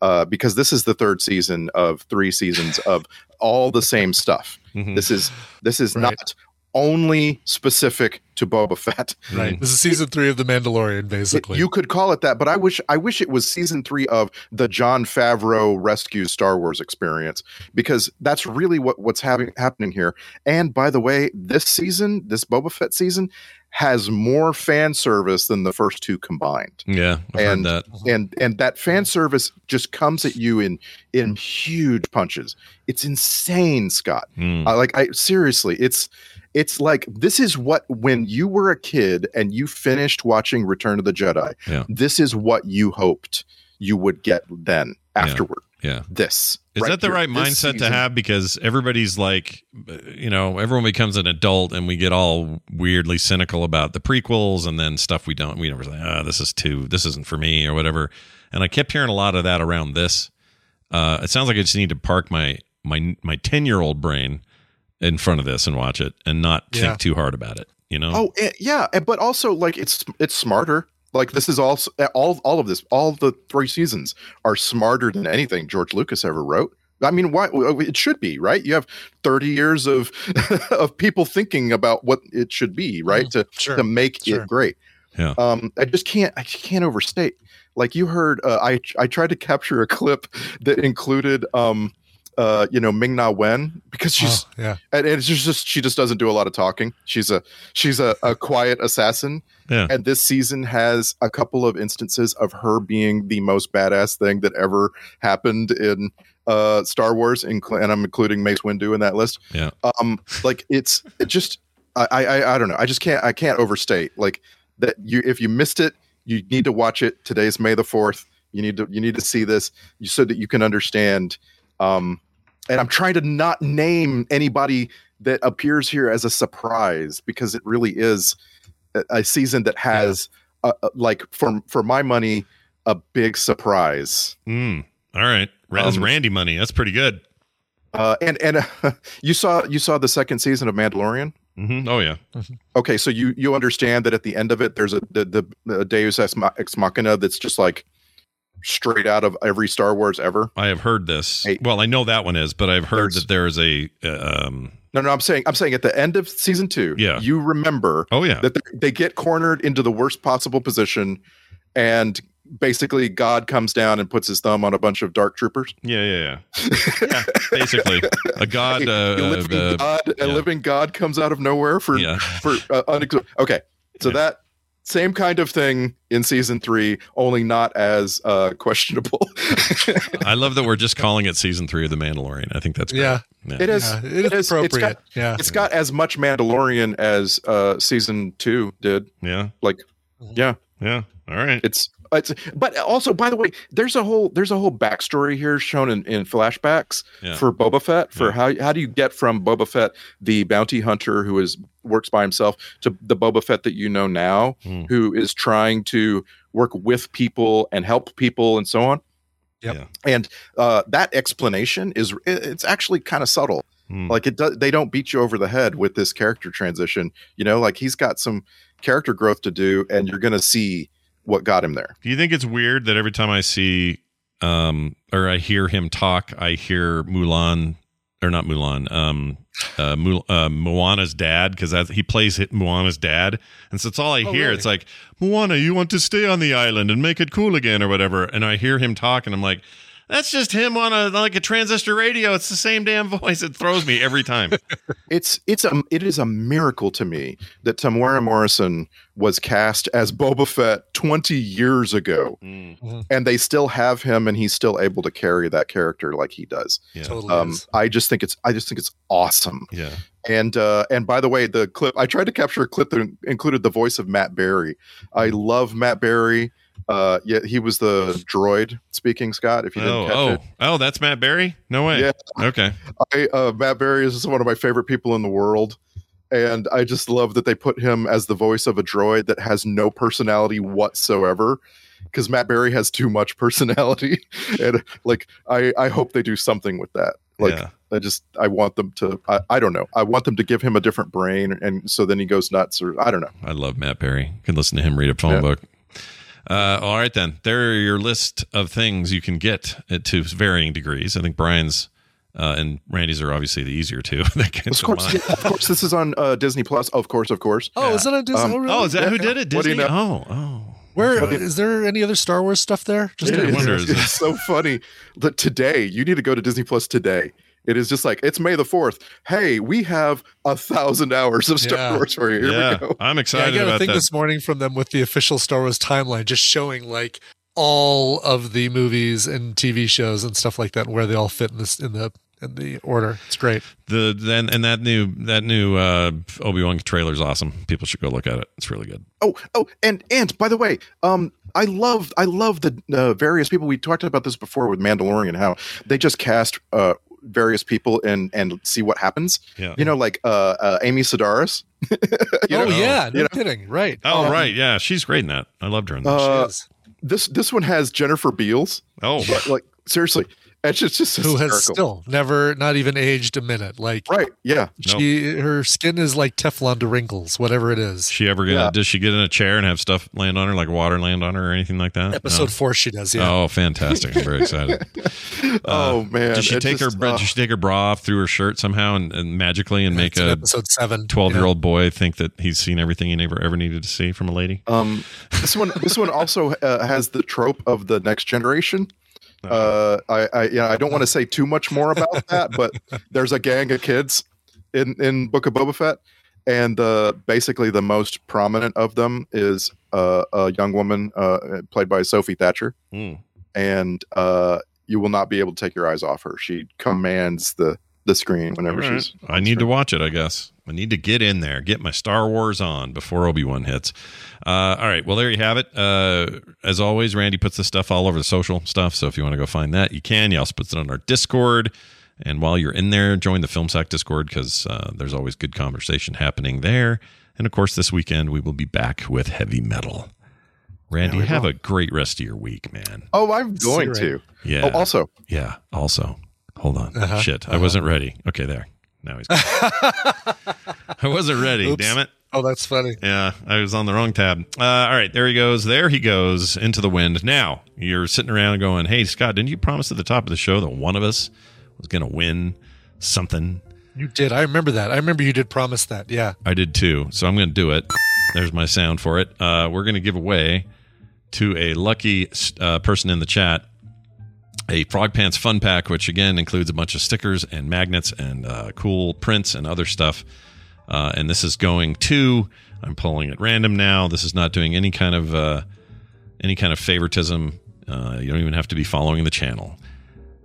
Uh, because this is the third season of three seasons of all the same stuff. Mm-hmm. This is this is not only specific to Boba Fett. Right. This is season three of The Mandalorian, basically. You could call it that, but I wish I wish it was season three of the Jon Favreau rescue Star Wars experience because that's really what what's having happening here. And by the way, this season, this Boba Fett season, has more fan service than the first two combined. Yeah, I've heard and that. and and that fan service just comes at you in in huge punches. It's insane, Scott. Uh, like I seriously, it's it's like this is what when you were a kid and you finished watching Return of the Jedi. Yeah. This is what you hoped you would get then afterward. Yeah. This Is right that the here, right mindset to have? Because everybody's like, you know, everyone becomes an adult and we get all weirdly cynical about the prequels and then stuff we don't, we never say, oh, this is too, this isn't for me or whatever. And I kept hearing a lot of that around this. Uh, it sounds like I just need to park my, my, my 10 year old brain in front of this and watch it and not Yeah. think too hard about it, you know? Oh eh, yeah, eh, but also like it's it's smarter. Like this is all all all of this all the three seasons are smarter than anything George Lucas ever wrote. I mean, why it should be right? You have thirty years of of people thinking about what it should be, right? To Sure, to make sure. it great. Yeah. Um, I just can't. I can't overstate. Like you heard, uh, I I tried to capture a clip that included, um, uh, you know, Ming Na Wen because she's Oh, yeah. and, and it's just, she just doesn't do a lot of talking. She's a she's a, a quiet assassin. Yeah. And this season has a couple of instances of her being the most badass thing that ever happened in uh Star Wars, incl- and I'm including Mace Windu in that list. Yeah. Um, like it's it just I, I I don't know. I just can't I can't overstate like that. You if you missed it, you need to watch it. Today's May the fourth. You need to you need to see this so that you can understand. Um, and I'm trying to not name anybody that appears here as a surprise because it really is a, a season that has uh, uh, like for for my money a big surprise. Mm. All right. That's Um, Randy money. That's pretty good. Uh, and and uh, you saw you saw the second season of Mandalorian. Mm-hmm. Oh, yeah. Okay, so you you understand that at the end of it, there's a the, the, the Deus ex machina that's just like straight out of every Star Wars ever. I have heard this. Well, I know that one is, but I've heard that there is a, uh, um, No, no, I'm saying I'm saying at the end of season two, Yeah. you remember Oh, yeah. that they, get cornered into the worst possible position, and basically God comes down and puts his thumb on a bunch of dark troopers. yeah, yeah, yeah. yeah basically, a god. Uh, a living uh, God, a yeah. living God comes out of nowhere for Yeah. for uh, unex- okay. So that same kind of thing in season three, only not as uh, questionable. I love that we're just calling it season three of The Mandalorian. I think that's great. Yeah. It is. Yeah, it is It's appropriate. got, Yeah. It's got as much Mandalorian as uh, season two did. Yeah. Like, yeah. Yeah. All right. It's it's but also by the way, there's a whole there's a whole backstory here shown in, in flashbacks Yeah. for Boba Fett for how how do you get from Boba Fett, the bounty hunter who is works by himself, to the Boba Fett that you know now, Hmm. who is trying to work with people and help people and so on. Yep. And uh, that explanation is it- it's actually kind of subtle. Hmm. Like it does, they don't beat you over the head with this character transition. You know, like he's got some character growth to do, and you're going to see what got him there. Do you think it's weird that every time I see um or I hear him talk, I hear Mulan or not Mulan, um uh, Mul- uh Moana's dad because he plays it, Moana's dad, and so it's all I Oh, hear. really? It's like Moana, you want to stay on the island and make it cool again or whatever, and I hear him talk, and I'm like. That's just him on a like a transistor radio. It's the same damn voice. It throws me every time. It's it's a it is a miracle to me that Temuera Morrison was cast as Boba Fett 20 years ago, and they still have him, and he's still able to carry that character like he does. Yeah. Totally Um. I just think it's I just think it's awesome. Yeah. And uh, and by the way, the clip I tried to capture a clip that included the voice of Matt Berry. I love Matt Berry. Uh, yeah, he was the droid speaking. Scott, if you didn't Oh, catch oh, it, oh, that's Matt Berry. No way. Yeah. Okay. I, uh, Matt Berry is one of my favorite people in the world. And I just love that they put him as the voice of a droid that has no personality whatsoever. because Matt Berry has too much personality, and like I I hope they do something with that. Like Yeah. I just I want them to I, I don't know I want them to give him a different brain, and so then he goes nuts or I don't know. I love Matt Berry. You can listen to him read a phone Yeah. book. Uh, all right, then. There are your list of things you can get at, to varying degrees. I think Brian's uh, and Randy's are obviously the easier two. that Of course, yeah, of course, this is on uh, Disney Plus. Of course, of course. Oh, is that on Disney? Um, oh, really? Oh, is that who did it? What do you Disney? know? Oh, oh. Where What is there any other Star Wars stuff there? Just It out wonder, is It's so funny that today you need to go to Disney Plus today. It is just like it's May the fourth. Hey, we have a thousand hours of Star Yeah. Wars for you. Here Yeah, we go. I'm Yeah, I excited got a thing that. this morning from them with the official Star Wars timeline, just showing like all of the movies and TV shows and stuff like that, and where they all fit in this in the in the order. It's great. The then and that new that new uh, Obi Wan trailer is awesome. People should go look at it. It's really good. Oh, oh, and and by the way, um, I love I love the uh, various people. We talked about this before with Mandalorian, how they just cast uh various people and and see what happens. Yeah. You know, like uh, uh Amy Sedaris. You oh know? yeah, no You know? kidding. Right. Oh Um, right, yeah, she's great in that. I loved her in that. Uh, she is. this this one has Jennifer Beals. oh, like seriously, it's just just Who hysterical. has still never, not even aged a minute. Like right? Yeah. she, her skin is like Teflon to wrinkles, whatever it is. she ever gonna? Yeah. Does she get in a chair and have stuff land on her, like water land on her, or anything like that? Episode No? four, she does. Yeah. Oh, fantastic! I'm very excited. oh man, Did she it take just, her? bra- uh, Did she take her bra off through her shirt somehow and, and magically and make It's a episode seven. twelve year old boy think that he's seen everything he never ever needed to see from a lady? Um, this one, this one also uh, has the trope of the next generation. Uh, I, I, yeah, I don't want to say too much more about that, but there's a gang of kids in in Book of Boba Fett, and uh, basically the most prominent of them is uh, a young woman uh, played by Sophie Thatcher, Hmm. and uh, you will not be able to take your eyes off her. She commands the the screen whenever right. she's. I need to watch it. I guess I need to get in there, get my Star Wars on before Obi Wan hits. Uh, all right. Well, there you have it. Uh, as always, Randy puts the stuff all over the social stuff. So if you want to go find that, you can. He also puts it on our Discord. And while you're in there, join the Film Sack Discord because uh, there's always good conversation happening there. And of course, this weekend we will be back with heavy metal. Randy, we have will. a great rest of your week, man. Oh, I'm going to. Yeah. Oh, also, Yeah. Also, hold on. Uh-huh. Shit, I wasn't ready. Okay, there. Now he's. I wasn't ready. Oops. Damn it. Oh, that's funny. Yeah, I was on the wrong tab. Uh, all right, there he goes. There he goes into the wind. Now you're sitting around going, "Hey, Scott, didn't you promise at the top of the show that one of us was going to win something?" You did. I remember that. I remember you did promise that. Yeah. I did too. So I'm going to do it. There's my sound for it. Uh, we're going to give away to a lucky uh, person in the chat a Frog Pants Fun Pack, which again includes a bunch of stickers and magnets and uh, cool prints and other stuff. Uh, and this is going to. I'm pulling at random now. This is not doing any kind of uh, any kind of favoritism. Uh, you don't even have to be following the channel.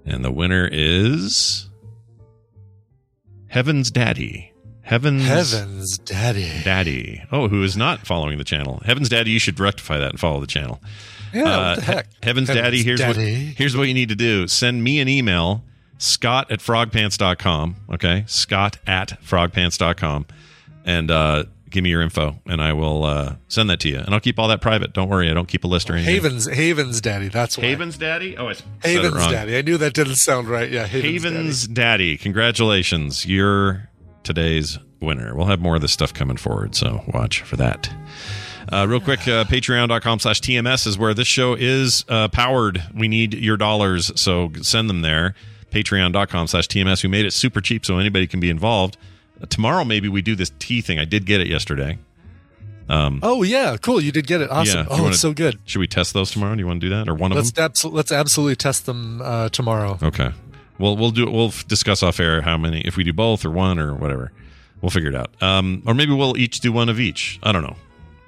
And the winner is Heaven's Daddy. Heaven's Heavens, Daddy. Daddy. Oh, who is not following the channel? Heaven's Daddy, you should rectify that and follow the channel. Yeah, what Uh, the heck? He- Heaven's, Heaven's Daddy, here's Daddy. what here's what you need to do. Send me an email, Scott at frogpants.com. Okay. Scott at frogpants.com. And uh, give me your info and I will uh, send that to you. And I'll keep all that private. Don't worry, I don't keep a list or anything. Havens, Havens, Daddy. That's why. Haven's Daddy? Oh, I s- said it Havens, wrong. Daddy. I knew that didn't sound right. Yeah, Havens, Haven's Daddy. Congratulations. You're today's winner. We'll have more of this stuff coming forward, so watch for that. Uh, real quick, uh, patreon.com slash TMS is where this show is uh, powered. We need your dollars, so send them there. Patreon.com slash TMS. We made it super cheap so anybody can be involved. Uh, tomorrow, maybe we do this tea thing. I did get it yesterday. Um, Oh yeah, cool. You did get it. Awesome. yeah, oh, wanna- it's so good. Should we test those tomorrow? Do you want to do that? Or one of Let's them? abso- let's absolutely test them uh, tomorrow. Okay. Well, we'll do. We'll discuss off air how many, if we do both or one or whatever. We'll figure it out. Um, or maybe we'll each do one of each. I don't know.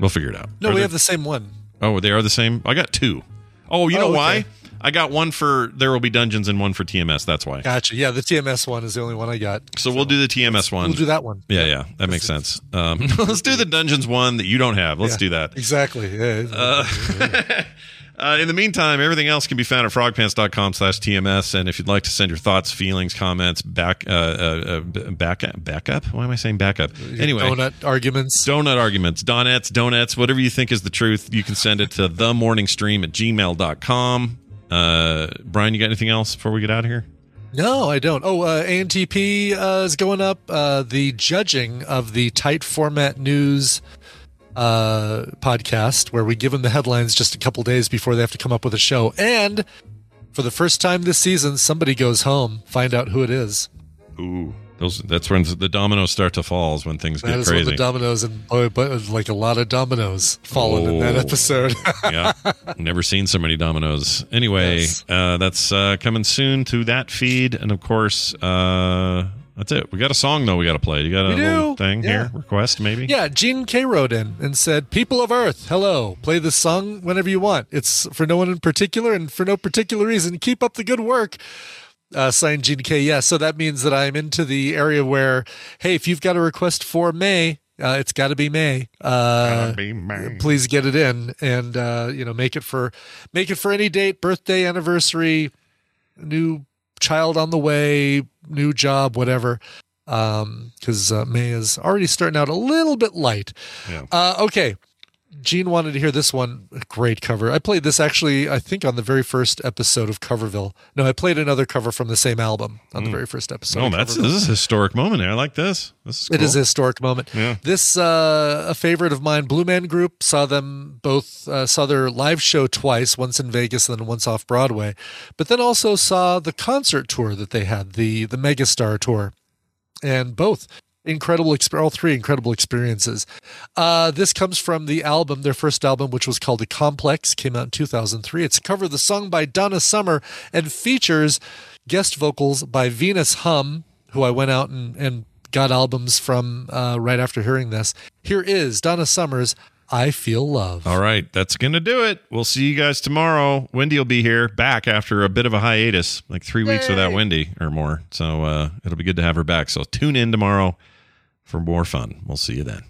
We'll figure it out. No, Are we there- have the same one. Oh, they are the same. I got two. Oh, you Oh, know okay. why? I got one for There Will Be Dungeons and one for TMS. That's why. Gotcha. Yeah, the TMS one is the only one I got. So we'll do the TMS one. We'll do that one. Yeah, yeah, that makes sense. Um, let's do the Dungeons one that you don't have. Let's Yeah, do that. Exactly. Yeah. Uh, Uh, in the meantime, everything else can be found at frogpants.com slash TMS. And if you'd like to send your thoughts, feelings, comments, back, uh, uh, uh, back, backup. Why am I saying backup? Anyway, donut arguments. donut arguments, donuts, donuts, whatever you think is the truth, you can send it to the morning stream at gmail.com. Uh, Brian, you got anything else before we get out of here? No, I don't. Oh, uh, ANTP uh, is going up. Uh, the judging of the tight format news uh, podcast, where we give them the headlines just a couple days before they have to come up with a show. And for the first time this season, somebody goes home. Find out who it is. Ooh, those that's when the dominoes start to fall. Is when things That get is when crazy. the dominoes and boy, but like a lot of dominoes falling in that Oh. episode. yeah, never seen so many dominoes. Anyway, uh, that's uh, coming soon to that feed, and of course, uh, that's it. We got a song though. We got to play. You got a little thing Yeah. here? Request maybe? Yeah, Gene K wrote in and said, People of Earth, hello. Play this song whenever you want. It's for no one in particular and for no particular reason. Keep up the good work. Uh, signed Gene K. Yeah, so that means that I'm into the area where, hey, if you've got a request for May, uh, it's got to be May. Uh, Please get it in and uh, you know make it for make it for any date, birthday, anniversary, new child on the way, new job, whatever. Um, because uh, May is already starting out a little bit light. Yeah. Uh, okay. Gene wanted to hear this one. Great cover. I played this actually, I think, on the very first episode of Coverville. No, I played another cover from the same album on the very first episode. Oh, that's this is a historic moment. There. I like this. This is It cool. is a historic moment. Yeah. This uh, a favorite of mine, Blue Man Group, saw them both uh, saw their live show twice, once in Vegas and then once off Broadway, but then also saw the concert tour that they had, the the Megastar tour, and both incredible exp- all three incredible experiences. Uh, this comes from the album, their first album, which was called The Complex, came out in 2003. It's a cover of the song by Donna Summer and features guest vocals by Venus Hum, who I went out and, and got albums from uh, right after hearing this. Here is Donna Summer's I Feel Love. All right, that's going to do it. We'll see you guys tomorrow. Wendy will be here back after a bit of a hiatus, like three weeks without Wendy or more. So uh, it'll be good to have her back. So tune in tomorrow for more fun. We'll see you then.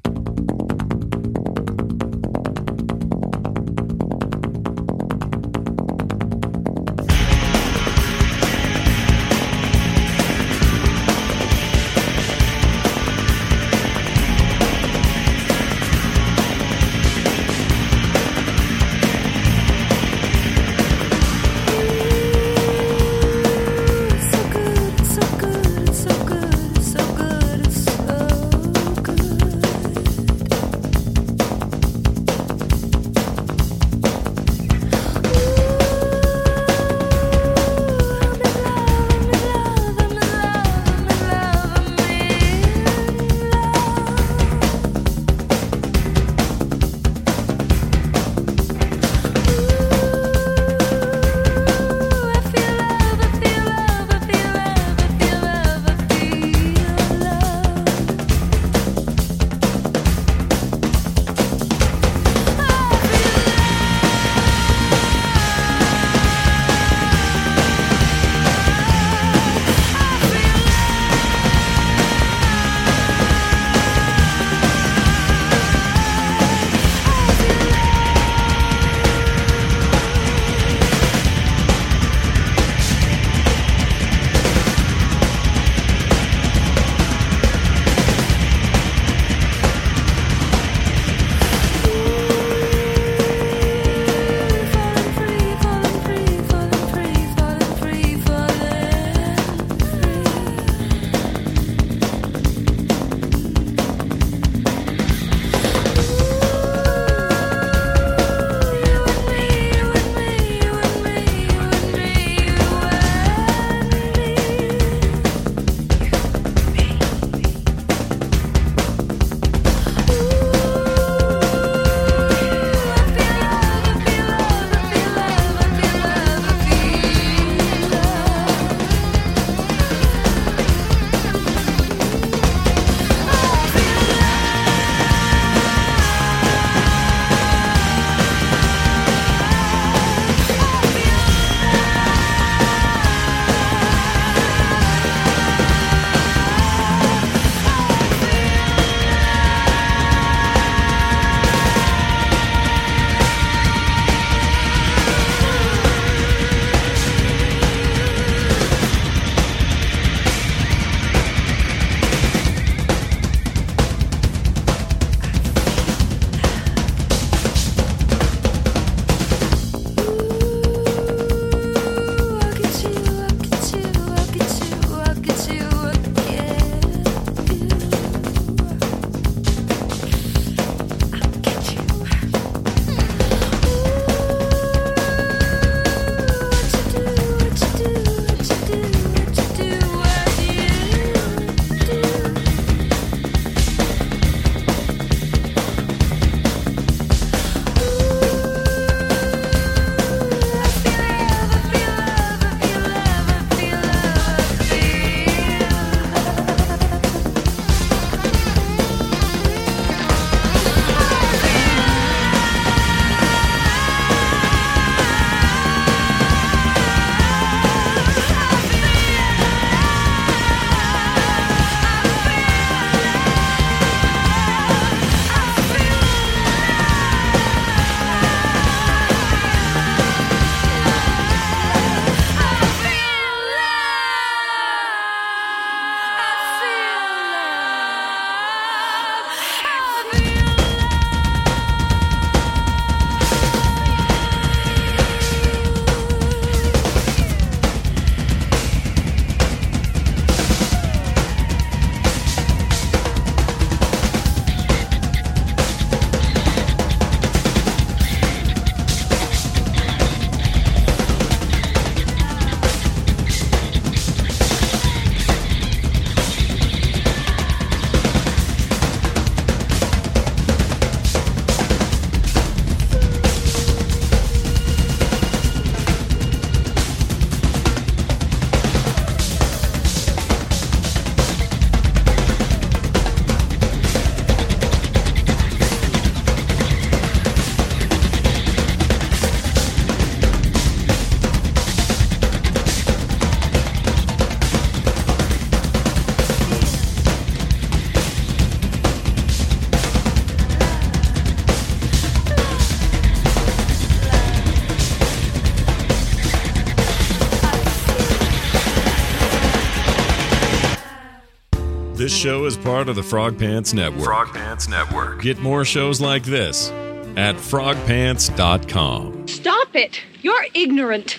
Part of the Frog Pants Network. Frog Pants Network. Get more shows like this at frogpants.com. Stop it! You're ignorant.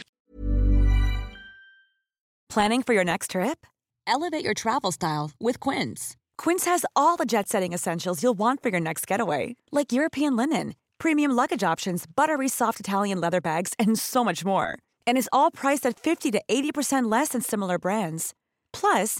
Planning for your next trip? Elevate your travel style with Quince. Quince has all the jet setting essentials you'll want for your next getaway, like European linen, premium luggage options, buttery soft Italian leather bags, and so much more. And is all priced at 50 to 80% less than similar brands. Plus,